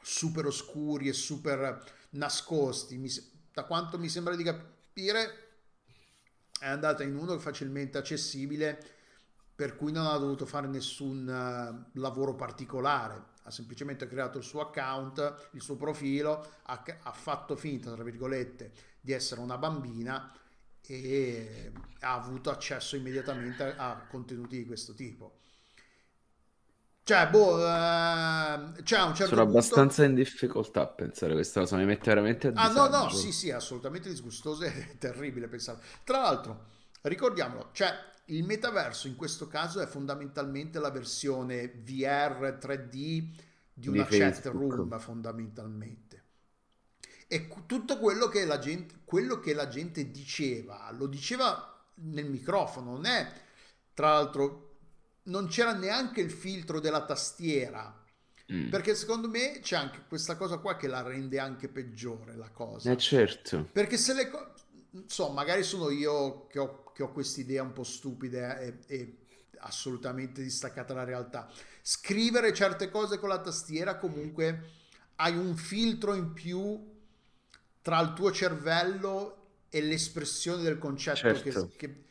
super oscuri e super nascosti. Mi da quanto mi sembra di capire, è andata in uno facilmente accessibile, per cui non ha dovuto fare nessun eh, lavoro particolare. Ha semplicemente creato il suo account, il suo profilo, ha, ha fatto finta, tra virgolette, di essere una bambina e ha avuto accesso immediatamente a contenuti di questo tipo. Cioè, boh, eh, cioè un certo Sono punto... abbastanza in difficoltà a pensare questa cosa, mi mette veramente a Ah, no, no, disagio. sì, sì, assolutamente disgustoso e terribile pensare. Tra l'altro, ricordiamolo, cioè il metaverso in questo caso è fondamentalmente la versione VR 3D di Di una chat Facebook. room, fondamentalmente. E tutto quello che la gente, quello che la gente diceva, lo diceva nel microfono, non è, tra l'altro, non c'era neanche il filtro della tastiera. Mm. Perché secondo me c'è anche questa cosa qua che la rende anche peggiore la cosa. Eh certo, Perché se le cose... So, magari sono io che ho, che ho quest'idea un po' stupida e, e assolutamente distaccata dalla realtà. Scrivere certe cose con la tastiera comunque hai un filtro in più tra il tuo cervello e l'espressione del concetto che- Certo. che...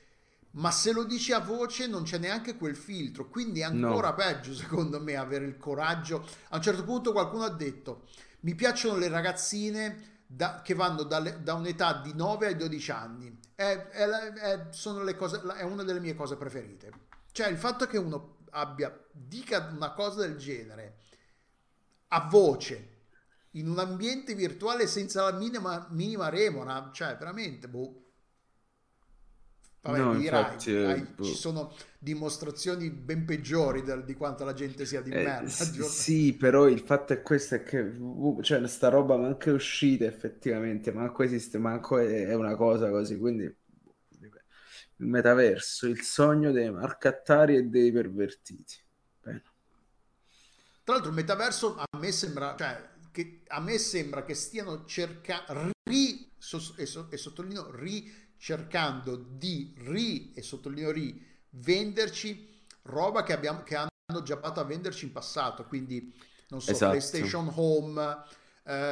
Ma se lo dici a voce non c'è neanche quel filtro, quindi è No. ancora peggio secondo me avere il coraggio. A un certo punto qualcuno ha detto, mi piacciono le ragazzine da- che vanno dalle- da un'età di 9 ai 12 anni. È, è è- sono le cose, è una delle mie cose preferite. Cioè il fatto che uno abbia, dica una cosa del genere a voce in un ambiente virtuale senza la minima, minima remora, cioè veramente, boh. Vabbè, No, infatti, eh, hai- boh. ci sono dimostrazioni ben peggiori del- di quanto la gente sia di Eh, merda. s- sì, però il fatto è questo, è che uh, cioè, sta roba manco è uscita effettivamente, manco esiste, manco è, è una cosa così, quindi il metaverso, il sogno dei marcattari e dei pervertiti. Bene. Tra l'altro il metaverso a me sembra, cioè, che, a me sembra che stiano cercando, ri, e, so- e sottolineo ri, cercando di ri, e sottolineo ri, venderci roba che, abbiamo, che hanno già provato a venderci in passato, quindi non so, Esatto. PlayStation Home,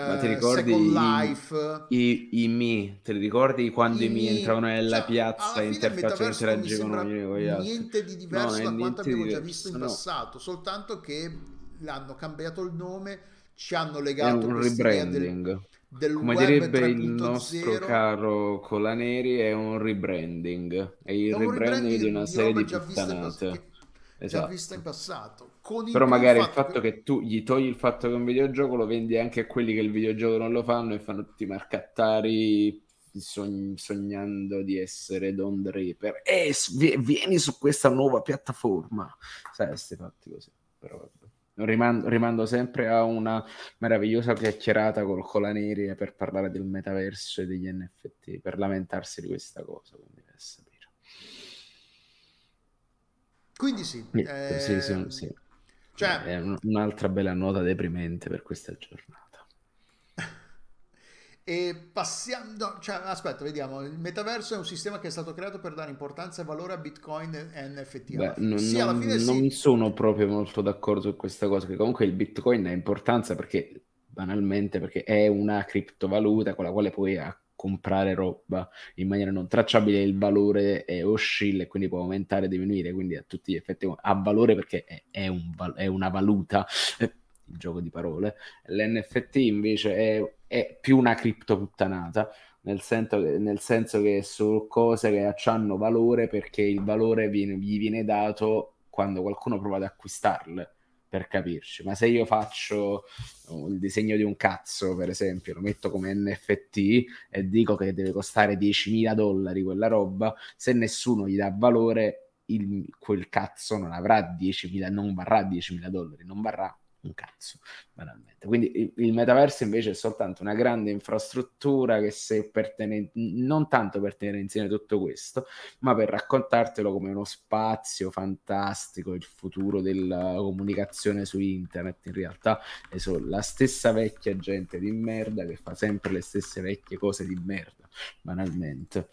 Ma ti eh, ricordi Second i- Life. I, i Mi, te li ricordi quando i, I Mi entravano nella cioè, piazza e mi interagivano con gli altri? niente di diverso No, è da quanto abbiamo già diverso, visto in no. passato, soltanto che l'hanno cambiato il nome, ci hanno È legato un quest'idea del, rebranding. Del Come direbbe il nostro 3.0. caro Colaneri, è un rebranding. È il È rebranding di una serie di puttanate. che- Esatto. vista in passato. Con Però magari il fatto che tu gli togli il fatto che è un videogioco lo vendi anche a quelli che il videogioco non lo fanno e fanno tutti i marcattari sogn- sognando di essere Don Draper. Eh, vieni su questa nuova piattaforma. Sai, questi fatti così. Però vabbè. Rimando, rimando sempre a una meravigliosa chiacchierata col Colaneri per parlare del metaverso e degli NFT, per lamentarsi di questa cosa. Quindi per sapere. Quindi sì, Eh, sì, sì, ehm, sì. cioè, È un- un'altra bella nota deprimente per questa giornata. E passiamo, no, cioè, aspetta, vediamo. Il metaverso è un sistema che è stato creato per dare importanza e valore a Bitcoin e NFT. Beh, Alla fine, non, sì, non- non sì. sono proprio molto d'accordo su questa cosa, che comunque il Bitcoin ha importanza perché, banalmente, perché è una criptovaluta con la quale puoi comprare roba in maniera non tracciabile, il valore è oscilla e quindi può aumentare e diminuire, quindi a tutti gli effetti ha valore perché è, è un è una valuta. Eh, il gioco di parole. L'NFT invece è, è più una criptoputtanata, nel senso, nel senso che sono cose che hanno valore perché il valore viene, gli viene dato quando qualcuno prova ad acquistarle per capirci. Ma se io faccio uh, il disegno di un cazzo, per esempio, lo metto come NFT e dico che deve costare 10.000 dollari quella roba, se nessuno gli dà valore, il, quel cazzo non avrà 10.000, non varrà 10.000 dollari, non varrà un cazzo, banalmente. Quindi il, metaverso invece è soltanto una grande infrastruttura che se per tenere, non tanto per tenere insieme tutto questo, ma per raccontartelo come uno spazio fantastico, il futuro della comunicazione su internet. In realtà è solo la stessa vecchia gente di merda che fa sempre le stesse vecchie cose di merda, banalmente.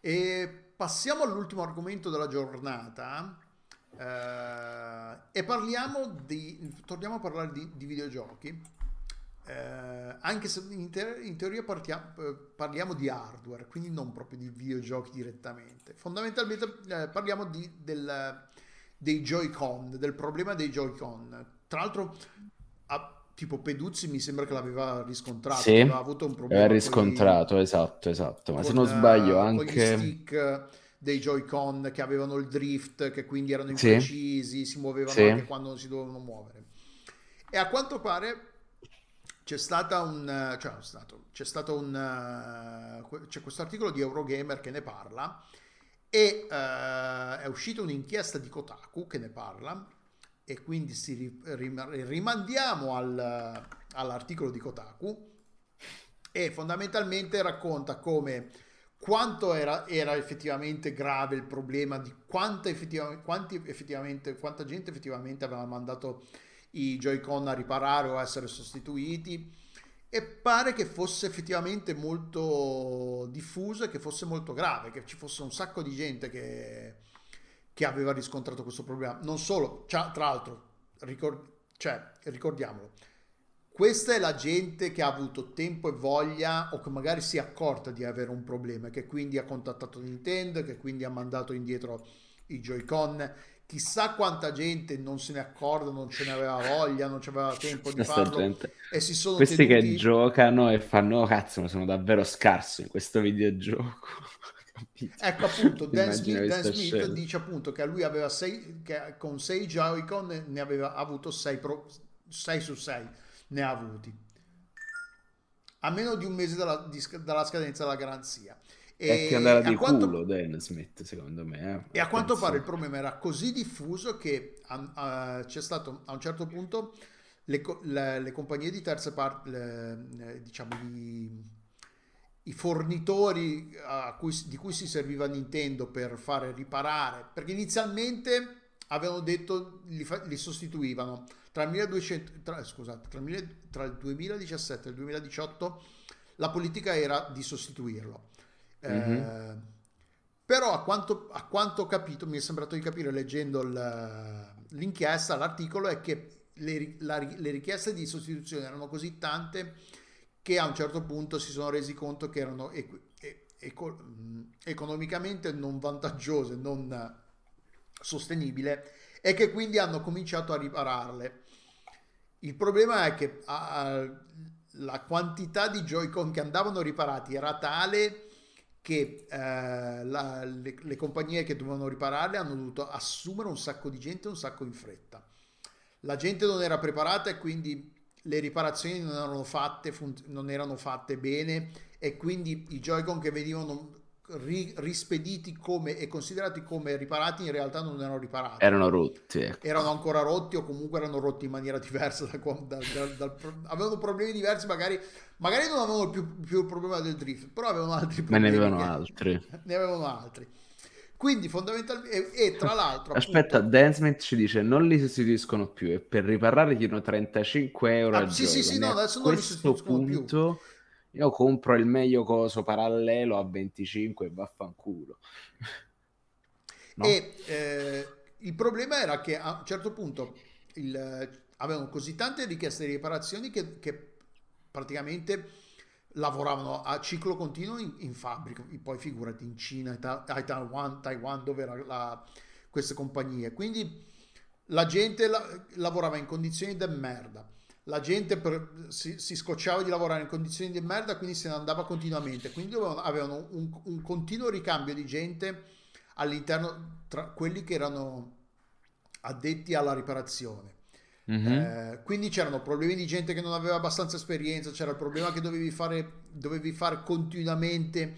E passiamo all'ultimo argomento della giornata Uh, e parliamo di, torniamo a parlare di, di videogiochi, uh, anche se in, te, in teoria partiamo, parliamo di hardware, quindi non proprio di videogiochi direttamente. Fondamentalmente uh, parliamo di, del, dei Joy-Con, del problema dei Joy-Con. Tra l'altro, a, tipo Peduzzi mi sembra che l'aveva riscontrato, sì, aveva avuto un problema. Aveva riscontrato, i, esatto, esatto, ma se non sbaglio anche... Stick, dei Joy-Con che avevano il drift, che quindi erano imprecisi, sì. si muovevano sì. anche quando non si dovevano muovere. E a quanto pare c'è stata un cioè, stato, c'è stato un c'è questo articolo di Eurogamer che ne parla e uh, è uscita un'inchiesta di Kotaku che ne parla e quindi si rimandiamo al, all'articolo di Kotaku e fondamentalmente racconta come quanto era, era, effettivamente grave il problema di quanta, quanti effettivamente, quanta gente effettivamente aveva mandato i Joy-Con a riparare o a essere sostituiti e pare che fosse effettivamente molto diffuso e che fosse molto grave, che ci fosse un sacco di gente che, che aveva riscontrato questo problema. Non solo, tra l'altro, ricord, cioè, ricordiamolo, questa è la gente che ha avuto tempo e voglia o che magari si è accorta di avere un problema, che quindi ha contattato Nintendo, che quindi ha mandato indietro i Joy-Con. Chissà quanta gente non se ne accorda, non ce ne aveva voglia, non aveva tempo di farlo. Gente. E si sono Questi tenuti... che giocano e fanno, oh, cazzo, ma sono davvero scarso in questo videogioco. ecco appunto, Dan Smith, Dan Smith dice appunto che lui aveva sei, che con 6 Joy-Con ne aveva avuto 6 su 6 ne ha avuti. A meno di un mese dalla, di, dalla scadenza della garanzia. E è che andava di quanto, culo Dan Smith, secondo me. Eh, e a quanto pare il problema era così diffuso che uh, uh, c'è stato a un certo punto le, le, le compagnie di terze parti, diciamo i, i fornitori cui, di cui si serviva Nintendo per fare riparare, perché inizialmente avevano detto li, li sostituivano tra il, 1200, tra, scusate, tra, il, tra il 2017 e il 2018 la politica era di sostituirlo. Mm-hmm. Eh, però a quanto, a quanto, ho capito, mi è sembrato di capire leggendo il, l'inchiesta, l'articolo, è che le, la, le, richieste di sostituzione erano così tante che a un certo punto si sono resi conto che erano equ, eco, economicamente non vantaggiose, non sostenibile e che quindi hanno cominciato a ripararle. Il problema è che uh, la quantità di Joy-Con che andavano riparati era tale che uh, la, le, le, compagnie che dovevano ripararle hanno dovuto assumere un sacco di gente un sacco in fretta. La gente non era preparata e quindi le riparazioni non erano fatte, fun- non erano fatte bene e quindi i Joy-Con che venivano ri- rispediti come e considerati come riparati in realtà non erano riparati. Erano rotti ecco. erano ancora rotti o comunque erano rotti in maniera diversa da, da, da, avevano problemi diversi magari magari non avevano più, più il problema del drift però avevano altri problemi ma ne avevano altri. Ne avevano altri. Quindi fondamentalmente e, e tra l'altro aspetta appunto, Dancement ci dice non li sostituiscono più e per riparare chiedono 35 euro ah, sì sì sì no adesso non li sostituiscono punto... più io compro il meglio coso parallelo a 25 e vaffanculo. No? E eh, il problema era che a un certo punto il, avevano così tante richieste di riparazioni che, che praticamente lavoravano a ciclo continuo in, in fabbrica, poi figurati in Cina, a Taiwan, Taiwan dove era la, queste compagnie. Quindi la gente la- lavorava in condizioni di merda. La gente per- si, si scocciava di lavorare in condizioni di merda, quindi se ne andava continuamente. Quindi avevano un, un continuo ricambio di gente all'interno tra quelli che erano addetti alla riparazione. Mhm. Eh, quindi c'erano problemi di gente che non aveva abbastanza esperienza, c'era il problema che dovevi fare, dovevi fare continuamente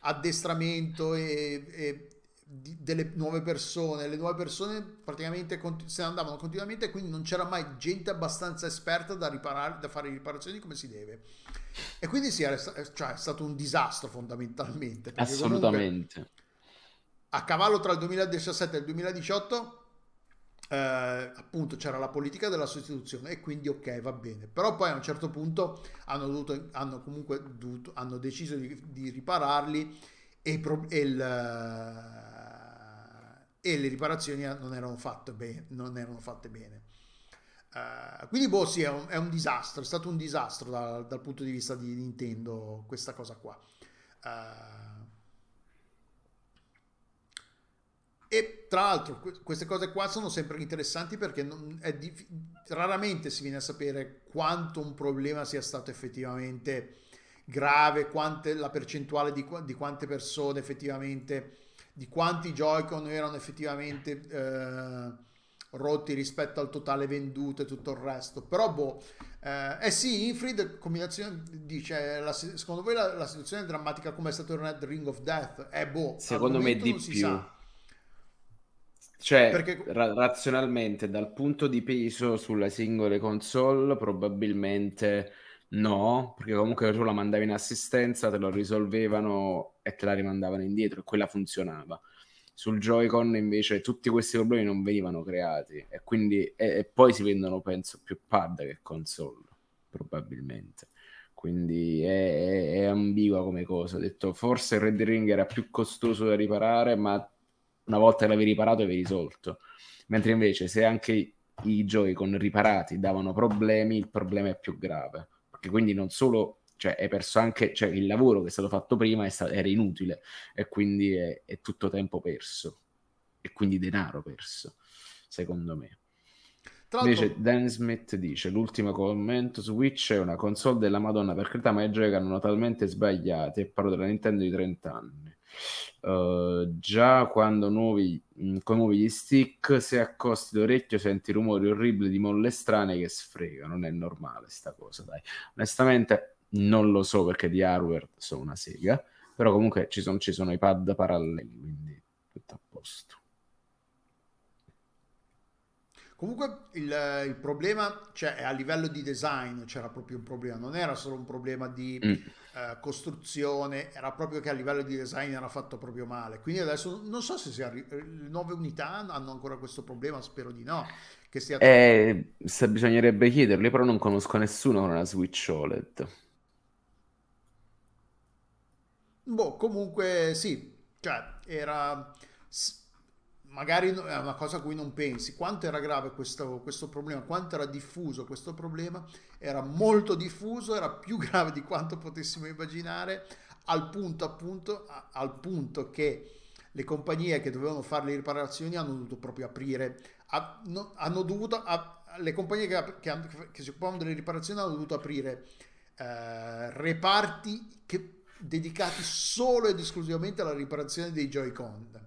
addestramento e, e di- delle nuove persone. Le nuove persone praticamente conti- se ne andavano continuamente, quindi non c'era mai gente abbastanza esperta da riparare, da fare riparazioni come si deve. E quindi sì, sta- cioè, è stato un disastro fondamentalmente. Assolutamente. a cavallo tra il 2017 e il 2018 eh, appunto c'era la politica della sostituzione e quindi ok va bene però poi a un certo punto hanno dovuto hanno comunque dovuto, hanno deciso di, di ripararli e, pro- e il, e le riparazioni non erano fatte bene erano fatte bene. Eh, quindi boh sì è un, è un disastro è stato un disastro da- dal punto di vista di Nintendo questa cosa qua. Eh, E tra l'altro que- queste cose qua sono sempre interessanti perché non- dif- raramente si viene a sapere quanto un problema sia stato effettivamente grave, quante, la percentuale di, di quante persone effettivamente, di quanti Joy-Con erano effettivamente eh, rotti rispetto al totale venduto e tutto il resto. Però boh, eh, eh sì, Infrid combinazione dice, la- secondo voi la, la situazione è drammatica come è stato il Red Ring of Death? Eh boh, Secondo me di più. sa. Cioè, Perché ra- razionalmente, dal punto di peso sulle singole console, probabilmente no, perché comunque tu la mandavi in assistenza, te lo risolvevano e te la rimandavano indietro e quella funzionava. Sul Joy-Con invece tutti questi problemi non venivano creati e quindi e, e poi si vendono, penso, più pad che console, probabilmente. Quindi è, è- è ambigua come cosa. Ho detto, forse il Red Ring era più costoso da riparare, ma una volta che l'avevi riparato avevi risolto. Mentre invece se anche i- Joy-Con riparati davano problemi, il problema è più grave. Perché quindi non solo, cioè hai perso anche, cioè il lavoro che è stato fatto prima è sta- era inutile e quindi è, è tutto tempo perso e quindi denaro perso, secondo me. Invece Dan Smith dice l'ultimo commento Switch è una console della Madonna per carità ma i giochi erano talmente sbagliati e parlo della Nintendo di 30 anni Uh, già quando nuovi mh, con nuovi gli stick se accosti l'orecchio senti rumori orribili di molle strane che sfregano. Non è normale sta cosa dai. Onestamente non lo so perché di hardware sono una sega però comunque ci sono, ci sono i pad paralleli quindi tutto a posto. Comunque il, il problema, cioè a livello di design c'era proprio un problema, non era solo un problema di Mm. Eh, costruzione, era proprio che a livello di design era fatto proprio male. Quindi adesso non so se sia, arri- le nuove unità hanno ancora questo problema, spero di no, che sia... Eh, se bisognerebbe chiederli, però non conosco nessuno con una Switch OLED. Boh, comunque sì, cioè era... Magari è una cosa a cui non pensi. Quanto era grave questo, questo problema, quanto era diffuso questo problema, era molto diffuso, era più grave di quanto potessimo immaginare, al punto appunto, al punto che le compagnie che dovevano fare le riparazioni hanno dovuto proprio aprire, ha- no- hanno dovuto, le compagnie che, che che si occupavano delle riparazioni hanno dovuto aprire eh, reparti che- dedicati solo ed esclusivamente alla riparazione dei Joy-Con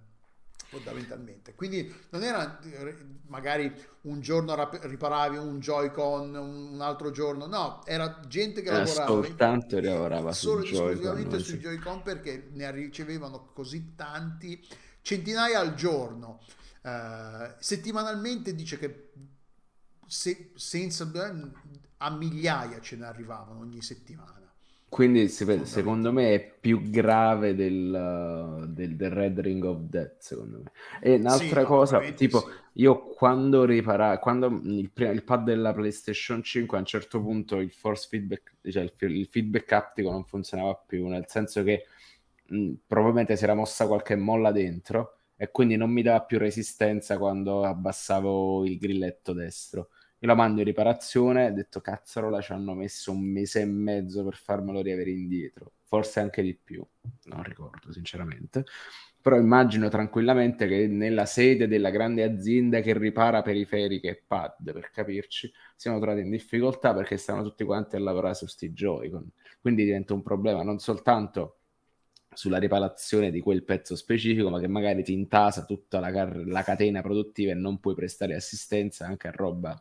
fondamentalmente. Quindi non era eh, magari un giorno rap- riparavi un Joy-Con un altro giorno no era gente che Eh, lavorava. soltanto lavorava solo Joy-Con, esclusivamente sui Joy-Con perché ne ricevevano così tanti centinaia al giorno. Eh, settimanalmente dice che se- senza a migliaia ce ne arrivavano ogni settimana Quindi fondamentalmente secondo me è più grave del, del- del Red Ring of Death, secondo me. E sì un'altra no cosa, tipo, sì io quando ripara, quando il, il pad della PlayStation 5 a un certo punto il force feedback, cioè il, il feedback aptico non funzionava più, nel senso che mh, probabilmente si era mossa qualche molla dentro e quindi non mi dava più resistenza quando abbassavo il grilletto destro. Io la mando in riparazione, ho detto cazzarola, ci hanno messo un mese e mezzo per farmelo riavere indietro, forse anche di più, non ricordo sinceramente. Però immagino tranquillamente che nella sede della grande azienda che ripara periferiche e pad, per capirci, siamo trovati in difficoltà perché stanno tutti quanti a lavorare su sti Joy-Con. Quindi diventa un problema non soltanto sulla riparazione di quel pezzo specifico, ma che magari ti intasa tutta la, car- la catena produttiva e non puoi prestare assistenza anche a roba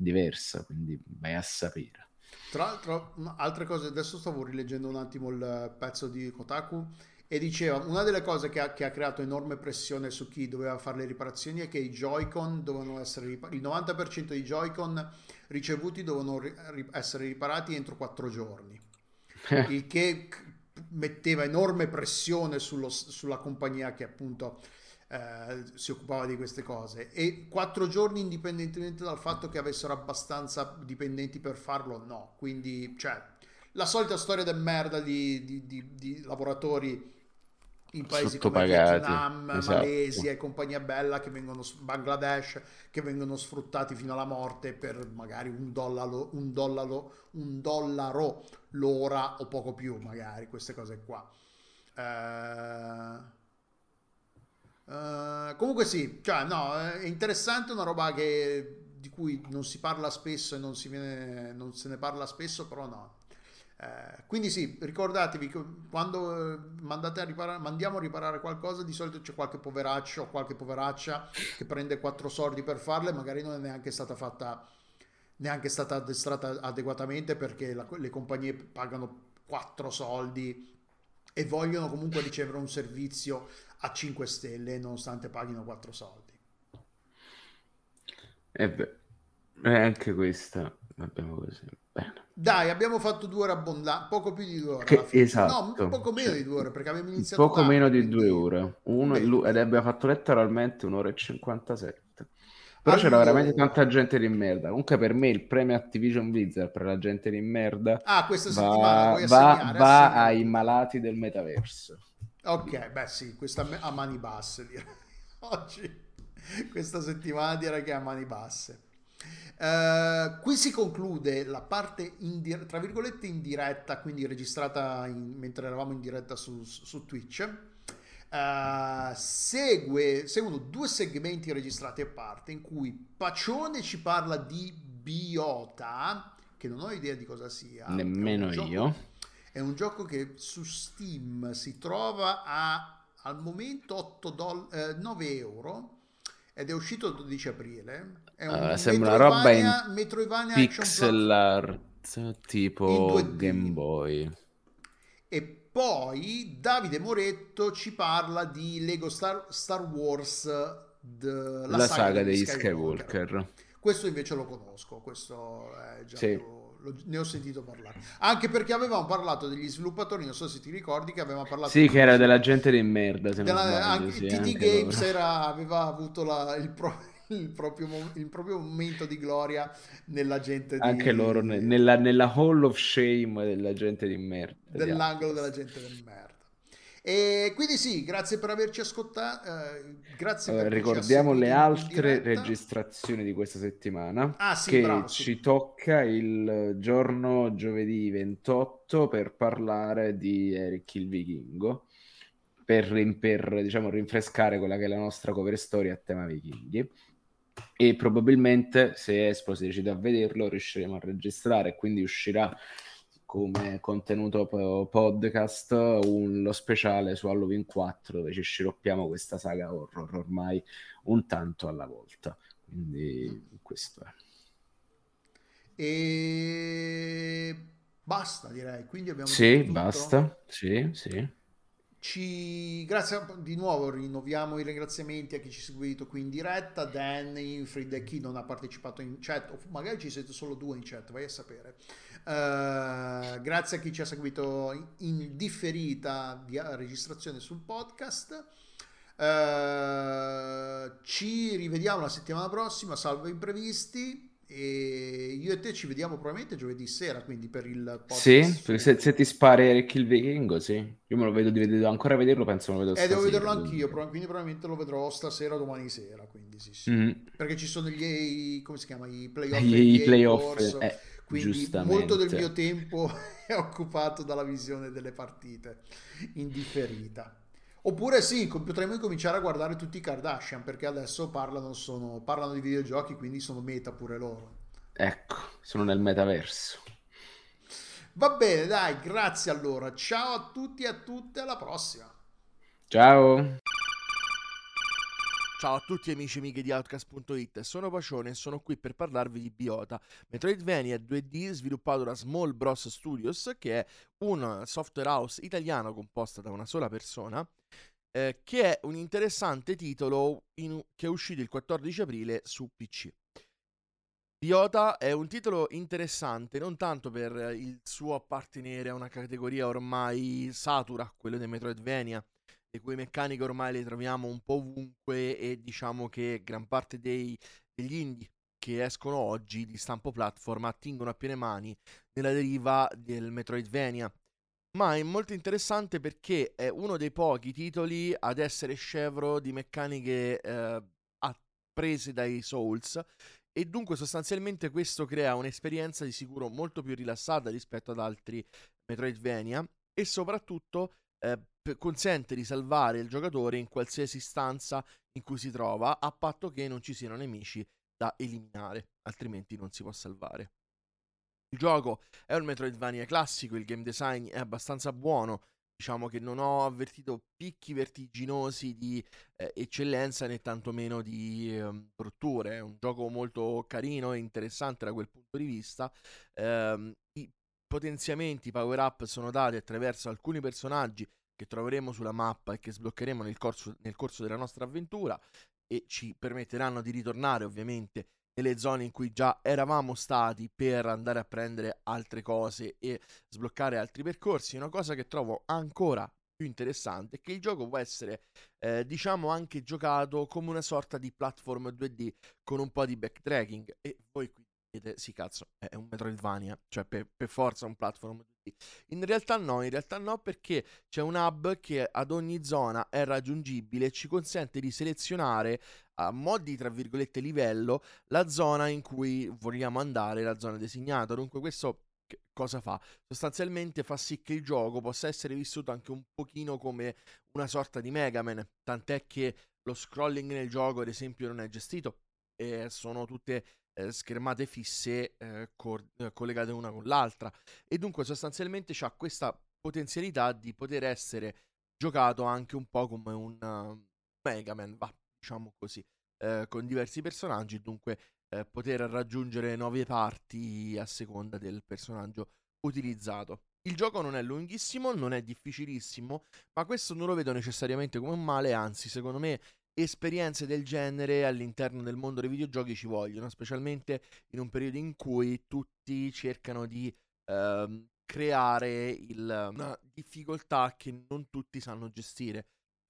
diversa, quindi vai a sapere. Tra l'altro, altre cose, adesso stavo rileggendo un attimo il pezzo di Kotaku e diceva una delle cose che ha, che ha creato enorme pressione su chi doveva fare le riparazioni è che i Joy-Con dovevano essere riparati, il 90% dei Joy-Con ricevuti dovevano ri- essere riparati entro 4 giorni, il che metteva enorme pressione sullo, sulla compagnia che appunto eh, si occupava di queste cose. E quattro giorni indipendentemente dal fatto che avessero abbastanza dipendenti per farlo no. Quindi cioè la solita storia del merda di, di, di, di lavoratori in paesi come Vietnam, esatto. Malesia e compagnia bella che vengono Bangladesh che vengono sfruttati fino alla morte per magari un dollaro, un dollaro, un dollaro l'ora o poco più magari queste cose qua. Eh Uh, comunque sì, cioè no, è interessante, una roba che, di cui non si parla spesso e non, viene, non se ne parla spesso, però no. Uh, quindi sì, ricordatevi che quando mandate a riparare, mandiamo a riparare qualcosa, di solito c'è qualche poveraccio o qualche poveraccia che prende quattro soldi per farle, magari non è neanche stata fatta, neanche stata addestrata adeguatamente perché la, le compagnie pagano quattro soldi e vogliono comunque ricevere un servizio a 5 stelle nonostante paghino 4 soldi. E beh, è anche questa abbiamo così. Bene. Dai, abbiamo fatto due ore abbondanti, poco più di due ore. Che, esatto. No, poco meno di due ore perché abbiamo iniziato. Poco tardi, meno di quindi... due ore. Uno, ed abbiamo fatto letteralmente un'ora e 57. Però allora... c'era veramente tanta gente di merda. Comunque, per me il premio Activision Blizzard per la gente di merda ah, questa settimana va, va, va ai malati del metaverso. Ok, beh sì, questa a mani basse direi. Oggi, questa settimana direi che è a mani basse. Uh, qui si conclude la parte indir- tra virgolette in diretta, quindi registrata in- mentre eravamo in diretta su, su Twitch. Uh, segue, seguono due segmenti registrati a parte in cui Pacione ci parla di Biota, che non ho idea di cosa sia. Nemmeno io è un gioco che su Steam si trova a al momento 8 doll- eh, 9 euro ed è uscito il 12 aprile. È un uh, sembra una roba in Metroidvania pixel art tipo Game Boy. E poi Davide Moretto ci parla di Lego Star, Star Wars, the, la, la, saga, saga degli Skywalker. Skywalker. Questo invece lo conosco, questo è già sì. più ne ho sentito parlare. Anche perché avevamo parlato degli sviluppatori, non so se ti ricordi che avevamo parlato... Sì, che era della gente di merda. Se della, sbaglio, anche, sì, TT Games era, aveva avuto la, il, pro, il, proprio, il, proprio, momento di gloria nella gente di... Anche loro, nella, nella Hall of Shame della gente di merda. Dell'angolo della gente di merda. E quindi sì, grazie per averci ascoltato. Eh, grazie allora, ricordiamo le altre registrazioni di questa settimana. Ah, sì, che bravo, ci sì. tocca il giorno giovedì 28 per parlare di Eric il Vichingo. Per, per diciamo, rinfrescare quella che è la nostra cover story a tema vichinghi e probabilmente se Espo si decide a vederlo riusciremo a registrare quindi uscirà come contenuto podcast un, lo speciale su Halloween 4 dove ci sciroppiamo questa saga horror ormai un tanto alla volta. Quindi questo è. E basta direi. Quindi abbiamo Sì, basta. Sì, sì. Ci... Grazie di nuovo, rinnoviamo i ringraziamenti a chi ci ha seguito qui in diretta, Dan, Infrid e chi non ha partecipato in chat, o magari ci siete solo due in chat, vai a sapere. Uh, grazie a chi ci ha seguito in differita di registrazione sul podcast. Uh, ci rivediamo la settimana prossima, salvo imprevisti. E io e te ci vediamo probabilmente giovedì sera, quindi per il podcast. Sì, perché se, se ti spari Eric il vichingo, sì. Io me lo vedo, devo ancora vederlo, penso me lo vedo Eh, devo stasera, vederlo quindi. anch'io, pro- quindi probabilmente lo vedrò stasera o domani sera, quindi sì, sì. Mhm. Perché ci sono gli, come si chiama, i playoff I, NBA i in playoff, corso, eh, quindi molto del mio tempo è occupato dalla visione delle partite in differita. Oppure sì, potremmo incominciare a guardare tutti i Kardashian, perché adesso parlano, sono- parlano di videogiochi, quindi sono meta pure loro. Ecco, sono nel metaverso. Va bene, dai, grazie allora. Ciao a tutti e a tutte, alla prossima. Ciao. Ciao a tutti amici e amiche di Outcast.it, sono Pacione e sono qui per parlarvi di Biota, Metroidvania 2D sviluppato da Small Bros Studios, che è un software house italiano composta da una sola persona, eh, che è un interessante titolo in- che è uscito il 14 aprile su PC. Biota è un titolo interessante non tanto per il suo appartenere a una categoria ormai satura, quello dei Metroidvania, le cui meccaniche ormai le troviamo un po' ovunque e diciamo che gran parte dei- degli indie che escono oggi di stampo platform attingono a piene mani nella deriva del Metroidvania. Ma è molto interessante perché è uno dei pochi titoli ad essere scevro di meccaniche eh, apprese dai Souls e dunque sostanzialmente questo crea un'esperienza di sicuro molto più rilassata rispetto ad altri Metroidvania e soprattutto eh, consente di salvare il giocatore in qualsiasi stanza in cui si trova, a patto che non ci siano nemici da eliminare, altrimenti non si può salvare. Il gioco è un Metroidvania classico, il game design è abbastanza buono, diciamo che non ho avvertito picchi vertiginosi di eh, eccellenza né tantomeno di ehm, brutture, è un gioco molto carino e interessante da quel punto di vista. Ehm, I potenziamenti, i power up sono dati attraverso alcuni personaggi che troveremo sulla mappa e che sbloccheremo nel corso, nel corso della nostra avventura e ci permetteranno di ritornare ovviamente nelle zone in cui già eravamo stati per andare a prendere altre cose e sbloccare altri percorsi. Una cosa che trovo ancora più interessante è che il gioco può essere, eh, diciamo, anche giocato come una sorta di platform 2D con un po' di backtracking. E voi qui dite, sì, cazzo, è un Metroidvania, cioè per, per forza un platform 2D. In realtà no, in realtà no, perché c'è un hub che ad ogni zona è raggiungibile e ci consente di selezionare a mo' di tra virgolette livello la zona in cui vogliamo andare, la zona designata. Dunque questo cosa fa? Sostanzialmente fa sì che il gioco possa essere vissuto anche un pochino come una sorta di Mega Man, tant'è che lo scrolling nel gioco ad esempio non è gestito e sono tutte eh, schermate fisse eh, cor- eh, collegate una con l'altra e dunque sostanzialmente c'ha questa potenzialità di poter essere giocato anche un po' come un uh, Mega Man, va, diciamo così, eh, con diversi personaggi, dunque poter raggiungere nuove parti a seconda del personaggio utilizzato. Il gioco non è lunghissimo, non è difficilissimo, ma questo non lo vedo necessariamente come un male, anzi, secondo me esperienze del genere all'interno del mondo dei videogiochi ci vogliono, specialmente in un periodo in cui tutti cercano di ehm, creare il- una difficoltà che non tutti sanno gestire.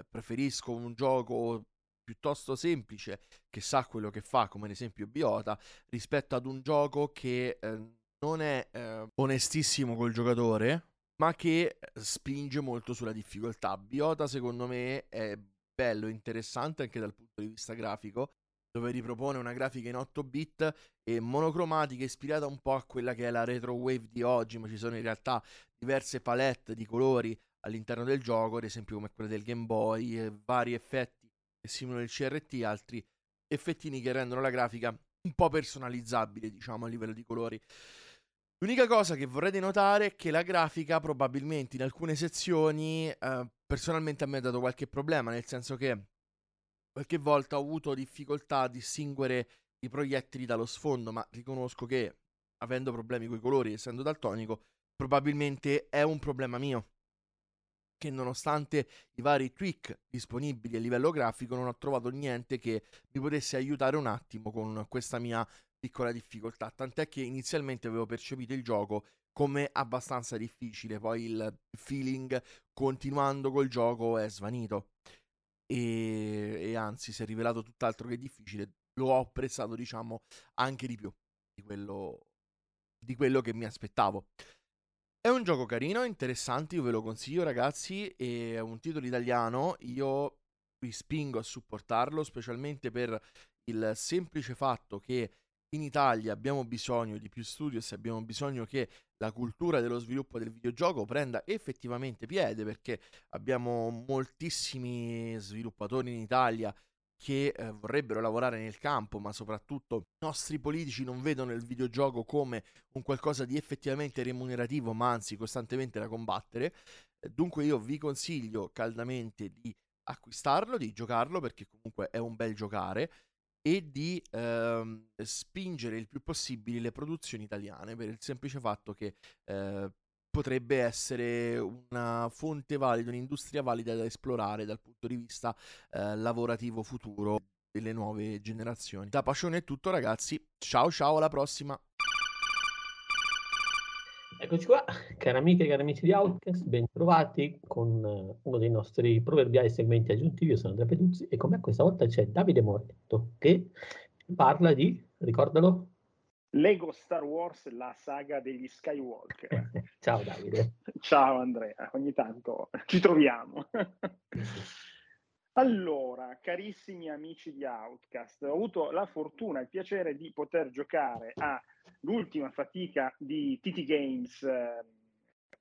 Preferisco un gioco piuttosto semplice che sa quello che fa, come ad esempio Biota, rispetto ad un gioco che eh, non è eh, onestissimo col giocatore, ma che eh, spinge molto sulla difficoltà. Biota, secondo me, è bello interessante anche dal punto di vista grafico, dove ripropone una grafica in 8 bit e monocromatica ispirata un po' a quella che è la retro wave di oggi, ma ci sono in realtà diverse palette di colori all'interno del gioco, ad esempio come quella del Game Boy, vari effetti che simulano il CRT, altri effettini che rendono la grafica un po' personalizzabile, diciamo, a livello di colori. L'unica cosa che vorrei denotare è che la grafica probabilmente in alcune sezioni eh, personalmente a me ha dato qualche problema, nel senso che qualche volta ho avuto difficoltà a distinguere i proiettili dallo sfondo, ma riconosco che avendo problemi con i colori, essendo daltonico, probabilmente è un problema mio. Che nonostante i vari tweak disponibili a livello grafico, non ho trovato niente che mi potesse aiutare un attimo con questa mia piccola difficoltà. Tant'è che inizialmente avevo percepito il gioco come abbastanza difficile, poi il feeling continuando col gioco è svanito. E, e anzi, si è rivelato tutt'altro che difficile. Lo ho apprezzato, diciamo, anche di più di quello, di quello che mi aspettavo. È un gioco carino, interessante, io ve lo consiglio ragazzi, è un titolo italiano, io vi spingo a supportarlo, specialmente per il semplice fatto che in Italia abbiamo bisogno di più studios, abbiamo bisogno che la cultura dello sviluppo del videogioco prenda effettivamente piede perché abbiamo moltissimi sviluppatori in Italia che eh, vorrebbero lavorare nel campo, ma soprattutto i nostri politici non vedono il videogioco come un qualcosa di effettivamente remunerativo, ma anzi costantemente da combattere. Dunque io vi consiglio caldamente di acquistarlo, di giocarlo perché comunque è un bel giocare e di ehm, spingere il più possibile le produzioni italiane per il semplice fatto che eh, potrebbe essere una fonte valida, un'industria valida da esplorare dal punto di vista eh, lavorativo futuro delle nuove generazioni. Da Passione è tutto ragazzi, ciao ciao alla prossima! Eccoci qua, cari amiche e cari amici di Outcast, ben trovati con eh, uno dei nostri proverbiali segmenti aggiuntivi. Io sono Andrea Peduzzi e con me questa volta c'è Davide Moretto che parla di, ricordalo, Lego Star Wars, la saga degli Skywalker. Ciao Davide. Ciao Andrea, ogni tanto ci troviamo. Allora, carissimi amici di Outcast, ho avuto la fortuna e il piacere di poter giocare all'ultima fatica di TT Games, eh,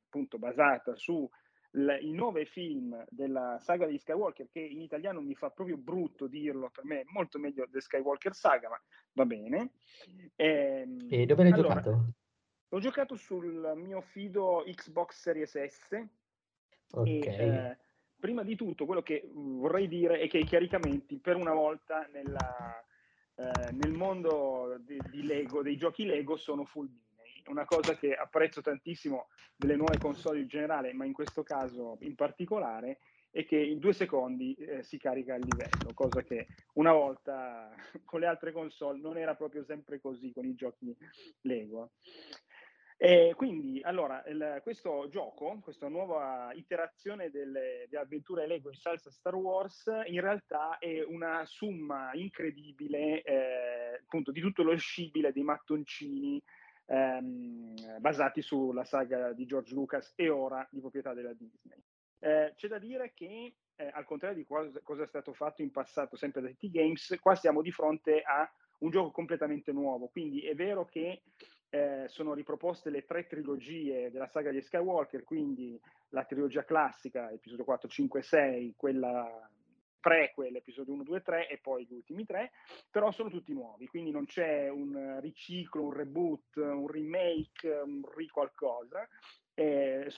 appunto basata su i nove film della saga di Skywalker, che in italiano mi fa proprio brutto dirlo, per me è molto meglio The Skywalker Saga, ma va bene. Ehm, e, dove l'hai allora, giocato? L'ho giocato sul mio fido Xbox Series S. Ok. E, eh, prima di tutto, quello che vorrei dire è che i caricamenti, per una volta nella, eh, nel mondo di, di, Lego, dei giochi Lego, sono full binary. Una cosa che apprezzo tantissimo delle nuove console in generale, ma in questo caso in particolare, è che in due secondi eh, si carica il livello, cosa che una volta con le altre console non era proprio sempre così con i giochi Lego. E quindi, allora, il, questo gioco, questa nuova iterazione delle, avventure Lego in salsa Star Wars, in realtà è una somma incredibile, eh, appunto, di tutto lo scibile dei mattoncini ehm, basati sulla saga di George Lucas e ora di proprietà della Disney. Eh, c'è da dire che, eh, al contrario di cosa, cosa, è stato fatto in passato sempre da T Games, qua siamo di fronte a un gioco completamente nuovo, quindi è vero che eh, sono riproposte le tre trilogie della saga di Skywalker, quindi la trilogia classica, episodio 4, 5, 6, quella prequel, episodio 1, 2, 3 e poi gli ultimi tre, però sono tutti nuovi, quindi non c'è un riciclo, un reboot, un remake, un riqualcosa. Eh,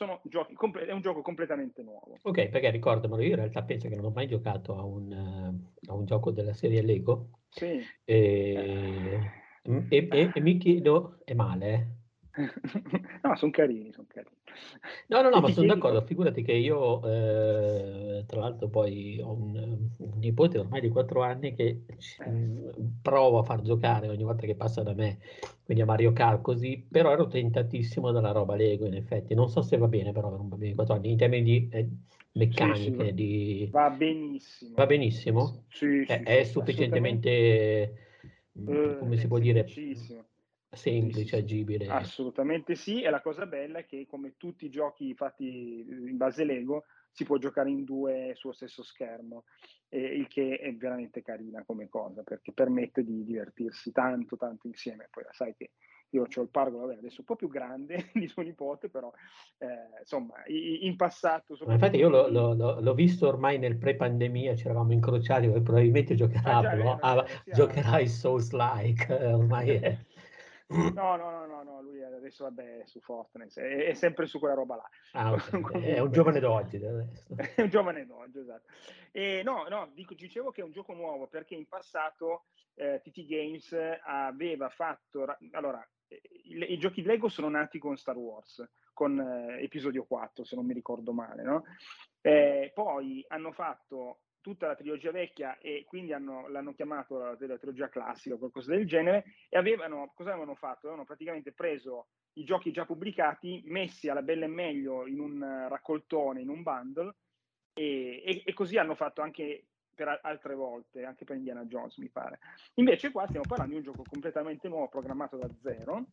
comple- è un gioco completamente nuovo. Ok, perché ricordamelo, io in realtà penso che non ho mai giocato a un, uh, a un gioco della serie Lego. Sì. E... Eh e, e, e mi chiedo, è male? no, sono carini, sono carini. No, no, no, ma sono d'accordo. Figurati che io, eh, tra l'altro, poi ho un, un, nipote ormai di 4 anni che eh. Mm, provo a far giocare ogni volta che passa da me, quindi a Mario Kart così, però ero tentatissimo dalla roba Lego, in effetti. Non so se va bene, però per un bambino di 4 anni, in termini di eh, meccaniche, sì, sì, di... Va benissimo. Va benissimo? Sì, è, è sufficientemente uh, come si può dire, semplice, agibile. Assolutamente sì, e la cosa bella è che come tutti i giochi fatti in base Lego si può giocare in due sullo stesso schermo, eh, il che è veramente carina come cosa, perché permette di divertirsi tanto, tanto insieme. Poi sai che io ho il paragone vabbè, adesso un po' più grande di suo nipote, però eh, insomma in passato... Ma infatti io l'ho, l'ho, l'ho, visto ormai nel pre-pandemia, ci eravamo incrociati, probabilmente giocherà, ah, già, no? ah, giocherà i Souls-like, eh, ormai è... No, no, no, no, no, lui adesso vabbè su Fortnite, è, è, sempre su quella roba là. Ah, okay. è un giovane d'oggi. è un giovane d'oggi, esatto. E no, no, dico, dicevo che è un gioco nuovo perché in passato eh, TT Games aveva fatto, allora, i, i, giochi Lego sono nati con Star Wars, con eh, episodio 4, se non mi ricordo male, no? Eh, poi hanno fatto tutta la trilogia vecchia e quindi hanno, l'hanno chiamato la, la, trilogia classica o qualcosa del genere e avevano, cosa avevano fatto? Avevano praticamente preso i giochi già pubblicati, messi alla bella e meglio in un raccoltone, in un bundle e, e, e così hanno fatto anche per altre volte, anche per Indiana Jones mi pare. Invece qua stiamo parlando di un gioco completamente nuovo, programmato da zero,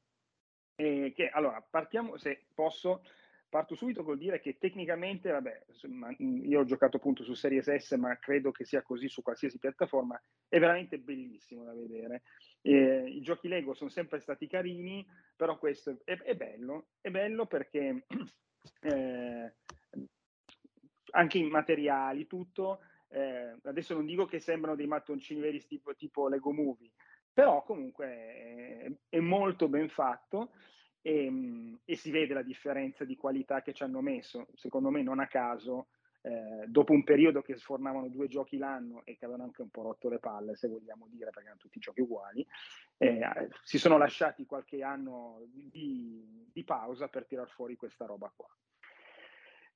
e che allora partiamo, se posso, parto subito col dire che tecnicamente, vabbè, insomma, io ho giocato appunto su Series S, ma credo che sia così su qualsiasi piattaforma, è veramente bellissimo da vedere. Eh, I giochi Lego sono sempre stati carini, però questo è, è bello, è bello perché eh, anche in materiali, tutto, eh, adesso non dico che sembrano dei mattoncini veri tipo, tipo Lego Movie, però comunque è, è molto ben fatto e, e, si vede la differenza di qualità che ci hanno messo, secondo me non a caso, eh, dopo un periodo che sfornavano due giochi l'anno e che avevano anche un po' rotto le palle, se vogliamo dire, perché erano tutti giochi uguali, eh, si sono lasciati qualche anno di, di pausa per tirar fuori questa roba qua.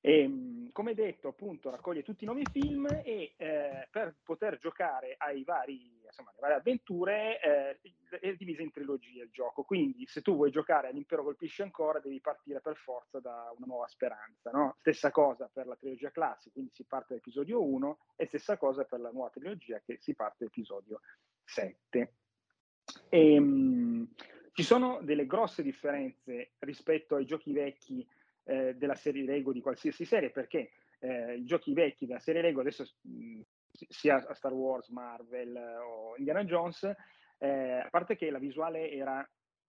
E, ehm, come detto, appunto, raccoglie tutti i nuovi film e eh, per poter giocare ai vari, insomma, alle varie avventure eh, è diviso in trilogie il gioco. Quindi, se tu vuoi giocare all'Impero colpisce ancora, devi partire per forza da una nuova speranza. No? Stessa cosa per la trilogia classica, quindi si parte da episodio 1, e stessa cosa per la nuova trilogia che si parte da episodio 7. E, um, ci sono delle grosse differenze rispetto ai giochi vecchi eh, della serie Lego di qualsiasi serie, perché eh, i giochi vecchi della serie Lego adesso mh, sia Star Wars, Marvel o Indiana Jones, eh, a parte che la visuale era,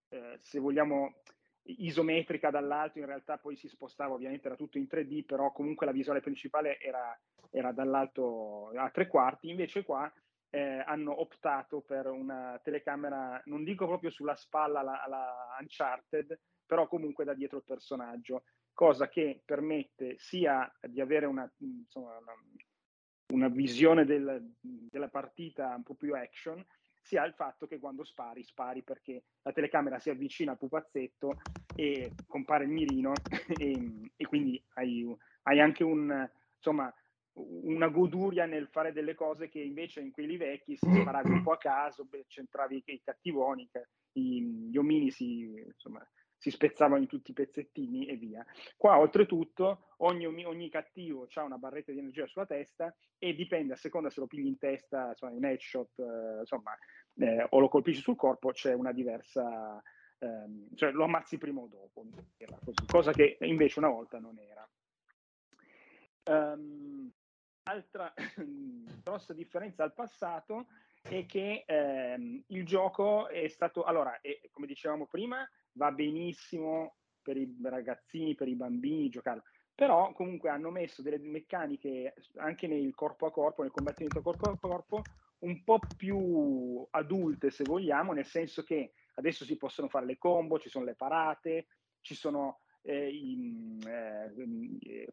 eh, se vogliamo, isometrica dall'alto, in realtà poi si spostava, ovviamente era tutto in 3D, però comunque la visuale principale era, era dall'alto a tre quarti, invece qua eh, hanno optato per una telecamera, non dico proprio sulla spalla alla, alla Uncharted, però comunque da dietro il personaggio cosa che permette sia di avere una, insomma, una, una visione del, della partita un po' più action, sia il fatto che quando spari, spari perché la telecamera si avvicina al pupazzetto e compare il mirino e, e quindi hai, hai anche un, insomma, una goduria nel fare delle cose che invece in quelli vecchi si sparavi un po' a caso, centravi i cattivoni, gli omini si, insomma, si spezzavano in tutti i pezzettini e via. Qua oltretutto ogni, ogni cattivo ha una barretta di energia sulla testa e dipende a seconda se lo pigli in testa, insomma, in headshot, eh, insomma, eh, o lo colpisci sul corpo, c'è una diversa, ehm, cioè lo ammazzi prima o dopo, così, cosa che invece una volta non era. Um, altra grossa differenza al passato è che ehm, il gioco è stato, allora, è, come dicevamo prima, va benissimo per i ragazzini, per i bambini giocarlo, però comunque hanno messo delle meccaniche anche nel corpo a corpo, nel combattimento corpo a corpo, un po' più adulte se vogliamo, nel senso che adesso si possono fare le combo, ci sono le parate, ci sono eh, i, eh,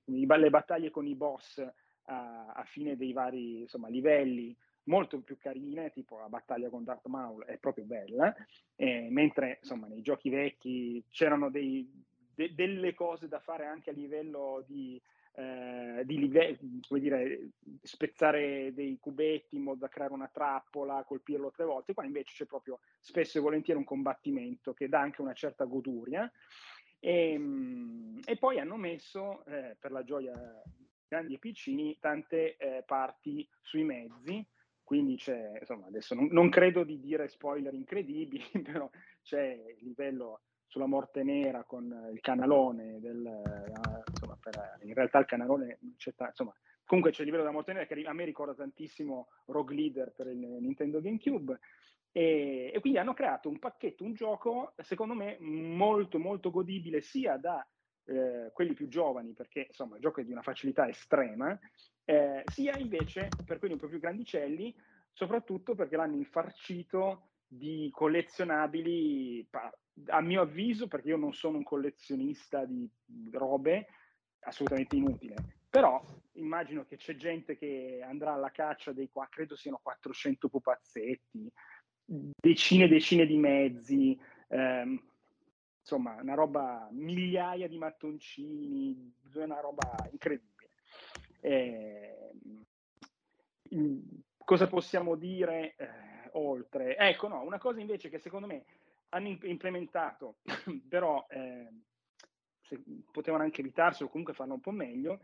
i, le battaglie con i boss a, a fine dei vari insomma, livelli molto più carine, tipo la battaglia con Darth Maul è proprio bella, eh, mentre insomma nei giochi vecchi c'erano dei, de, delle cose da fare anche a livello di, eh, di live- come dire, spezzare dei cubetti in modo da creare una trappola, colpirlo tre volte, qua invece c'è proprio spesso e volentieri un combattimento che dà anche una certa goduria. E, ehm, e poi hanno messo, eh, per la gioia grandi e piccini, tante eh, parti sui mezzi, quindi c'è, insomma, adesso non, non, credo di dire spoiler incredibili, però c'è il livello sulla morte nera con il canalone, del, uh, insomma, per, in realtà il canalone c'è, insomma, comunque c'è il livello della morte nera che a me ricorda tantissimo Rogue Leader per il Nintendo GameCube, e, e, quindi hanno creato un pacchetto, un gioco, secondo me, molto, molto godibile sia da eh, quelli più giovani, perché insomma il gioco è di una facilità estrema, eh, sia invece per quelli un po' più grandicelli, soprattutto perché l'hanno infarcito di collezionabili, a mio avviso, perché io non sono un collezionista di robe, assolutamente inutile. Però immagino che c'è gente che andrà alla caccia dei qua, credo siano 400 pupazzetti, decine e decine di mezzi, ehm, insomma, una roba, migliaia di mattoncini, una roba incredibile. Eh, cosa possiamo dire eh, oltre? Ecco, no, una cosa invece che secondo me hanno implementato, però eh, potevano anche evitarselo, comunque farlo un po' meglio,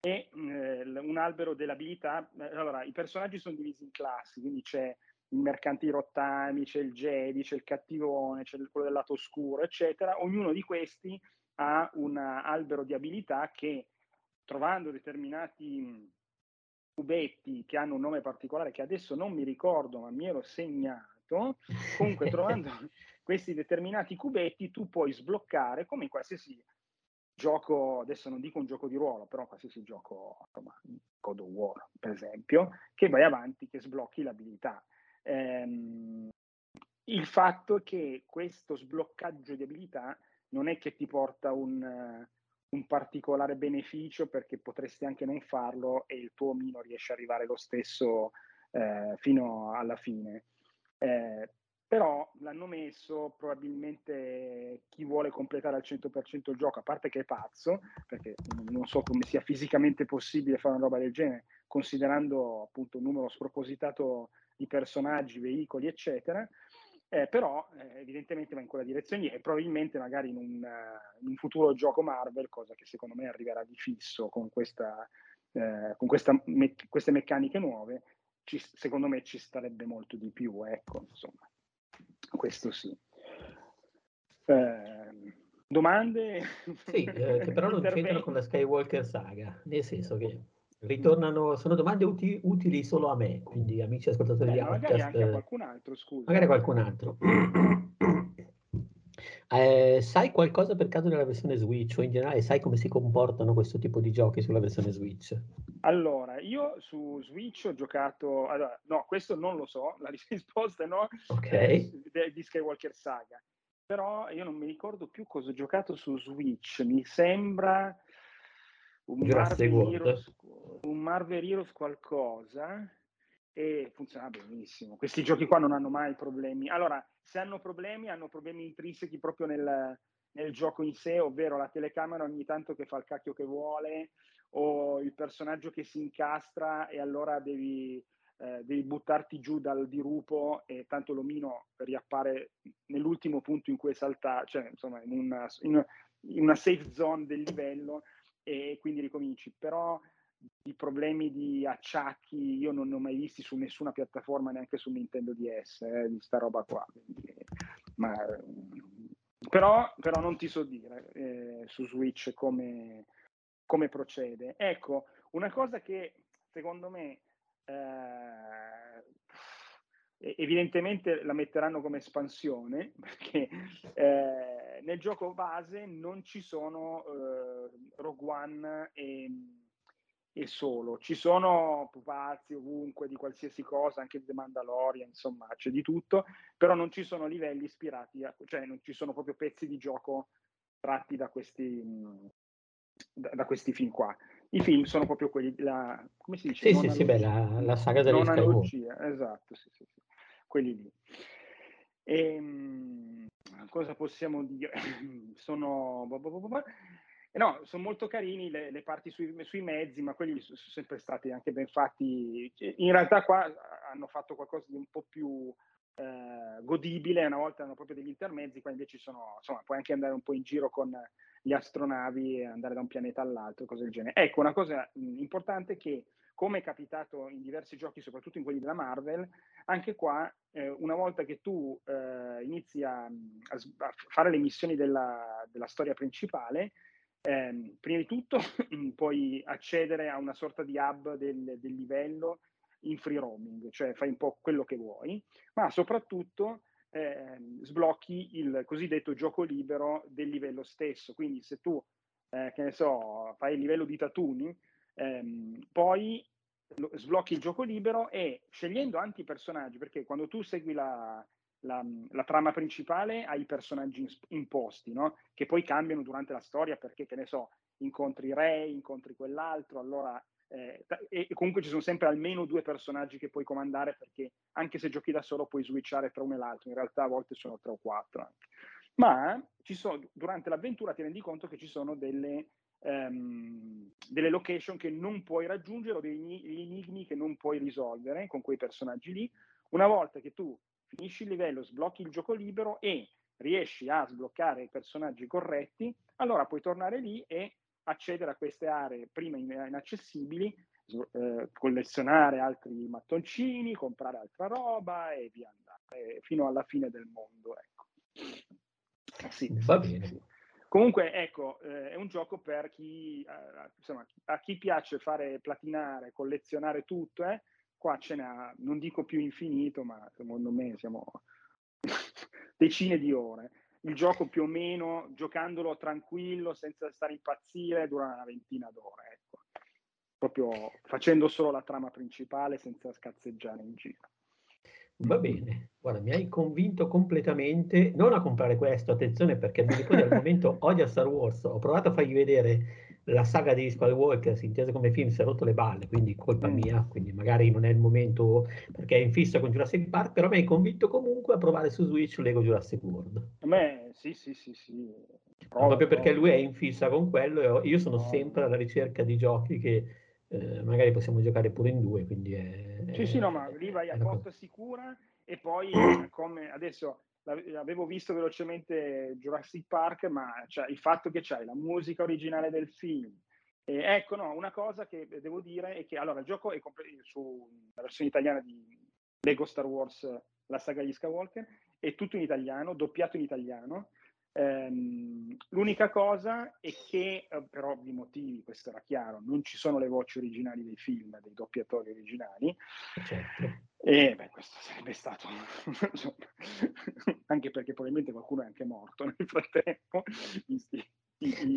e eh, un albero dell'abilità. Eh, allora, i personaggi sono divisi in classi, quindi c'è il mercante di rottami, c'è il Jedi, c'è il cattivone, c'è quello del lato oscuro, eccetera. Ognuno di questi ha un albero di abilità che, trovando determinati cubetti che hanno un nome particolare che adesso non mi ricordo, ma mi ero segnato, comunque trovando questi determinati cubetti tu puoi sbloccare, come in qualsiasi gioco, adesso non dico un gioco di ruolo, però qualsiasi gioco, insomma, God of War per esempio, che vai avanti, che sblocchi l'abilità. Ehm, il fatto è che questo sbloccaggio di abilità non è che ti porta un, un, particolare beneficio perché potresti anche non farlo e il tuo omino riesce ad arrivare lo stesso eh, fino alla fine. Eh, però l'hanno messo probabilmente chi vuole completare al 100% il gioco, a parte che è pazzo, perché non so come sia fisicamente possibile fare una roba del genere, considerando appunto un numero spropositato di personaggi, veicoli, eccetera, eh, però eh, evidentemente va in quella direzione e probabilmente magari in un, uh, in un, futuro gioco Marvel, cosa che secondo me arriverà di fisso con, questa, eh, con questa me- queste meccaniche nuove, ci, secondo me ci starebbe molto di più, ecco, insomma, questo sì. Eh, domande? Sì, eh, che però non c'entrano con la Skywalker saga, nel senso che ritornano, sono domande uti, utili solo a me, quindi amici ascoltatori eh, di Outcast. Magari anche a qualcun altro, scusa. Magari a qualcun altro. Eh, sai qualcosa per caso della versione Switch o in generale sai come si comportano questo tipo di giochi sulla versione Switch? Allora, io su Switch ho giocato, allora, no, questo non lo so, la risposta è no, Ok. eh, di Skywalker Saga, però io non mi ricordo più cosa ho giocato su Switch, mi sembra un Marvel, Heroes, un Marvel Heroes qualcosa e funziona benissimo. Questi giochi qua non hanno mai problemi. Allora, se hanno problemi, hanno problemi intrinseci proprio nel, nel gioco in sé, ovvero la telecamera ogni tanto che fa il cacchio che vuole o il personaggio che si incastra e allora devi, eh, devi buttarti giù dal dirupo e tanto l'omino riappare nell'ultimo punto in cui è saltato, cioè insomma in una, in una safe zone del livello e quindi ricominci. Però di problemi di acciacchi io non ne ho mai visti su nessuna piattaforma, neanche su Nintendo DS, eh, di sta roba qua. Quindi, ma, però, però, non ti so dire eh, su Switch come, come, procede. Ecco, una cosa che secondo me eh, evidentemente la metteranno come espansione perché eh, nel gioco base non ci sono eh, Rogue One e, e, solo, ci sono pupazzi ovunque di qualsiasi cosa, anche The Mandalorian, insomma c'è di tutto, però non ci sono livelli ispirati, a, cioè non ci sono proprio pezzi di gioco tratti da questi, da, da questi film qua. I film sono proprio quelli, la, come si dice? Sì, sì, sì, beh, la, la saga delle Skywalker. Esatto, sì, sì, sì quelli lì. E, ehm, cosa possiamo dire? sono, no, sono molto carini le, le parti sui, sui, mezzi, ma quelli sono sempre stati anche ben fatti. In realtà qua hanno fatto qualcosa di un po' più eh, godibile, una volta erano proprio degli intermezzi, qua invece sono, insomma, puoi anche andare un po' in giro con gli astronavi e andare da un pianeta all'altro, cose del genere. Ecco, una cosa importante è che come è capitato in diversi giochi, soprattutto in quelli della Marvel, anche qua eh, una volta che tu eh, inizi a, a, fare le missioni della, della storia principale, eh, prima di tutto puoi accedere a una sorta di hub del, del, livello in free roaming, cioè fai un po' quello che vuoi, ma soprattutto eh, sblocchi il cosiddetto gioco libero del livello stesso. Quindi se tu, eh, che ne so, fai il livello di Tatooine, ehm, poi sblocchi il gioco libero e scegliendo anche i personaggi, perché quando tu segui la, la, la trama principale hai i personaggi imposti, no? che poi cambiano durante la storia perché, che ne so, incontri re, incontri quell'altro, allora... Eh, e, comunque ci sono sempre almeno due personaggi che puoi comandare perché anche se giochi da solo puoi switchare tra uno e l'altro, in realtà a volte sono tre o quattro. Ma sono, durante l'avventura ti rendi conto che ci sono delle ehm, delle location che non puoi raggiungere o degli enigmi che non puoi risolvere con quei personaggi lì. Una volta che tu finisci il livello, sblocchi il gioco libero e riesci a sbloccare i personaggi corretti, allora puoi tornare lì e accedere a queste aree prima inaccessibili, eh, collezionare altri mattoncini, comprare altra roba e via andare, fino alla fine del mondo. Ecco. Sì, Va bene. Sì. Comunque, ecco, eh, è un gioco per chi, eh, insomma, a chi piace fare platinare, collezionare tutto, eh, qua ce n'ha, non dico più infinito, ma secondo me siamo decine di ore. Il gioco più o meno, giocandolo tranquillo, senza stare impazzire, dura una ventina d'ore, ecco. Proprio facendo solo la trama principale senza scazzeggiare in giro. Va bene, guarda, mi hai convinto completamente non a comprare questo, attenzione perché ricordo al momento odia Star Wars, ho provato a fargli vedere la saga di Skywalker, si intese come film, si è rotto le balle, quindi colpa mm. mia, quindi magari non è il momento perché è in fissa con Jurassic Park, però mi hai convinto comunque a provare su Switch Lego Jurassic World. A me, sì, sì, sì, sì. Provo, Proprio perché lui è in fissa con quello e io sono sempre alla ricerca di giochi che eh, magari possiamo giocare pure in due, quindi è... Sì, sì, no, ma lì vai a porta sicura e poi come adesso avevo visto velocemente Jurassic Park, ma cioè, il fatto che c'hai la musica originale del film, e ecco, no, una cosa che devo dire è che allora il gioco è compl- sulla versione italiana di Lego Star Wars, la saga di Skywalker, è tutto in italiano, doppiato in italiano, Um, l'unica cosa è che, eh, per ovvi motivi, questo era chiaro, non ci sono le voci originali dei film, dei doppiatori originali. Certo. E beh, questo sarebbe stato anche perché probabilmente qualcuno è anche morto nel frattempo.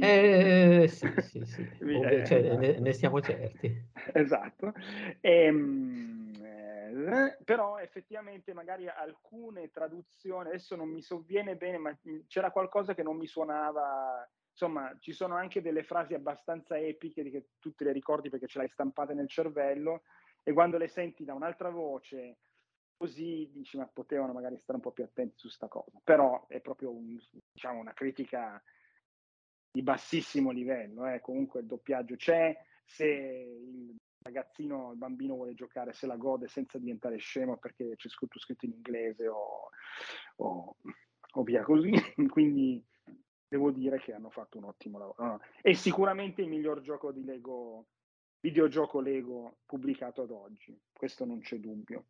Eh, sì, sì, sì. Eh, cioè, ne, ne, siamo certi. Esatto. E, um, però effettivamente magari alcune traduzioni, adesso non mi sovviene bene, ma c'era qualcosa che non mi suonava, insomma ci sono anche delle frasi abbastanza epiche che tu te le ricordi perché ce l'hai stampate nel cervello e quando le senti da un'altra voce così dici ma potevano magari stare un po' più attenti su sta cosa, però è proprio un, diciamo, una critica di bassissimo livello, eh. comunque il doppiaggio c'è, se il ragazzino, il bambino vuole giocare, se la gode senza diventare scemo perché c'è scritto, scritto in inglese o, o, o, via così. Quindi devo dire che hanno fatto un ottimo lavoro. È sicuramente il miglior gioco di Lego, videogioco Lego pubblicato ad oggi, questo non c'è dubbio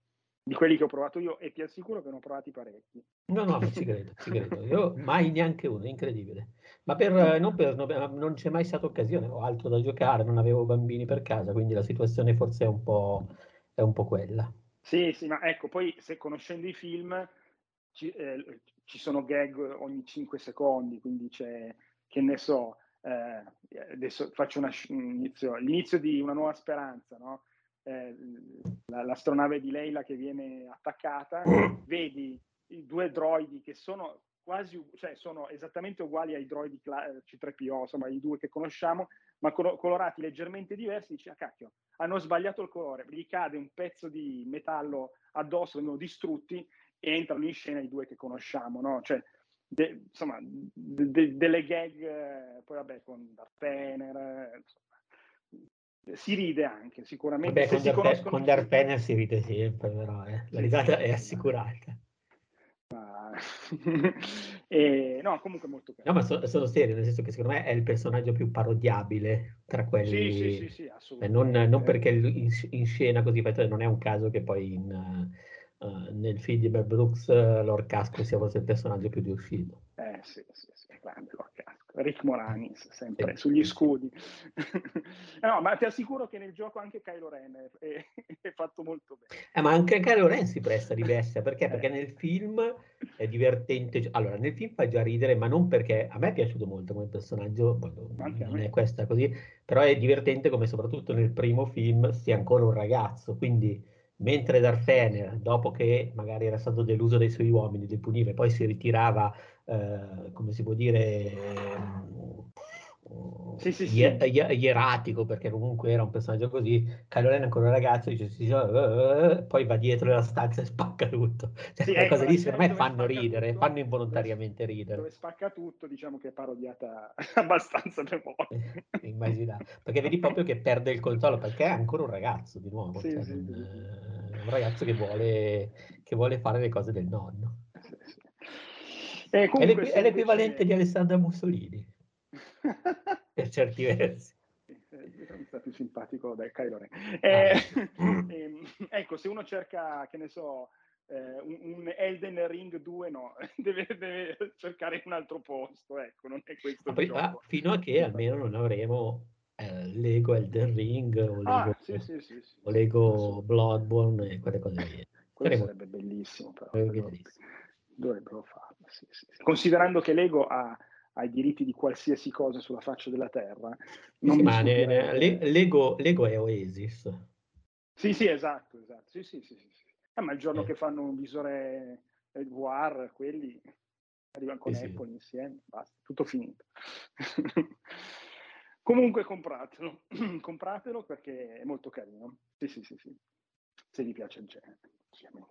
di quelli che ho provato io e ti assicuro che ne ho provati parecchi. No, no, ci credo, ci credo. Io mai neanche uno, incredibile. Ma per, non, per, non c'è mai stata occasione, ho altro da giocare, non avevo bambini per casa, quindi la situazione forse è un po', è un po quella. Sì, sì, ma ecco, poi se conoscendo i film ci, eh, ci sono gag ogni 5 secondi, quindi c'è, che ne so, eh, adesso faccio una, un inizio, l'inizio di Una nuova speranza, no? Eh, l'astronave di Leila che viene attaccata, vedi i due droidi che sono quasi, cioè sono esattamente uguali ai droidi C3PO, insomma i due che conosciamo, ma colorati leggermente diversi, dici, ah cacchio, hanno sbagliato il colore, gli cade un pezzo di metallo addosso, vengono distrutti e entrano in scena i due che conosciamo, no? Cioè, de, insomma, de, de, delle gag, eh, poi vabbè, con Darth Vader, eh, si ride anche sicuramente. Vabbè, con, si Darth, con Penner si ride sempre, però eh. la risata è assicurata. e, no, comunque molto bello. No, ma so, sono serio, nel senso che secondo me è il personaggio più parodiabile tra quelli. Sì, sì, sì, sì assolutamente. Non, non perché in, in, scena così, non è un caso che poi in, uh, nel film di Bear Brooks uh, Lord Casco sia forse il personaggio più riuscito. Eh sì, sì, sì, grande Lord Casco. Rick Moranis, sempre sugli scudi. no, ma ti assicuro che nel gioco anche Kylo Ren è, è fatto molto bene. Eh, ma anche Kylo Ren si presta di bestia, perché? Perché nel film è divertente. Allora, nel film fa già ridere, ma non perché... A me è piaciuto molto come personaggio, non è questa così, però è divertente come soprattutto nel primo film sia ancora un ragazzo, quindi mentre Darth Vader, dopo che magari era stato deluso dai suoi uomini, li puniva e poi si ritirava eh, come si può dire, sì, sì, sì. ieratico, perché comunque era un personaggio così. Kylo ancora un ragazzo, dice, sì, uh, poi va dietro nella stanza e spacca tutto. Cioè, quelle ecco, cose lì secondo me fanno ridere, tutto, fanno involontariamente ridere. Dove spacca tutto, diciamo che è parodiata abbastanza per volte. Immaginate, perché vedi proprio che perde il controllo, perché è ancora un ragazzo di nuovo, cioè, un, un, ragazzo che vuole, che vuole fare le cose del nonno. Eh, è, l'equ- è, l'equivalente di Alessandra Mussolini. per certi versi. Sì, eh, sta più simpatico del Kylo Ren. Eh, Ah. ehm, ecco, se uno cerca, che ne so, eh, un, un Elden Ring 2, no, deve, deve cercare un altro posto, ecco, non è questo ah, gioco. fino a che almeno non avremo eh, Lego Elden Ring o Lego, Ah, sì, sì, sì. o Lego Bloodborne e quelle cose lì. Quello Saremo- sarebbe bellissimo, però. quello- bellissimo. Dovrebbero farlo. Considerando che Lego ha, ha i diritti di qualsiasi cosa sulla faccia della Terra, non Sì, ma ne- ne- Le- Lego, Lego è Oasis. Sì, sì, esatto, esatto. Sì, sì, sì, sì. Eh, ma il giorno Eh. che fanno un visore VR, quelli arrivano con sì. Apple insieme, basta, tutto finito. Comunque compratelo, compratelo perché è molto carino. Sì, sì, sì, sì. Se vi piace il genere.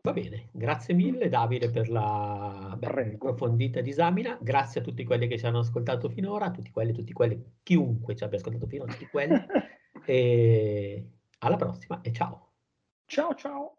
Va bene, grazie mille Davide per la beh, approfondita disamina, grazie a tutti quelli che ci hanno ascoltato finora, a tutti quelli, tutti quelli, chiunque ci abbia ascoltato finora, tutti quelli. e alla prossima e ciao. Ciao ciao.